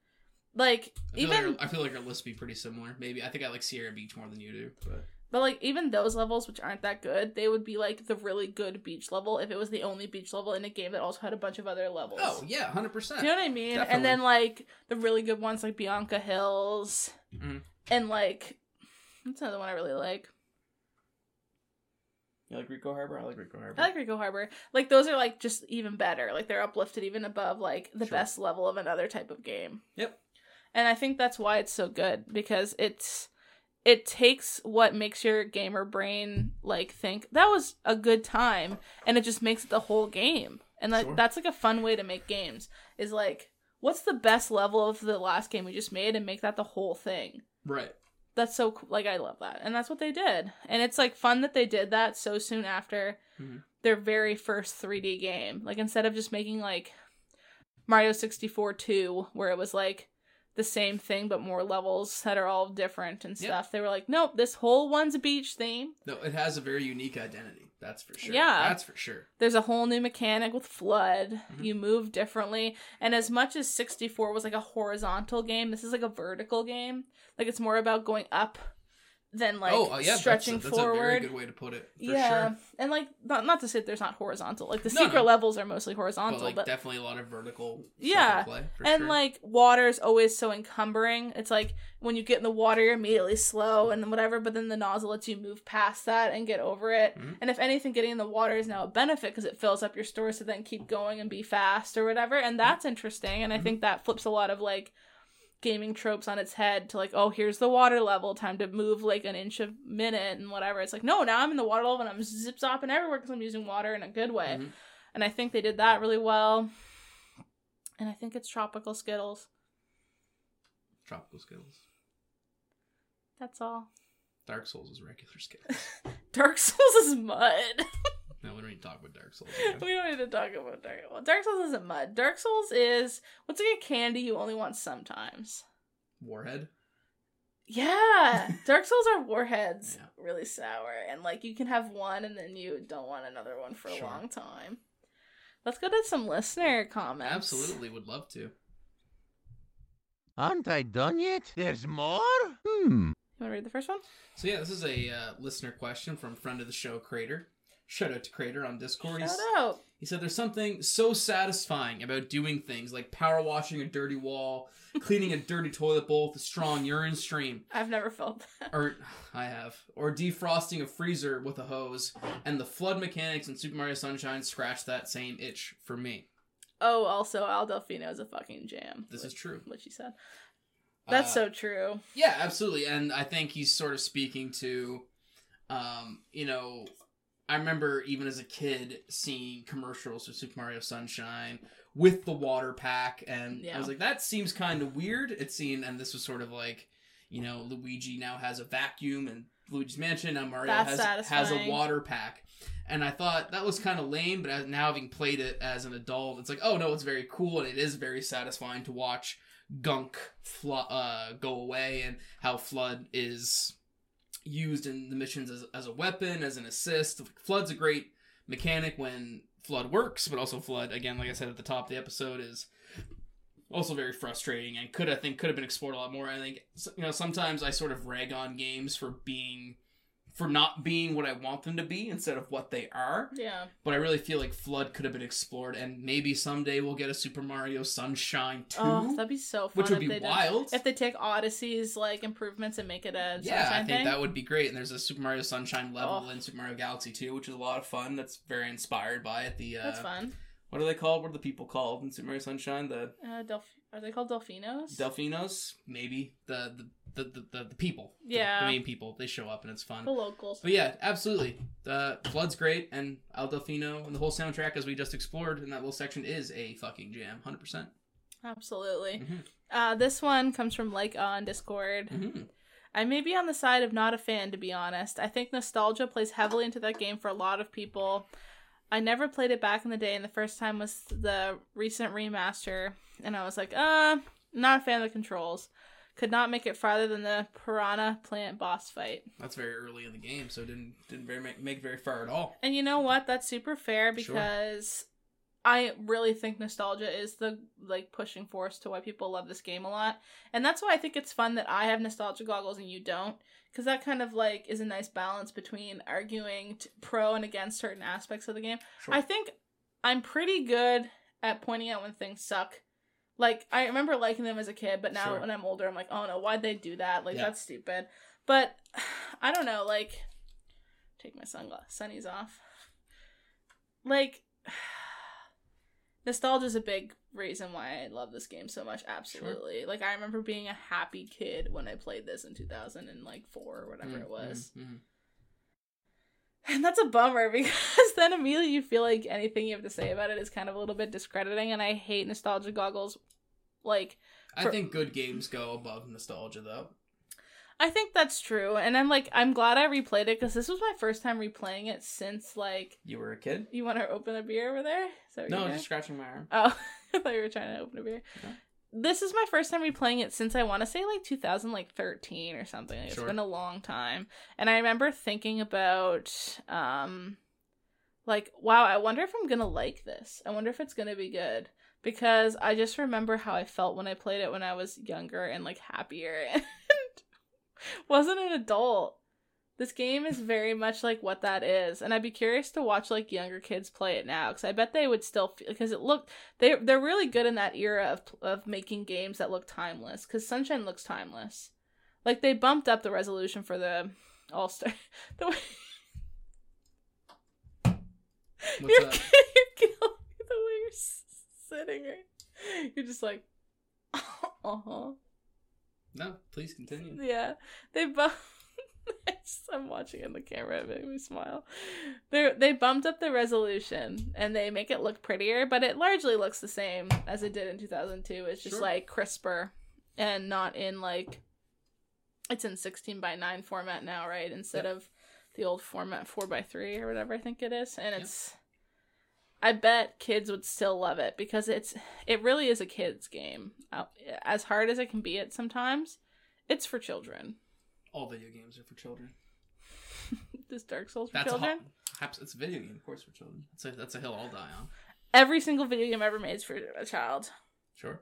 Speaker 6: like
Speaker 7: I feel,
Speaker 6: even
Speaker 7: like our, I feel like our list would be pretty similar. Maybe I think I like Sierra Beach more than you do, but
Speaker 6: But like even those levels which aren't that good, they would be like the really good beach level if it was the only beach level in a game that also had a bunch of other levels.
Speaker 7: oh yeah, hundred percent.
Speaker 6: You know what I mean?
Speaker 7: Definitely.
Speaker 6: And then like the really good ones like Bianco Hills
Speaker 7: Mhm.
Speaker 6: and like That's another one I really like.
Speaker 7: You like Ricco Harbor? I like Ricco Harbor.
Speaker 6: I like Ricco Harbor. Like those are like just even better. Like they're uplifted even above like the
Speaker 7: Sure.
Speaker 6: best level of another type of game.
Speaker 7: Yep.
Speaker 6: And I think that's why it's so good because it's it takes what makes your gamer brain like think that was a good time and it just makes it the whole game. And like
Speaker 7: Sure.
Speaker 6: that's like a fun way to make games is like what's the best level of the last game we just made and make that the whole thing.
Speaker 7: Right.
Speaker 6: That's so cool. Like I love that. And that's what they did. And it's like fun that they did that so soon after
Speaker 7: Mhm.
Speaker 6: their very first 3D game. Like instead of just making like Mario 64 2 where it was like the same thing but more levels that are all different and
Speaker 7: Yep.
Speaker 6: stuff. They were like, "Nope, this whole one's a beach theme.
Speaker 7: No, it has a very unique identity. That's for sure.
Speaker 6: Yeah.
Speaker 7: That's for sure.
Speaker 6: There's a whole new mechanic with FLUDD.
Speaker 7: Mhm.
Speaker 6: You move differently. And as much as 64 was like a horizontal game, this is like a vertical game. Like it's more about going up than like
Speaker 7: oh, uh, yeah,
Speaker 6: stretching
Speaker 7: that's, a, that's a very good way to put it. For
Speaker 6: yeah,
Speaker 7: sure.
Speaker 6: and like not not to say there's not horizontal. Like the
Speaker 7: No,
Speaker 6: secret
Speaker 7: no.
Speaker 6: levels are mostly
Speaker 7: But
Speaker 6: horizontal,
Speaker 7: like
Speaker 6: but,
Speaker 7: definitely a lot of vertical.
Speaker 6: Yeah,
Speaker 7: play,
Speaker 6: and
Speaker 7: sure.
Speaker 6: like is always so encumbering. It's like when you get in the water, you're immediately slow and whatever, but then the nozzle lets you move past that and get over it.
Speaker 7: Mhm.
Speaker 6: And if anything, getting in the water is now a benefit because it fills up your stores to then keep going and be fast or whatever. And that's interesting. And I
Speaker 7: Mhm.
Speaker 6: think that flips a lot of like gaming tropes on its head to like, oh, here's the water level, time to move like an inch a minute and whatever. It's like, no, now I'm in the water level and I'm zip zopping everywhere because I'm using water in a good way.
Speaker 7: Mhm.
Speaker 6: And I think they did that really well. And I think it's tropical Skittles.
Speaker 7: tropical Skittles.
Speaker 6: That's all.
Speaker 7: Dark Souls is regular Skittles.
Speaker 6: Dark Souls is mud.
Speaker 7: no, we don't need to talk about Dark Souls.
Speaker 6: we don't need to talk about Dark well, Dark Souls isn't mud. Dark Souls is what's like a candy you only want sometimes.
Speaker 7: Warhead.
Speaker 6: Yeah. Dark Souls are warheads.
Speaker 7: Yeah.
Speaker 6: Really sour. And like you can have one and then you don't want another one for a long time. Let's go to some listener comments.
Speaker 7: Absolutely, would love to.
Speaker 1: Aren't I done yet? There's more? Hmm.
Speaker 6: You want to read the first one?
Speaker 7: So yeah, this is a uh, listener question from friend of the show, Crater. Shout out to Crater on Discord.
Speaker 6: Shout out.
Speaker 7: He said there's something so satisfying about doing things like power washing a dirty wall, cleaning a dirty toilet bowl with a strong urine stream,
Speaker 6: I've never felt that.
Speaker 7: or I have, or defrosting a freezer with a hose, and the FLUDD mechanics in Super Mario Sunshine scratch that same itch for me.
Speaker 6: Oh, also Isle Delfino is a fucking jam.
Speaker 7: This is true.
Speaker 6: What she said. That's
Speaker 7: Uh,
Speaker 6: so true.
Speaker 7: Yeah, absolutely. And I think he's sort of speaking to, um, you know, I remember even as a kid seeing commercials for Super Mario Sunshine with the water pack, and I was like, that seems kind of weird. It's seen, and this was sort of like, you know, Luigi now has a vacuum and Luigi's Mansion, now Mario
Speaker 6: That's
Speaker 7: has has a water pack. And I thought that was kind of lame, but now having played it as an adult, it's like, oh no, it's very cool and it is very satisfying to watch gunk flo- uh, go away and how FLUDD is used in the missions as, as a weapon as an assist. FLUDD's a great mechanic when FLUDD works but also FLUDD again like i said at the top of the episode is also very frustrating and could i think could have been explored a lot more. I think you know sometimes i sort of rag on games for being for not being what i want them to be instead of what they are
Speaker 6: Yeah.
Speaker 7: but I really feel like FLUDD could have been explored, and maybe someday we'll get a Super Mario Sunshine 2,
Speaker 6: Oh, that'd be so fun.
Speaker 7: which would
Speaker 6: if
Speaker 7: be
Speaker 6: they did-
Speaker 7: wild.
Speaker 6: If they take Odyssey's like improvements and make it a
Speaker 7: yeah, I think
Speaker 6: thing.
Speaker 7: that would be great. And there's a Super Mario Sunshine level
Speaker 6: Oh.
Speaker 7: in Super Mario Galaxy 2, which is a lot of fun. That's very inspired by it. The uh,
Speaker 6: That's fun.
Speaker 7: What are they called? What are the people called in Super Mario Sunshine? The
Speaker 6: Uh, Delph- are they called Delfinos?
Speaker 7: Delfinos, maybe the the the the, the, the people.
Speaker 6: Yeah.
Speaker 7: the, main people. They show up and it's fun.
Speaker 6: the locals.
Speaker 7: But yeah, absolutely. Uh, FLUDD's great, and Isle Delfino and the whole soundtrack, as we just explored in that little section, is a fucking jam, hundred percent.
Speaker 6: Absolutely.
Speaker 7: Mhm.
Speaker 6: Uh, this one comes from like on Discord.
Speaker 7: Mm-hmm.
Speaker 6: I may be on the side of not a fan, to be honest. I think nostalgia plays heavily into that game for a lot of people. I never played it back in the day, and the first time was the recent remaster, and I was like, uh, not a fan of the controls. Could not make it farther than the piranha plant boss fight.
Speaker 7: That's very early in the game, so it didn't didn't very make, make very far at all.
Speaker 6: And you know what? That's super fair
Speaker 7: Sure.
Speaker 6: because I really think nostalgia is the like pushing force to why people love this game a lot. And that's why I think it's fun that I have nostalgia goggles and you don't because that kind of like is a nice balance between arguing t- pro and against certain aspects of the game.
Speaker 7: Sure.
Speaker 6: I think I'm pretty good at pointing out when things suck. Like I remember liking them as a kid, but now
Speaker 7: Sure.
Speaker 6: when I'm older, I'm like, oh no, why'd they do that? Like
Speaker 7: Yeah.
Speaker 6: that's stupid. But I don't know, like take my sunglasses sunnies off. Like nostalgia is a big reason why I love this game so much. Absolutely. Like I remember being a happy kid when I played this in 2000 and like 4 or whatever it was.
Speaker 7: Mm, mm.
Speaker 6: And that's a bummer because then immediately you feel like anything you have to say about it is kind of a little bit discrediting and I hate nostalgia goggles like
Speaker 7: I think good games go above nostalgia, though.
Speaker 6: I think that's true, and I'm like, I'm glad I replayed it because this was my first time replaying it since like.
Speaker 7: You were a kid?
Speaker 6: You want to open a beer over there? that what
Speaker 7: No,
Speaker 6: you're
Speaker 7: just scratching my arm.
Speaker 6: Oh, I thought you were trying to open a beer.
Speaker 7: No.
Speaker 6: This is my first time replaying it since I want to say like 2013 or something. It's
Speaker 7: Sure.
Speaker 6: been a long time, and I remember thinking about, um, like, wow, I wonder if I'm gonna like this. I wonder if it's gonna be good because I just remember how I felt when I played it when I was younger and like happier and wasn't an adult. This game is very much like what that is, and I'd be curious to watch like younger kids play it now because I bet they would still feel because it looked they they're really good in that era of of making games that look timeless because Sunshine looks timeless. Like they bumped up the resolution for the All Star. The way
Speaker 7: What's
Speaker 6: you're,
Speaker 7: up?
Speaker 6: you're killing me the way you're s- sitting right. You're just like, uh huh.
Speaker 7: No, please continue.
Speaker 6: Yeah, they bumped. I'm watching in the camera. It made me smile. They they bumped up the resolution and they make it look prettier, but it largely looks the same as it did in 2002. It's just
Speaker 7: Sure.
Speaker 6: like crisper and not in like it's in 16 by 9 format now, right? Instead of the old format 4 by 3 or whatever I think it is. And
Speaker 7: Yep.
Speaker 6: it's I bet kids would still love it because it's it really is a kids game. As hard as it can be at sometimes, it's for children.
Speaker 7: All video games are for children.
Speaker 6: This Dark Souls for
Speaker 7: That's
Speaker 6: children.
Speaker 7: a it's a video game, of course, for children. That's a, that's a hill I'll die on.
Speaker 6: Every single video game ever made is for a child.
Speaker 7: Sure.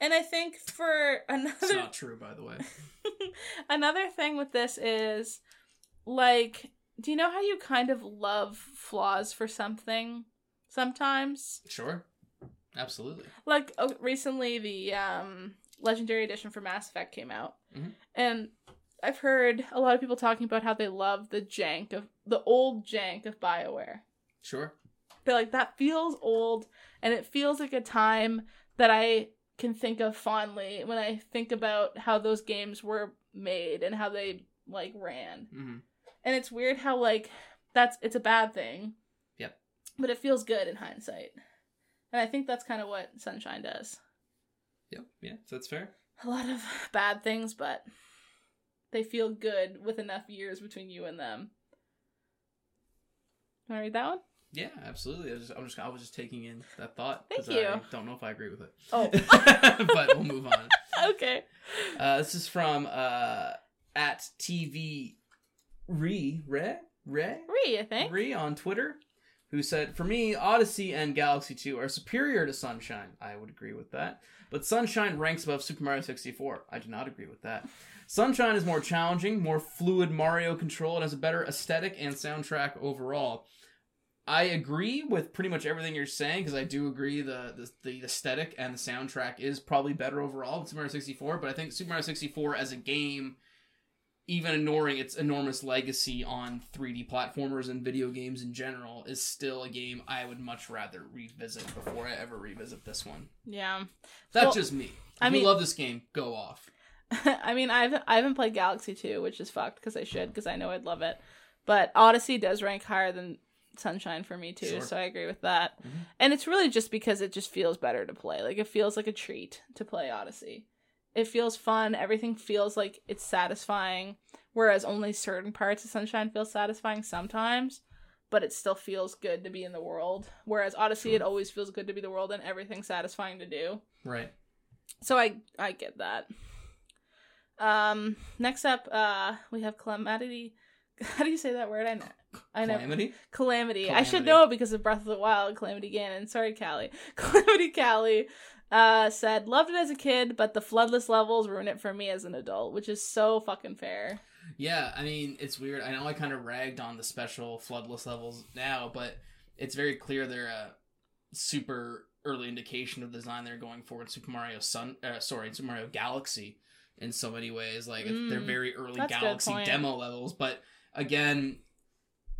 Speaker 6: And I think for
Speaker 7: It's
Speaker 6: another
Speaker 7: not true, by the way.
Speaker 6: another thing with this is like do you know how you kind of love flaws for something sometimes?
Speaker 7: Sure. Absolutely.
Speaker 6: Like oh, recently the um legendary edition for Mass Effect came out.
Speaker 7: Mhm.
Speaker 6: And I've heard a lot of people talking about how they love the jank of the old jank of BioWare.
Speaker 7: Sure.
Speaker 6: They're like, that feels old, and it feels like a time that I can think of fondly when I think about how those games were made and how they like ran.
Speaker 7: hmm
Speaker 6: And it's weird how like that's it's a bad thing.
Speaker 7: Yep.
Speaker 6: But it feels good in hindsight. And I think that's kind of what Sunshine does.
Speaker 7: Yep. Yeah. So that's fair.
Speaker 6: A lot of bad things, but they feel good with enough years between you and them. Want to read that one?
Speaker 7: Yeah, absolutely. I was just, I'm just, I was just taking in that thought.
Speaker 6: Thank you.
Speaker 7: I don't know if I agree with it.
Speaker 6: Oh.
Speaker 7: but we'll move on.
Speaker 6: okay.
Speaker 7: Uh, this is from uh, at TV Re Re Re
Speaker 6: Re, I think.
Speaker 7: Re on Twitter, who said, "For me, Odyssey and Galaxy Two are superior to Sunshine. I would agree with that, but Sunshine ranks above Super Mario 64. I do not agree with that. Sunshine is more challenging, more fluid Mario control, and has a better aesthetic and soundtrack overall." I agree with pretty much everything you're saying because I do agree the, the the aesthetic and the soundtrack is probably better overall than Super Mario 64. But I think Super Mario 64 as a game, even ignoring its enormous legacy on 3D platformers and video games in general, is still a game I would much rather revisit before I ever revisit this one.
Speaker 6: Yeah.
Speaker 7: That's
Speaker 6: Well,
Speaker 7: just me. If
Speaker 6: I mean-
Speaker 7: love this game, go off.
Speaker 6: I mean, I've I haven't played Galaxy 2, which is fucked because I should because I know I'd love it. But Odyssey does rank higher than Sunshine for me too,
Speaker 7: Sure.
Speaker 6: so I agree with that.
Speaker 7: Mhm.
Speaker 6: And it's really just because it just feels better to play. Like it feels like a treat to play Odyssey. It feels fun. Everything feels like it's satisfying, whereas only certain parts of Sunshine feel satisfying sometimes. But it still feels good to be in the world. Whereas Odyssey,
Speaker 7: Sure.
Speaker 6: it always feels good to be the world and everything's satisfying to do.
Speaker 7: Right.
Speaker 6: So I I get that. Um next up uh we have calamity how do you say that word? I know I know
Speaker 7: Calamity.
Speaker 6: calamity. I should know it because of Breath of the Wild, Calamity Ganon. Sorry, Callie. Calamity Callie uh said loved it as a kid, but the floodless levels ruin it for me as an adult, which is so fucking fair.
Speaker 7: Yeah, I mean, it's weird. I know I kind of ragged on the special floodless levels now, but it's very clear they're a super early indication of the design they're going for in Super Mario Sun. Uh, sorry, Super Mario Galaxy, in so many ways. Like it's they're
Speaker 6: Mm,
Speaker 7: very early
Speaker 6: that's a good
Speaker 7: Galaxy demo levels, but again,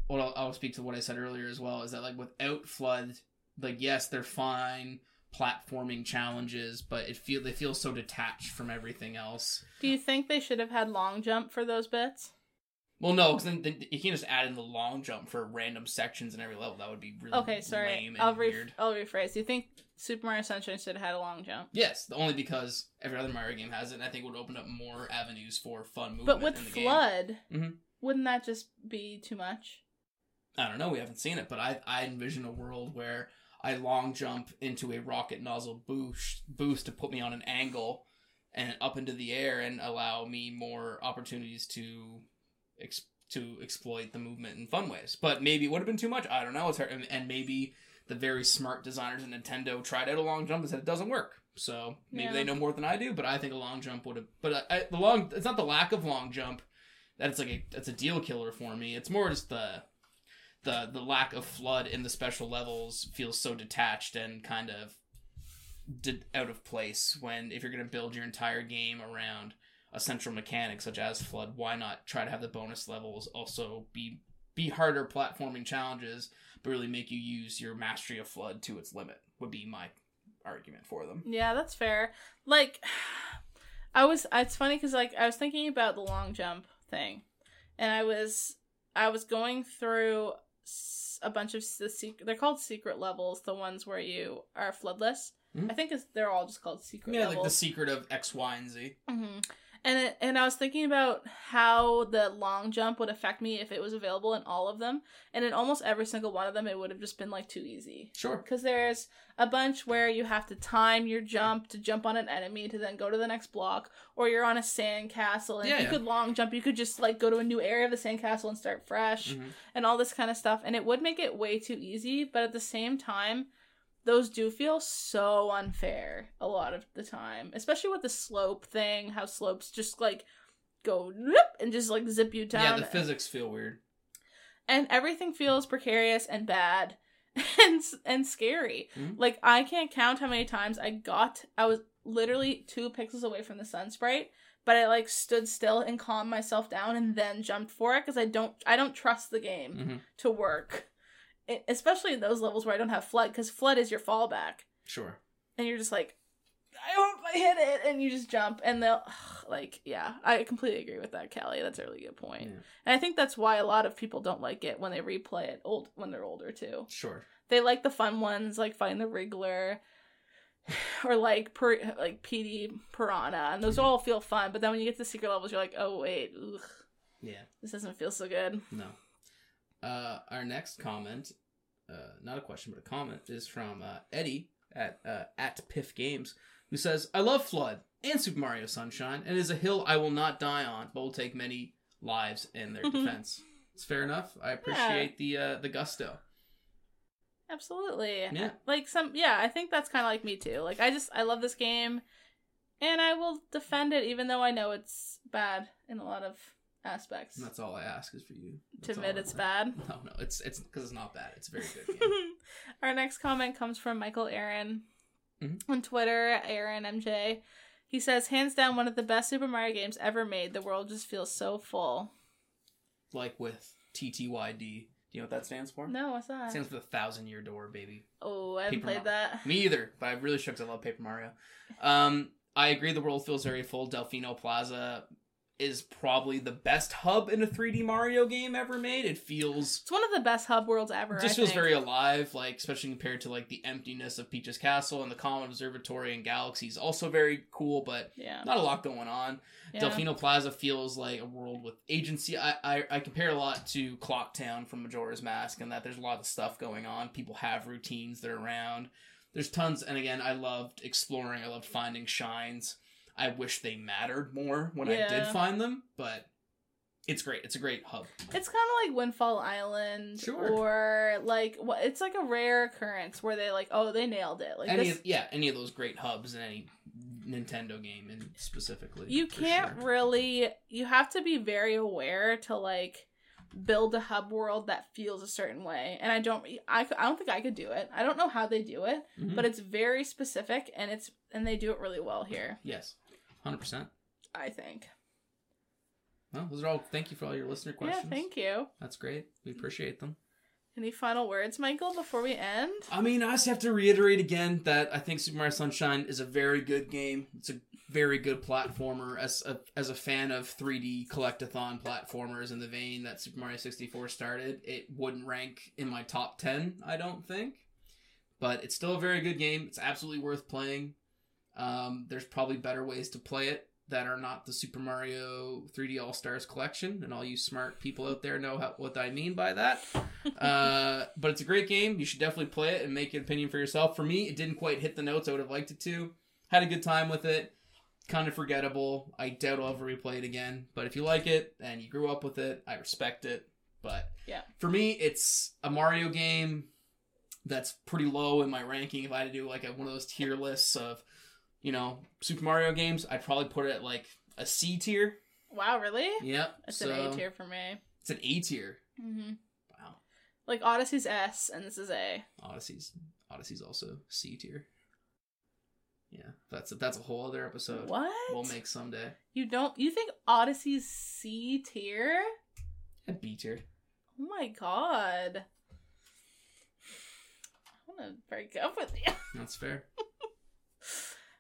Speaker 7: what I'll, I'll speak to what I said earlier as well is that like without FLUDD, like yes, they're fine platforming challenges, but it feel they feel so detached from everything else.
Speaker 6: Do you think they should have had long jump for those bits?
Speaker 7: Well, no, because then, then you can't just add in the long jump for random sections in every level. That would be really
Speaker 6: Okay, sorry.
Speaker 7: lame and
Speaker 6: I'll re-
Speaker 7: weird.
Speaker 6: I'll rephrase. Do you think Super Mario Sunshine should have had a long jump?
Speaker 7: Yes, only because every other Mario game has it, and I think it would open up more avenues for fun movement.
Speaker 6: But with
Speaker 7: in the game.
Speaker 6: FLUDD,
Speaker 7: Mhm.
Speaker 6: wouldn't that just be too much?
Speaker 7: I don't know, we haven't seen it, but I I envision a world where I long jump into a rocket nozzle boost boost to put me on an angle and up into the air and allow me more opportunities to ex- to exploit the movement in fun ways. But maybe it would have been too much. I don't know. It's hard, and, maybe the very smart designers at Nintendo tried out a long jump and said it doesn't work. So maybe
Speaker 6: Yeah.
Speaker 7: they know more than I do. But I think a long jump would have. But I, the long it's not the lack of long jump that it's like a that's a deal killer for me. It's more just the the the lack of FLUDD in the special levels feels so detached and kind of out of place when if you're going to build your entire game around a central mechanic such as FLUDD why not try to have the bonus levels also be be harder platforming challenges but really make you use your mastery of FLUDD to its limit would be my argument for them
Speaker 6: Yeah, that's fair. Like, I was. It's funny because like I was thinking about the long jump thing, and I was I was going through a bunch of the secret. They're called secret levels. The ones where you are floodless.
Speaker 7: Mhm.
Speaker 6: I think it's, they're all just called secret
Speaker 7: yeah
Speaker 6: levels.
Speaker 7: like the secret of x y and z
Speaker 6: hmm And it, and I was thinking about how the long jump would affect me if it was available in all of them, and in almost every single one of them, it would have just been like too easy.
Speaker 7: sure
Speaker 6: Because there's a bunch where you have to time your jump to jump on an enemy to then go to the next block, or you're on a sand castle and
Speaker 7: Yeah,
Speaker 6: you
Speaker 7: yeah.
Speaker 6: could long jump, you could just like go to a new area of the sand castle and start fresh
Speaker 7: Mhm.
Speaker 6: and all this kind of stuff. And it would make it way too easy, but at the same time, those do feel so unfair a lot of the time, especially with the slope thing. How slopes just like go whoop, and just like zip you down.
Speaker 7: yeah the physics feel weird
Speaker 6: and everything feels precarious and bad and and scary.
Speaker 7: Mhm.
Speaker 6: Like I can't count how many times I got. I was literally two pixels away from the sun sprite, but I like stood still and calmed myself down and then jumped for it because I don't I don't trust the game
Speaker 7: Mhm.
Speaker 6: to work, especially in those levels where I don't have FLUDD because FLUDD is your fallback,
Speaker 7: sure
Speaker 6: and you're just like. I hope I hit it, and you just jump, and they'll like, yeah. I completely agree with that, Callie. That's a really good point,
Speaker 7: Yeah.
Speaker 6: and I think that's why a lot of people don't like it when they replay it old when they're older too.
Speaker 7: sure
Speaker 6: They like the fun ones, like find the Wiggler, or like per, like Petey Piranha, and those all feel fun. But then when you get to secret levels, you're like, oh wait, ugh,
Speaker 7: yeah
Speaker 6: this doesn't feel so good.
Speaker 7: No. Uh, our next comment, uh, not a question but a comment, is from uh, Eddie at uh, at Piff Games, who says, "I love FLUDD and Super Mario Sunshine, and it is a hill I will not die on, but will take many lives in their defense." It's fair enough. I appreciate the uh, the gusto.
Speaker 6: Absolutely.
Speaker 7: Yeah.
Speaker 6: Like some, yeah, I think that's kind of like me too. Like I just I love this game, and I will defend it even though I know it's bad in a lot of aspects.
Speaker 7: And that's all I ask is for you
Speaker 6: to
Speaker 7: That's
Speaker 6: admit it's bad.
Speaker 7: No, no, it's it's because it's not bad. It's a very good game.
Speaker 6: Our next comment comes from Michael Aaron
Speaker 7: Mhm.
Speaker 6: on Twitter, Aaron MJ. He says, hands down, one of the best Super Mario games ever made. The world just feels so full.
Speaker 7: like with TTYD. Do you know what that stands for?
Speaker 6: No, what's that?
Speaker 7: It stands for the Thousand Year Door, baby.
Speaker 6: oh, I haven't
Speaker 7: Paper
Speaker 6: played
Speaker 7: Mario.
Speaker 6: that.
Speaker 7: Me either, but I really shook 'cause I love Paper Mario. Um, I agree. The world feels very full. Delfino Plaza is probably the best hub in a 3D Mario game ever made. It feels
Speaker 6: It's one of the best hub worlds ever.
Speaker 7: just
Speaker 6: I
Speaker 7: feels
Speaker 6: think.
Speaker 7: very alive, like especially compared to like the emptiness of Peach's Castle and the Comet Observatory and Galaxies. Also very cool, but
Speaker 6: Yeah.
Speaker 7: not a lot going on.
Speaker 6: yeah.
Speaker 7: Delfino Plaza feels like a world with agency. I, I I compare a lot to Clock Town from Majora's Mask, and that there's a lot of stuff going on. People have routines. They're around. There's tons, and again, I loved exploring. I loved finding shines. I wish they mattered more when I did find them, but it's great. It's a great hub.
Speaker 6: It's kind of like Windfall Island,
Speaker 7: Sure.
Speaker 6: or like? It's like a rare occurrence where they like, oh, they nailed it. Like
Speaker 7: any
Speaker 6: this,
Speaker 7: of, yeah, any of those great hubs in any Nintendo game, and specifically,
Speaker 6: you can't
Speaker 7: sure.
Speaker 6: really. You have to be very aware to like build a hub world that feels a certain way. And I don't. i, I don't think I could do it. I don't know how they do it,
Speaker 7: Mhm.
Speaker 6: but it's very specific, and it's and they do it really well here.
Speaker 7: yes, hundred percent.
Speaker 6: I think.
Speaker 7: Well, those are all. Thank you for all your listener questions.
Speaker 6: Yeah, thank you.
Speaker 7: That's great. We appreciate them.
Speaker 6: Any final words, Michael, before we end?
Speaker 7: I mean, I just have to reiterate again that I think Super Mario Sunshine is a very good game. It's a very good platformer. As a, as a fan of 3D collectathon platformers in the vein that Super Mario 64 started, it wouldn't rank in my top 10, I don't think. But it's still a very good game. It's absolutely worth playing. Um, there's probably better ways to play it that are not the Super Mario 3D All Stars collection, and all you smart people out there know how, what I mean by that. uh, but it's a great game. You should definitely play it and make an opinion for yourself. For me, it didn't quite hit the notes I would have liked it to. Had a good time with it. Kind of forgettable. I doubt I'll ever replay it again. But if you like it and you grew up with it, I respect it. But
Speaker 6: Yeah.
Speaker 7: for me, it's a Mario game that's pretty low in my ranking. If I had to do like a, one of those tier lists of, you know, Super Mario games, I'd probably put it at like a C tier.
Speaker 6: Wow, really?
Speaker 7: Yep.
Speaker 6: It's
Speaker 7: so
Speaker 6: an A tier for me.
Speaker 7: It's an A tier.
Speaker 6: hmm
Speaker 7: Wow.
Speaker 6: Like Odyssey's S, and this is A.
Speaker 7: Odyssey's Odyssey's also C tier. Yeah, that's a, that's a whole other episode.
Speaker 6: What?
Speaker 7: We'll make someday.
Speaker 6: You don't? You think Odyssey's C tier?
Speaker 7: And B tier.
Speaker 6: Oh my god. I want to break up with you.
Speaker 7: That's fair.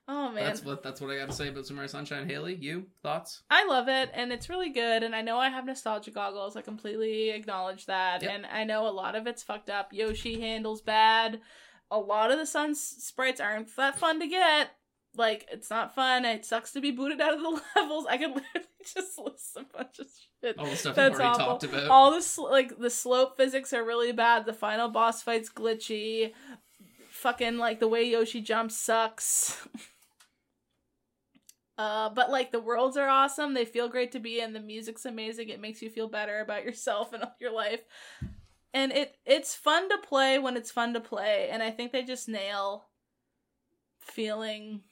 Speaker 6: Oh man.
Speaker 7: That's what that's what I got to say about Mario Sunshine. Haley, you thoughts?
Speaker 6: I love it and it's really good and I know I have nostalgia goggles. I completely acknowledge that.
Speaker 7: Yep.
Speaker 6: And I know a lot of it's fucked up. Yoshi handles bad. A lot of the sun sprites aren't that fun to get. Like it's not fun. It sucks to be booted out of the levels. I could literally just list a bunch of shit.
Speaker 7: All the stuff
Speaker 6: That's
Speaker 7: we've already
Speaker 6: awful.
Speaker 7: talked about.
Speaker 6: All the sl- like the slope physics are really bad. The final boss fight's glitchy. Fucking like the way Yoshi jumps sucks. Uh, but like the worlds are awesome. They feel great to be in. The music's amazing. It makes you feel better about yourself and all your life. And it it's fun to play when it's fun to play. And I think they just nail feeling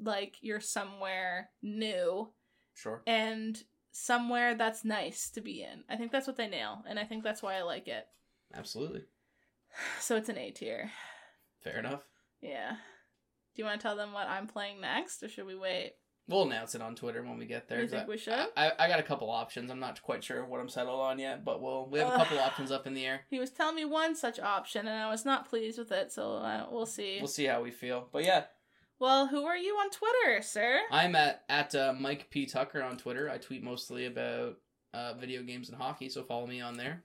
Speaker 6: like you're somewhere new
Speaker 7: sure.
Speaker 6: and somewhere that's nice to be in. I think that's what they nail, and I think that's why I like it.
Speaker 7: Absolutely.
Speaker 6: So it's an A tier.
Speaker 7: Fair enough.
Speaker 6: Yeah. Do you want to tell them what I'm playing next, or should we wait?
Speaker 7: We'll announce it on Twitter when we get there.
Speaker 6: You think we should?
Speaker 7: I, I got a couple options. I'm not quite sure what I'm settled on yet, but we'll we have a couple options up in the air.
Speaker 6: He was telling me one such option, and I was not pleased with it. So uh, we'll see.
Speaker 7: We'll see how we feel. But yeah,
Speaker 6: Well, who are you on Twitter, sir?
Speaker 7: I'm at at uh, Mike P Tucker on Twitter. I tweet mostly about uh, video games and hockey, so follow me on there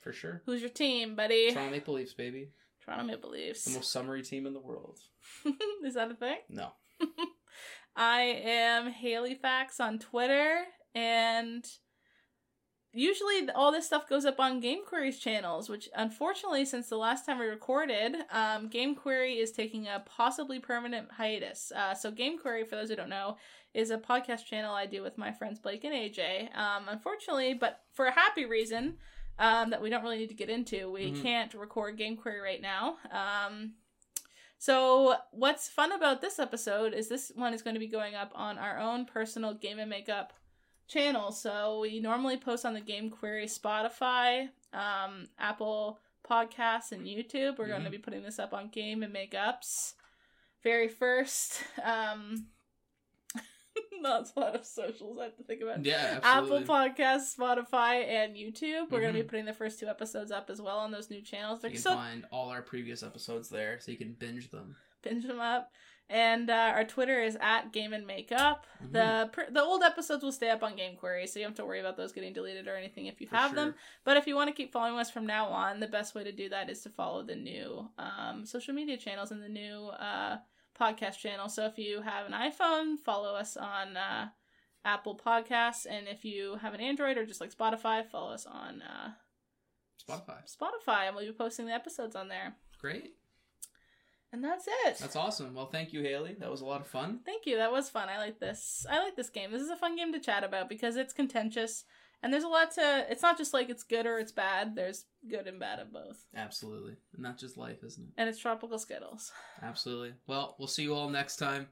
Speaker 7: for sure.
Speaker 6: Who's your team, buddy?
Speaker 7: Toronto Maple Leafs, baby,
Speaker 6: Toronto Maple Leafs.
Speaker 7: the most summery team in the world.
Speaker 6: Is that a thing?
Speaker 7: No,
Speaker 6: I am Haley Fax on Twitter, and usually all this stuff goes up on Game Query's channels, which unfortunately, since the last time we recorded, um, Game Query is taking a possibly permanent hiatus. Uh, so, Game Query, for those who don't know, is a podcast channel I do with my friends Blake and AJ. Um, unfortunately, but for a happy reason um, that we don't really need to get into, we
Speaker 7: Mhm.
Speaker 6: can't record Game Query right now. Um, so, what's fun about this episode is this one is going to be going up on our own personal game and makeup channel. So, we normally post on the Game Query Spotify, um, Apple Podcasts, and YouTube. We're going to be putting this up on Game and Makeups very first. Um, that's a lot of socials I have to think about.
Speaker 7: yeah,
Speaker 6: Apple
Speaker 7: absolutely.
Speaker 6: Podcasts, Spotify, and YouTube. We're going to be putting the first two episodes up as well on those new channels.
Speaker 7: you
Speaker 6: They're
Speaker 7: can
Speaker 6: so
Speaker 7: find all our previous episodes there, so you can binge them.
Speaker 6: binge them up. And uh, our Twitter is at Game and Makeup.
Speaker 7: Mhm.
Speaker 6: The pr- the old episodes will stay up on Game Query, so you don't have to worry about those getting deleted or anything if you
Speaker 7: For
Speaker 6: have them. But if you want to keep following us from now on, the best way to do that is to follow the new um, social media channels and the new uh, podcast channel. So if you have an iPhone, follow us on uh, Apple Podcasts, and if you have an Android or just like Spotify, follow us on uh,
Speaker 7: Spotify.
Speaker 6: Spotify, and we'll be posting the episodes on there.
Speaker 7: Great.
Speaker 6: And that's it.
Speaker 7: That's awesome. Well, thank you, Haley. That was a lot of fun.
Speaker 6: Thank you. That was fun. I like this. I like this game. This is a fun game to chat about because it's contentious and there's a lot to. It's not just like it's good or it's bad. There's good and bad of both.
Speaker 7: Absolutely. And that's just life, isn't it?
Speaker 6: And it's tropical skittles.
Speaker 7: Absolutely. Well, we'll see you all next time.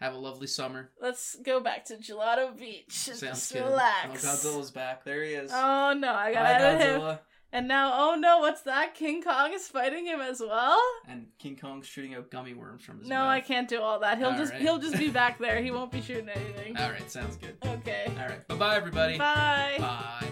Speaker 7: Have a lovely summer.
Speaker 6: Let's go back to Gelato Beach.
Speaker 7: Sounds
Speaker 6: Just
Speaker 7: good.
Speaker 6: relax.
Speaker 7: Oh, Godzilla's back. There he is.
Speaker 6: Oh no, I gotta
Speaker 7: Hi,
Speaker 6: edit him. And now, oh no, what's that? King Kong is fighting him as well?
Speaker 7: And King Kong's shooting out gummy worms from his
Speaker 6: No,
Speaker 7: mouth.
Speaker 6: I can't do all that. He'll
Speaker 7: All
Speaker 6: just
Speaker 7: right.
Speaker 6: he'll just be back there. He won't be shooting anything.
Speaker 7: All right, sounds good.
Speaker 6: Okay.
Speaker 7: All right, bye bye, everybody.
Speaker 6: Bye.
Speaker 7: Bye.